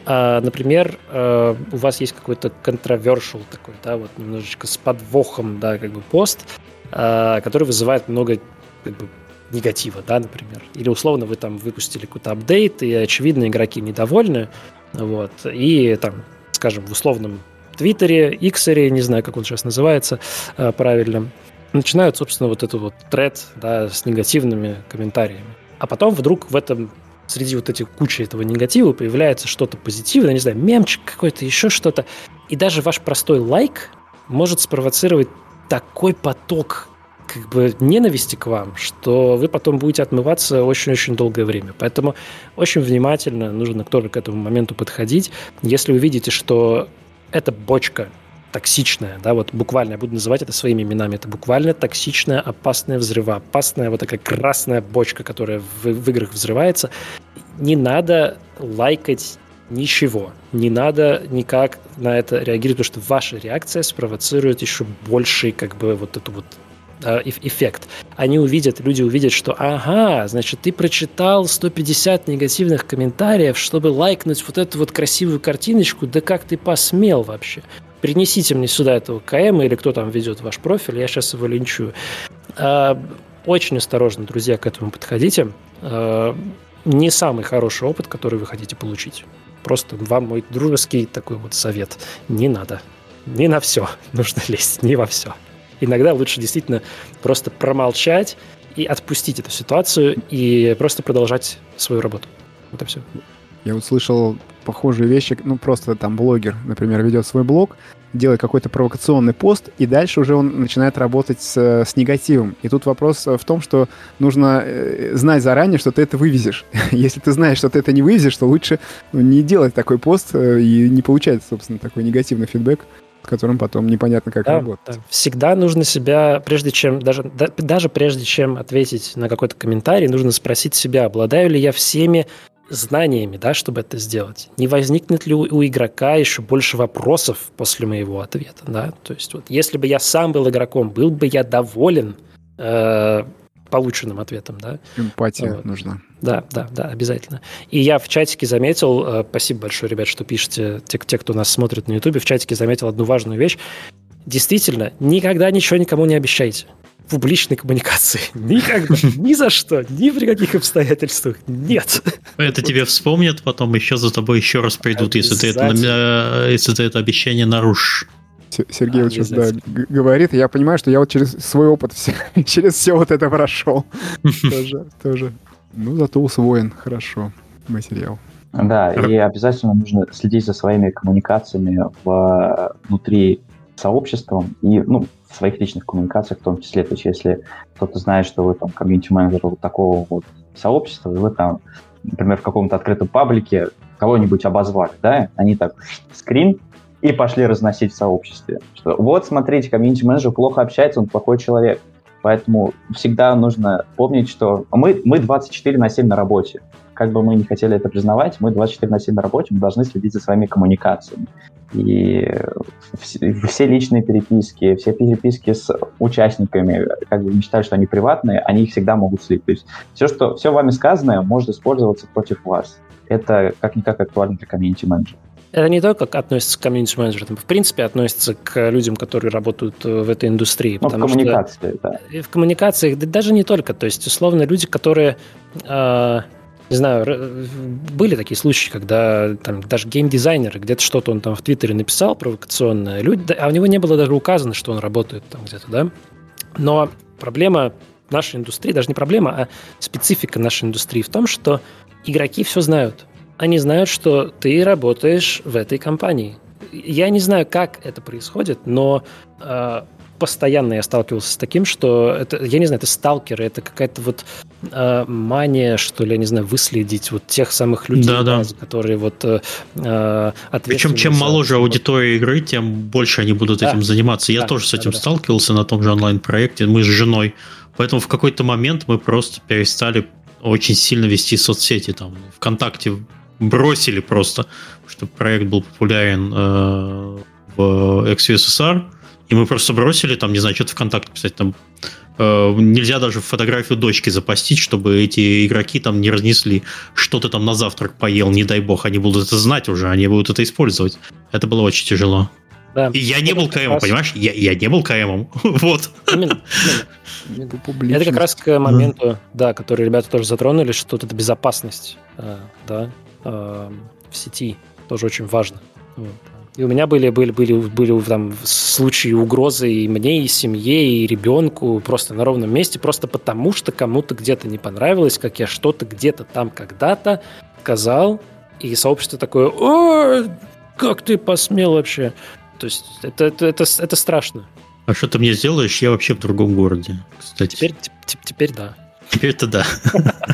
А, например, э, у вас есть какой-то controversial такой, да, вот немножечко с подвохом, да, как бы пост, а, который вызывает много как бы, негатива, да, например. Или условно вы там выпустили какой-то апдейт, и очевидно игроки недовольны, вот, и там, скажем, в условном Твиттере, Иксере, не знаю, как он сейчас называется э, правильно, начинают, собственно, вот этот вот тред, да, с негативными комментариями. А потом вдруг в этом среди вот этих кучи этого негатива появляется что-то позитивное, не знаю, мемчик какой-то, еще что-то. И даже ваш простой лайк может спровоцировать такой поток как бы ненависти к вам, что вы потом будете отмываться очень-очень долгое время. Поэтому очень внимательно нужно тоже к этому моменту подходить. Если вы видите, что эта бочка токсичная, да, вот буквально, я буду называть это своими именами, это буквально токсичная, опасная взрывоопасная вот такая красная бочка, которая в, в играх взрывается, не надо лайкать ничего. Не надо никак на это реагировать, потому что ваша реакция спровоцирует еще больший, как бы, вот эту вот эффект. Они увидят, люди увидят, что ага, значит, ты прочитал 150 негативных комментариев, чтобы лайкнуть вот эту вот красивую картиночку, да как ты посмел вообще? Принесите мне сюда этого КМ или кто там ведет ваш профиль, я сейчас его линчую. А, очень осторожно, друзья, к этому подходите. А, не самый хороший опыт, который вы хотите получить. Просто вам мой дружеский такой вот совет. Не надо. Не на все нужно лезть, не во все иногда лучше действительно просто промолчать и отпустить эту ситуацию и просто продолжать свою работу. Вот и все. Я вот слышал похожие вещи, ну просто там блогер, например, ведет свой блог, делает какой-то провокационный пост, и дальше уже он начинает работать с, с негативом. И тут вопрос в том, что нужно э, знать заранее, что ты это вывезешь. Если ты знаешь, что ты это не вывезешь, то лучше ну, не делать такой пост э, и не получать, собственно, такой негативный фидбэк которым потом непонятно, как да, работать. Да. Всегда нужно себя, прежде чем, даже, да, даже прежде чем ответить на какой-то комментарий, нужно спросить себя, обладаю ли я всеми знаниями, да, чтобы это сделать. Не возникнет ли у, у игрока еще больше вопросов после моего ответа, да? То есть вот если бы я сам был игроком, был бы я доволен э, полученным ответом, да? Эмпатия вот. нужна. Да, да, да, обязательно. И я в чатике заметил, э, спасибо большое, ребят, что пишете, те, те, кто нас смотрит на Ютубе, в чатике заметил одну важную вещь. Действительно, никогда ничего никому не обещайте в публичной коммуникации. Никогда. Ни за что. Ни при каких обстоятельствах. Нет. Это тебе вспомнят, потом еще за тобой еще раз придут, если ты, это, если ты это обещание нарушишь. Сергей а, вот сейчас да, говорит, я понимаю, что я вот через свой опыт, все, через все вот это прошел. тоже, тоже. Ну, зато усвоен хорошо материал. Да, и обязательно нужно следить за своими коммуникациями внутри сообщества и, ну, в своих личных коммуникациях в том числе. То есть если кто-то знает, что вы там комьюнити-менеджер вот такого вот сообщества, и вы там, например, в каком-то открытом паблике кого-нибудь обозвали, да, они так скрин и пошли разносить в сообществе. Что вот, смотрите, комьюнити-менеджер плохо общается, он плохой человек. Поэтому всегда нужно помнить, что мы, мы 24 на 7 на работе. Как бы мы не хотели это признавать, мы 24 на 7 на работе, мы должны следить за своими коммуникациями. И все, все личные переписки, все переписки с участниками, как бы мечтали, что они приватные, они их всегда могут слить. То есть все, что все вами сказанное, может использоваться против вас. Это как-никак актуально для комьюнити-менеджера. Это не только относится к комьюнити-менеджерам, в принципе относится к людям, которые работают в этой индустрии. Ну, в коммуникации, что, да. В коммуникациях, да, даже не только. То есть, условно, люди, которые... Э, не знаю, были такие случаи, когда там даже геймдизайнеры, где-то что-то он там в Твиттере написал провокационное, люди, а у него не было даже указано, что он работает там где-то, да? Но проблема нашей индустрии, даже не проблема, а специфика нашей индустрии в том, что игроки все знают они знают, что ты работаешь в этой компании. Я не знаю, как это происходит, но э, постоянно я сталкивался с таким, что это, я не знаю, это сталкеры, это какая-то вот э, мания, что ли, я не знаю, выследить вот тех самых людей, да, да. которые вот э, э Причем чем за... моложе аудитория игры, тем больше они будут да. этим заниматься. Я да, тоже с этим да, сталкивался да. на том же онлайн-проекте, мы с женой. Поэтому в какой-то момент мы просто перестали очень сильно вести соцсети. Там ВКонтакте бросили просто, что проект был популярен э, в XUSSR, и мы просто бросили, там, не знаю, что-то ВКонтакте писать, там, э, нельзя даже фотографию дочки запостить, чтобы эти игроки там не разнесли, что ты там на завтрак поел, не дай бог, они будут это знать уже, они будут это использовать. Это было очень тяжело. Да. И я не был КМом, раз... понимаешь? Я, я не был КМом. вот. Именно. именно. Это как раз к моменту, да, который ребята тоже затронули, что это безопасность. Э, да, э, в сети. Тоже очень важно. Вот. И у меня были, были, были, были там случаи угрозы и мне, и семье, и ребенку просто на ровном месте, просто потому что кому-то где-то не понравилось, как я что-то где-то там когда-то сказал, и сообщество такое, о, как ты посмел вообще? То есть это, это, это, это страшно. А что ты мне сделаешь? Я вообще в другом городе, кстати. Теперь, теперь да. Теперь-то да.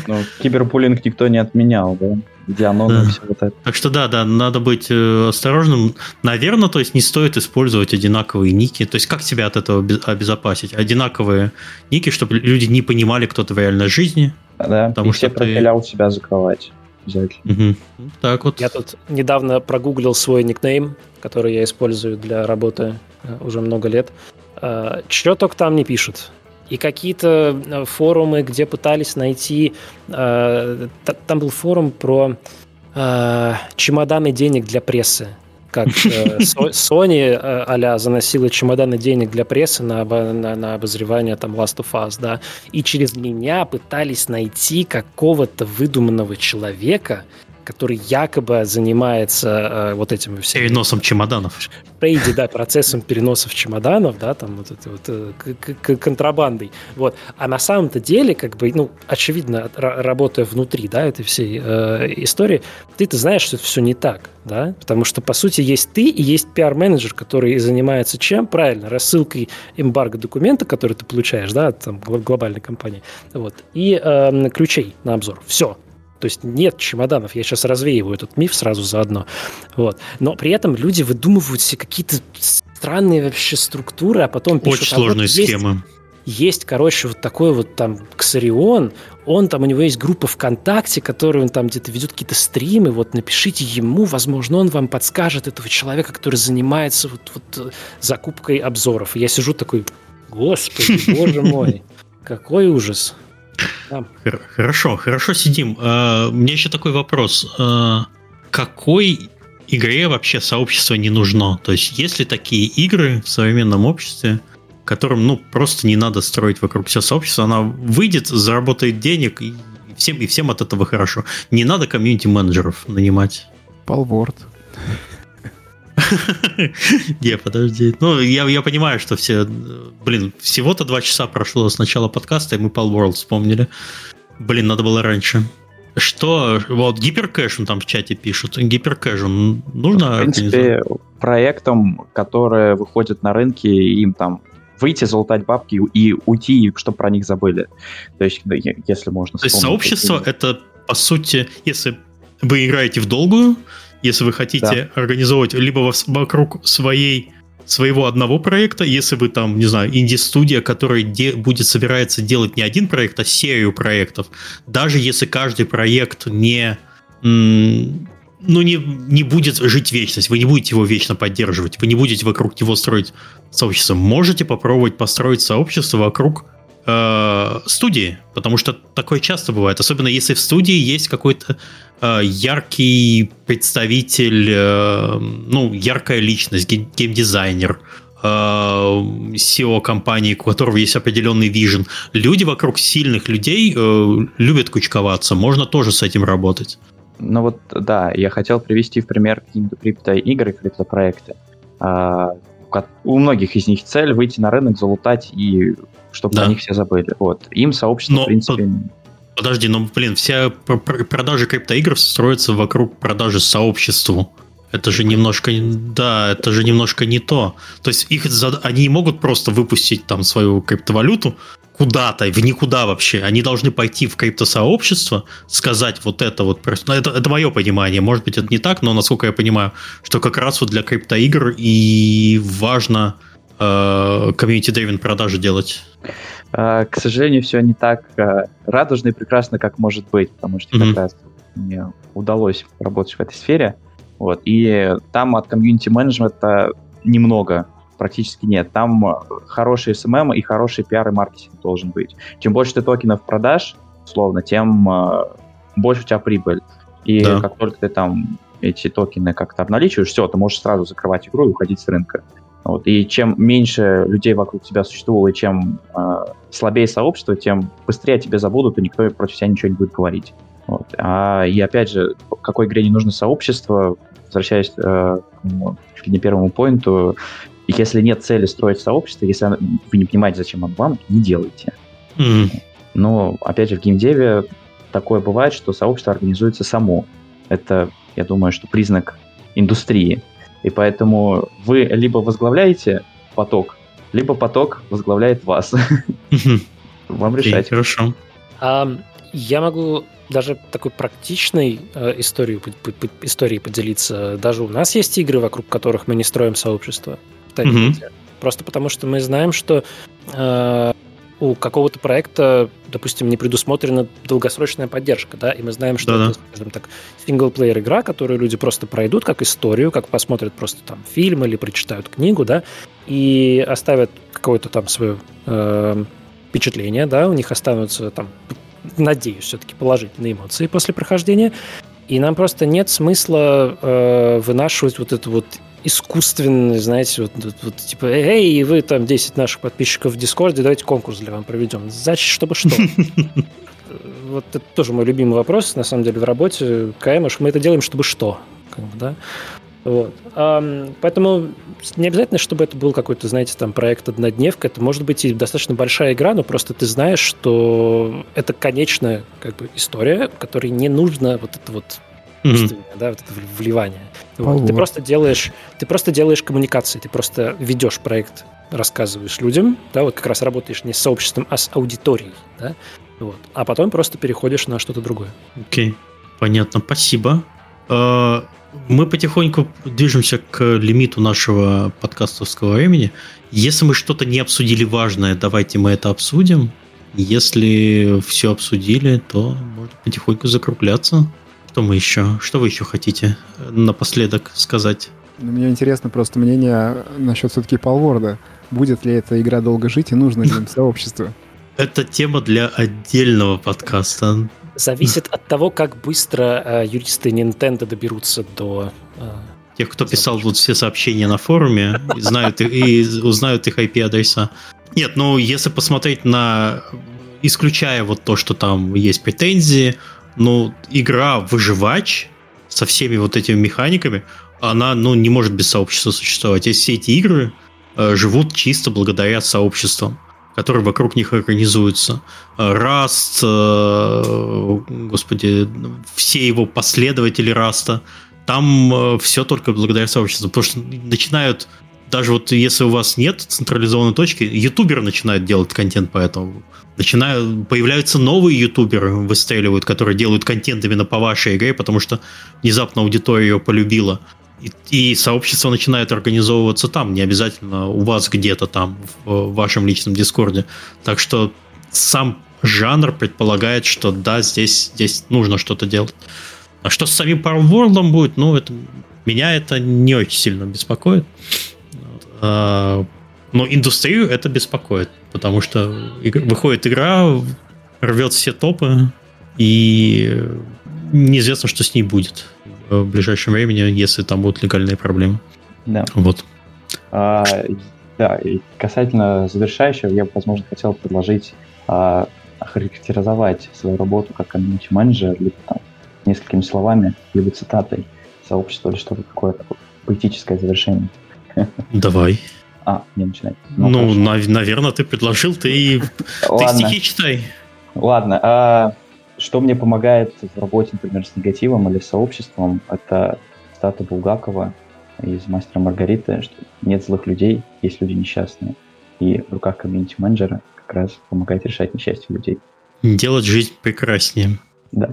Ну, киберпулинг никто не отменял, да? Дианон и все вот это. Так что да, да, надо быть э, осторожным. Наверное, то есть не стоит использовать одинаковые ники. То есть как себя от этого обезопасить? Одинаковые ники, чтобы люди не понимали, кто ты в реальной жизни. Да, потому и что все ты... профиля у себя закрывать. Угу. Так вот. Я тут недавно прогуглил свой никнейм, который я использую для работы э, уже много лет. Э, Что только там не пишут и какие-то э, форумы, где пытались найти... Э, там был форум про э, чемоданы денег для прессы. Как э, Sony э, а заносила чемоданы денег для прессы на, на, на обозревание там Last of Us, да, и через меня пытались найти какого-то выдуманного человека, который якобы занимается э, вот этим всем. Переносом чемоданов. Трейде, да, процессом переносов чемоданов, да, там вот это вот э, контрабандой. Вот. А на самом-то деле, как бы, ну, очевидно, работая внутри, да, этой всей э, истории, ты-то знаешь, что это все не так, да, потому что, по сути, есть ты и есть пиар-менеджер, который занимается чем? Правильно, рассылкой эмбарго документа, который ты получаешь, да, от там, глобальной компании, вот, и э, ключей на обзор. Все, то есть нет чемоданов. Я сейчас развеиваю этот миф сразу заодно. Вот. Но при этом люди выдумывают себе какие-то странные вообще структуры, а потом пишут... Очень сложные а вот схемы. Есть, есть, короче, вот такой вот там Ксарион, он там, у него есть группа ВКонтакте, которую он там где-то ведет какие-то стримы, вот напишите ему, возможно, он вам подскажет этого человека, который занимается вот, вот закупкой обзоров. И я сижу такой, господи, боже мой, какой ужас. Да. Хорошо, хорошо сидим. А, у меня еще такой вопрос. А, какой игре вообще сообщество не нужно? То есть, есть ли такие игры в современном обществе, которым ну, просто не надо строить вокруг себя сообщество, она выйдет, заработает денег, и всем, и всем от этого хорошо. Не надо комьюнити-менеджеров нанимать. Полворд. Не, подожди. Ну, я, я понимаю, что все... Блин, всего-то два часа прошло с начала подкаста, и мы Pal World вспомнили. Блин, надо было раньше. Что, вот гиперкэш там в чате пишут. Гиперкэш нужно В принципе, проектам, которые выходят на рынке, им там выйти, залутать бабки и уйти, чтобы про них забыли. То есть, если можно То есть сообщество — это, по сути, если вы играете в долгую, если вы хотите да. организовывать либо вокруг своей своего одного проекта, если вы там, не знаю, инди-студия, которая де- будет собирается делать не один проект, а серию проектов, даже если каждый проект не ну, не, не будет жить вечность, вы не будете его вечно поддерживать, вы не будете вокруг него строить сообщество. Можете попробовать построить сообщество вокруг э, студии, потому что такое часто бывает, особенно если в студии есть какой-то яркий представитель, э, ну, яркая личность, геймдизайнер, э, SEO компании, у которого есть определенный вижен. Люди вокруг сильных людей э, любят кучковаться, можно тоже с этим работать. Ну вот, да, я хотел привести в пример какие-то криптоигры, криптопроекты. У многих из них цель выйти на рынок, залутать и чтобы да. про них все забыли. Вот. Им сообщество, Но, в принципе... Подожди, ну, блин, вся продажа криптоигр строится вокруг продажи сообществу. Это же немножко, да, это же немножко не то. То есть их, они могут просто выпустить там свою криптовалюту куда-то, в никуда вообще. Они должны пойти в криптосообщество, сказать вот это вот. Ну, это, это мое понимание. Может быть, это не так, но насколько я понимаю, что как раз вот для криптоигр и важно э, комьюнити-древен продажи делать. А, к сожалению, все не так э, радужно и прекрасно, как может быть, потому что mm-hmm. как раз мне удалось работать в этой сфере. Вот, и там от комьюнити-менеджмента немного, практически нет. Там хороший SMM и хороший пиар и маркетинг должен быть. Чем больше ты токенов продашь, условно, тем э, больше у тебя прибыль. И да. как только ты там эти токены как-то обналичиваешь, все, ты можешь сразу закрывать игру и уходить с рынка. Вот. И чем меньше людей вокруг тебя существовало, и чем э, слабее сообщество, тем быстрее о тебе забудут, и никто против тебя ничего не будет говорить. Вот. А, и опять же, какой игре не нужно сообщество, возвращаясь э, к не первому поинту, если нет цели строить сообщество, если вы не понимаете, зачем оно вам, не делайте. Mm-hmm. Но, опять же, в геймдеве такое бывает, что сообщество организуется само. Это, я думаю, что признак индустрии. И поэтому вы либо возглавляете поток, либо поток возглавляет вас. Вам решать. Хорошо. Я могу даже такой практичной э, историей, историей поделиться. Даже у нас есть игры, вокруг которых мы не строим сообщество. Просто потому, что мы знаем, что э, у какого-то проекта, допустим, не предусмотрена долгосрочная поддержка, да, и мы знаем, что Да-да. это, скажем так, синглплеер игра, которую люди просто пройдут как историю, как посмотрят просто там фильм или прочитают книгу, да, и оставят какое-то там свое э, впечатление, да, у них останутся там, надеюсь, все-таки положительные эмоции после прохождения, и нам просто нет смысла э, вынашивать вот эту вот искусственный, знаете, вот, вот, вот типа, эй, вы там 10 наших подписчиков в Дискорде, давайте конкурс для вам проведем. Зачем, чтобы что? Вот это тоже мой любимый вопрос, на самом деле, в работе. КМ, мы это делаем, чтобы что? Как бы, да? Вот. Поэтому не обязательно, чтобы это был какой-то, знаете, там проект однодневка. Это может быть и достаточно большая игра, но просто ты знаешь, что это конечная как бы история, которой не нужно вот это вот mm-hmm. да, вот это вливание. Вот. Ты просто делаешь, ты просто делаешь коммуникации, ты просто ведешь проект, рассказываешь людям, да, вот как раз работаешь не с сообществом, а с аудиторией, да, вот. А потом просто переходишь на что-то другое. Окей, okay. понятно, спасибо. А, мы потихоньку движемся к лимиту нашего подкастовского времени. Если мы что-то не обсудили важное, давайте мы это обсудим. Если все обсудили, то можно потихоньку закругляться. Что мы еще? Что вы еще хотите напоследок сказать? Ну, мне интересно просто мнение насчет все-таки Палворда. Будет ли эта игра долго жить и нужно ли им сообщество? Это тема для отдельного подкаста. Зависит от того, как быстро э, юристы Nintendo доберутся до... Э, Тех, кто писал тут все сообщения на форуме, знают и узнают их IP-адреса. Нет, ну если посмотреть на... Исключая вот то, что там есть претензии, ну, игра выживач со всеми вот этими механиками, она ну, не может без сообщества существовать. И все эти игры э, живут чисто благодаря сообществам, которые вокруг них организуются. Rust, э, господи, все его последователи Rust'а, там э, все только благодаря сообществу, потому что начинают даже вот если у вас нет централизованной точки, ютуберы начинают делать контент по этому. Начинают, появляются новые ютуберы, выстреливают, которые делают контент именно по вашей игре, потому что внезапно аудитория ее полюбила. И, и сообщество начинает организовываться там, не обязательно у вас где-то там, в, в вашем личном дискорде. Так что сам жанр предполагает, что да, здесь, здесь нужно что-то делать. А что с самим Power World будет, ну, это, меня это не очень сильно беспокоит. А, но индустрию это беспокоит, потому что выходит игра, рвет все топы, и неизвестно, что с ней будет в ближайшем времени, если там будут легальные проблемы. Да. Вот. А, да, и касательно завершающего, я бы, возможно, хотел предложить а, охарактеризовать свою работу как комьюнити-менеджер либо там несколькими словами, либо цитатой сообщества, или что-то такое, такое поэтическое завершение. Давай. А, не начинай. Ну, ну нав- наверное, ты предложил, ты, ты стихи читай. Ладно. А, что мне помогает в работе, например, с негативом или сообществом, это стата Булгакова из «Мастера Маргариты», что нет злых людей, есть люди несчастные. И в руках комьюнити-менеджера как раз помогает решать несчастье людей. Делать жизнь прекраснее. Да.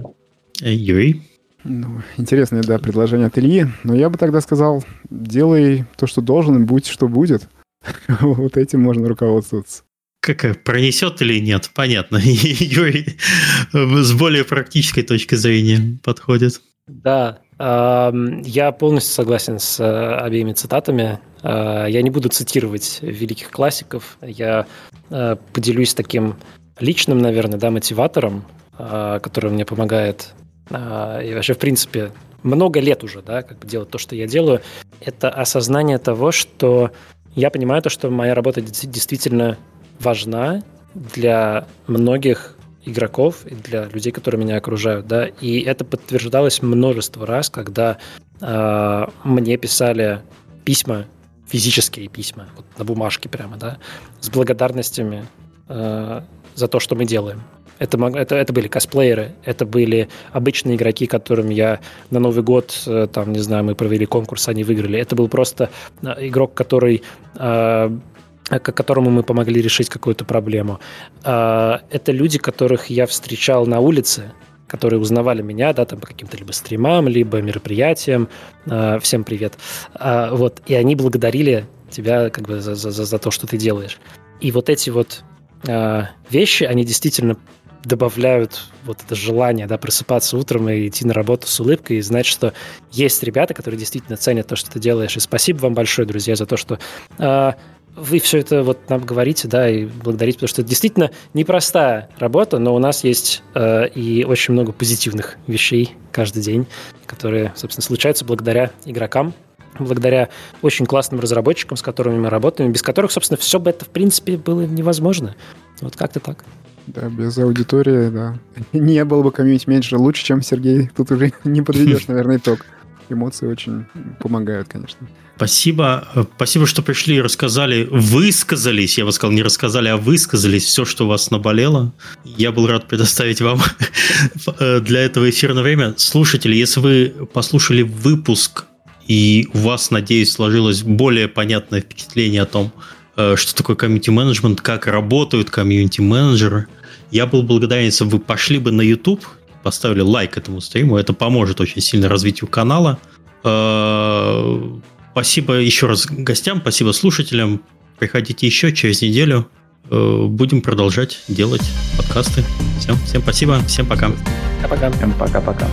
Юрий? Ну, интересное, да, предложение от Ильи. Но я бы тогда сказал, делай то, что должен, будь что будет. Вот этим можно руководствоваться. Как пронесет или нет? Понятно. Юрий с более практической точки зрения подходит. Да, я полностью согласен с э, обеими цитатами. Э, я не буду цитировать великих классиков. Я э, поделюсь таким личным, наверное, да, мотиватором, который мне помогает и вообще, в принципе, много лет уже, да, как бы делать то, что я делаю, это осознание того, что я понимаю то, что моя работа действительно важна для многих игроков и для людей, которые меня окружают, да, и это подтверждалось множество раз, когда э, мне писали письма, физические письма, вот на бумажке прямо, да, с благодарностями э, за то, что мы делаем. Это, это, это были косплееры, это были обычные игроки, которым я на Новый год, э, там, не знаю, мы провели конкурс, они выиграли. Это был просто э, игрок, который э, которому мы помогли решить какую-то проблему. Это люди, которых я встречал на улице, которые узнавали меня, да, там по каким-то либо стримам, либо мероприятиям. Всем привет. Вот, и они благодарили тебя как бы за, за, за то, что ты делаешь. И вот эти вот вещи, они действительно добавляют вот это желание, да, просыпаться утром и идти на работу с улыбкой и знать, что есть ребята, которые действительно ценят то, что ты делаешь. И спасибо вам большое, друзья, за то, что э, вы все это вот нам говорите, да, и благодарите, потому что это действительно непростая работа, но у нас есть э, и очень много позитивных вещей каждый день, которые, собственно, случаются благодаря игрокам, благодаря очень классным разработчикам, с которыми мы работаем, без которых, собственно, все бы это, в принципе, было невозможно. Вот как-то так. Да, без аудитории, да. Не было бы комьюнити-менеджера лучше, чем Сергей. Тут уже не подведешь, наверное, итог. Эмоции очень помогают, конечно. Спасибо. Спасибо, что пришли и рассказали, высказались, я бы сказал, не рассказали, а высказались все, что у вас наболело. Я был рад предоставить вам для этого эфирное время. Слушатели, если вы послушали выпуск и у вас, надеюсь, сложилось более понятное впечатление о том, Э, что такое комьюнити-менеджмент, как работают комьюнити-менеджеры. Я был благодарен, если бы вы пошли бы на YouTube, поставили лайк этому стриму, это поможет очень сильно развитию канала. Э, спасибо еще раз гостям, спасибо слушателям. Приходите еще через неделю. Э, будем продолжать делать подкасты. Всем, всем спасибо, всем пока. Пока-пока. Всем пока-пока.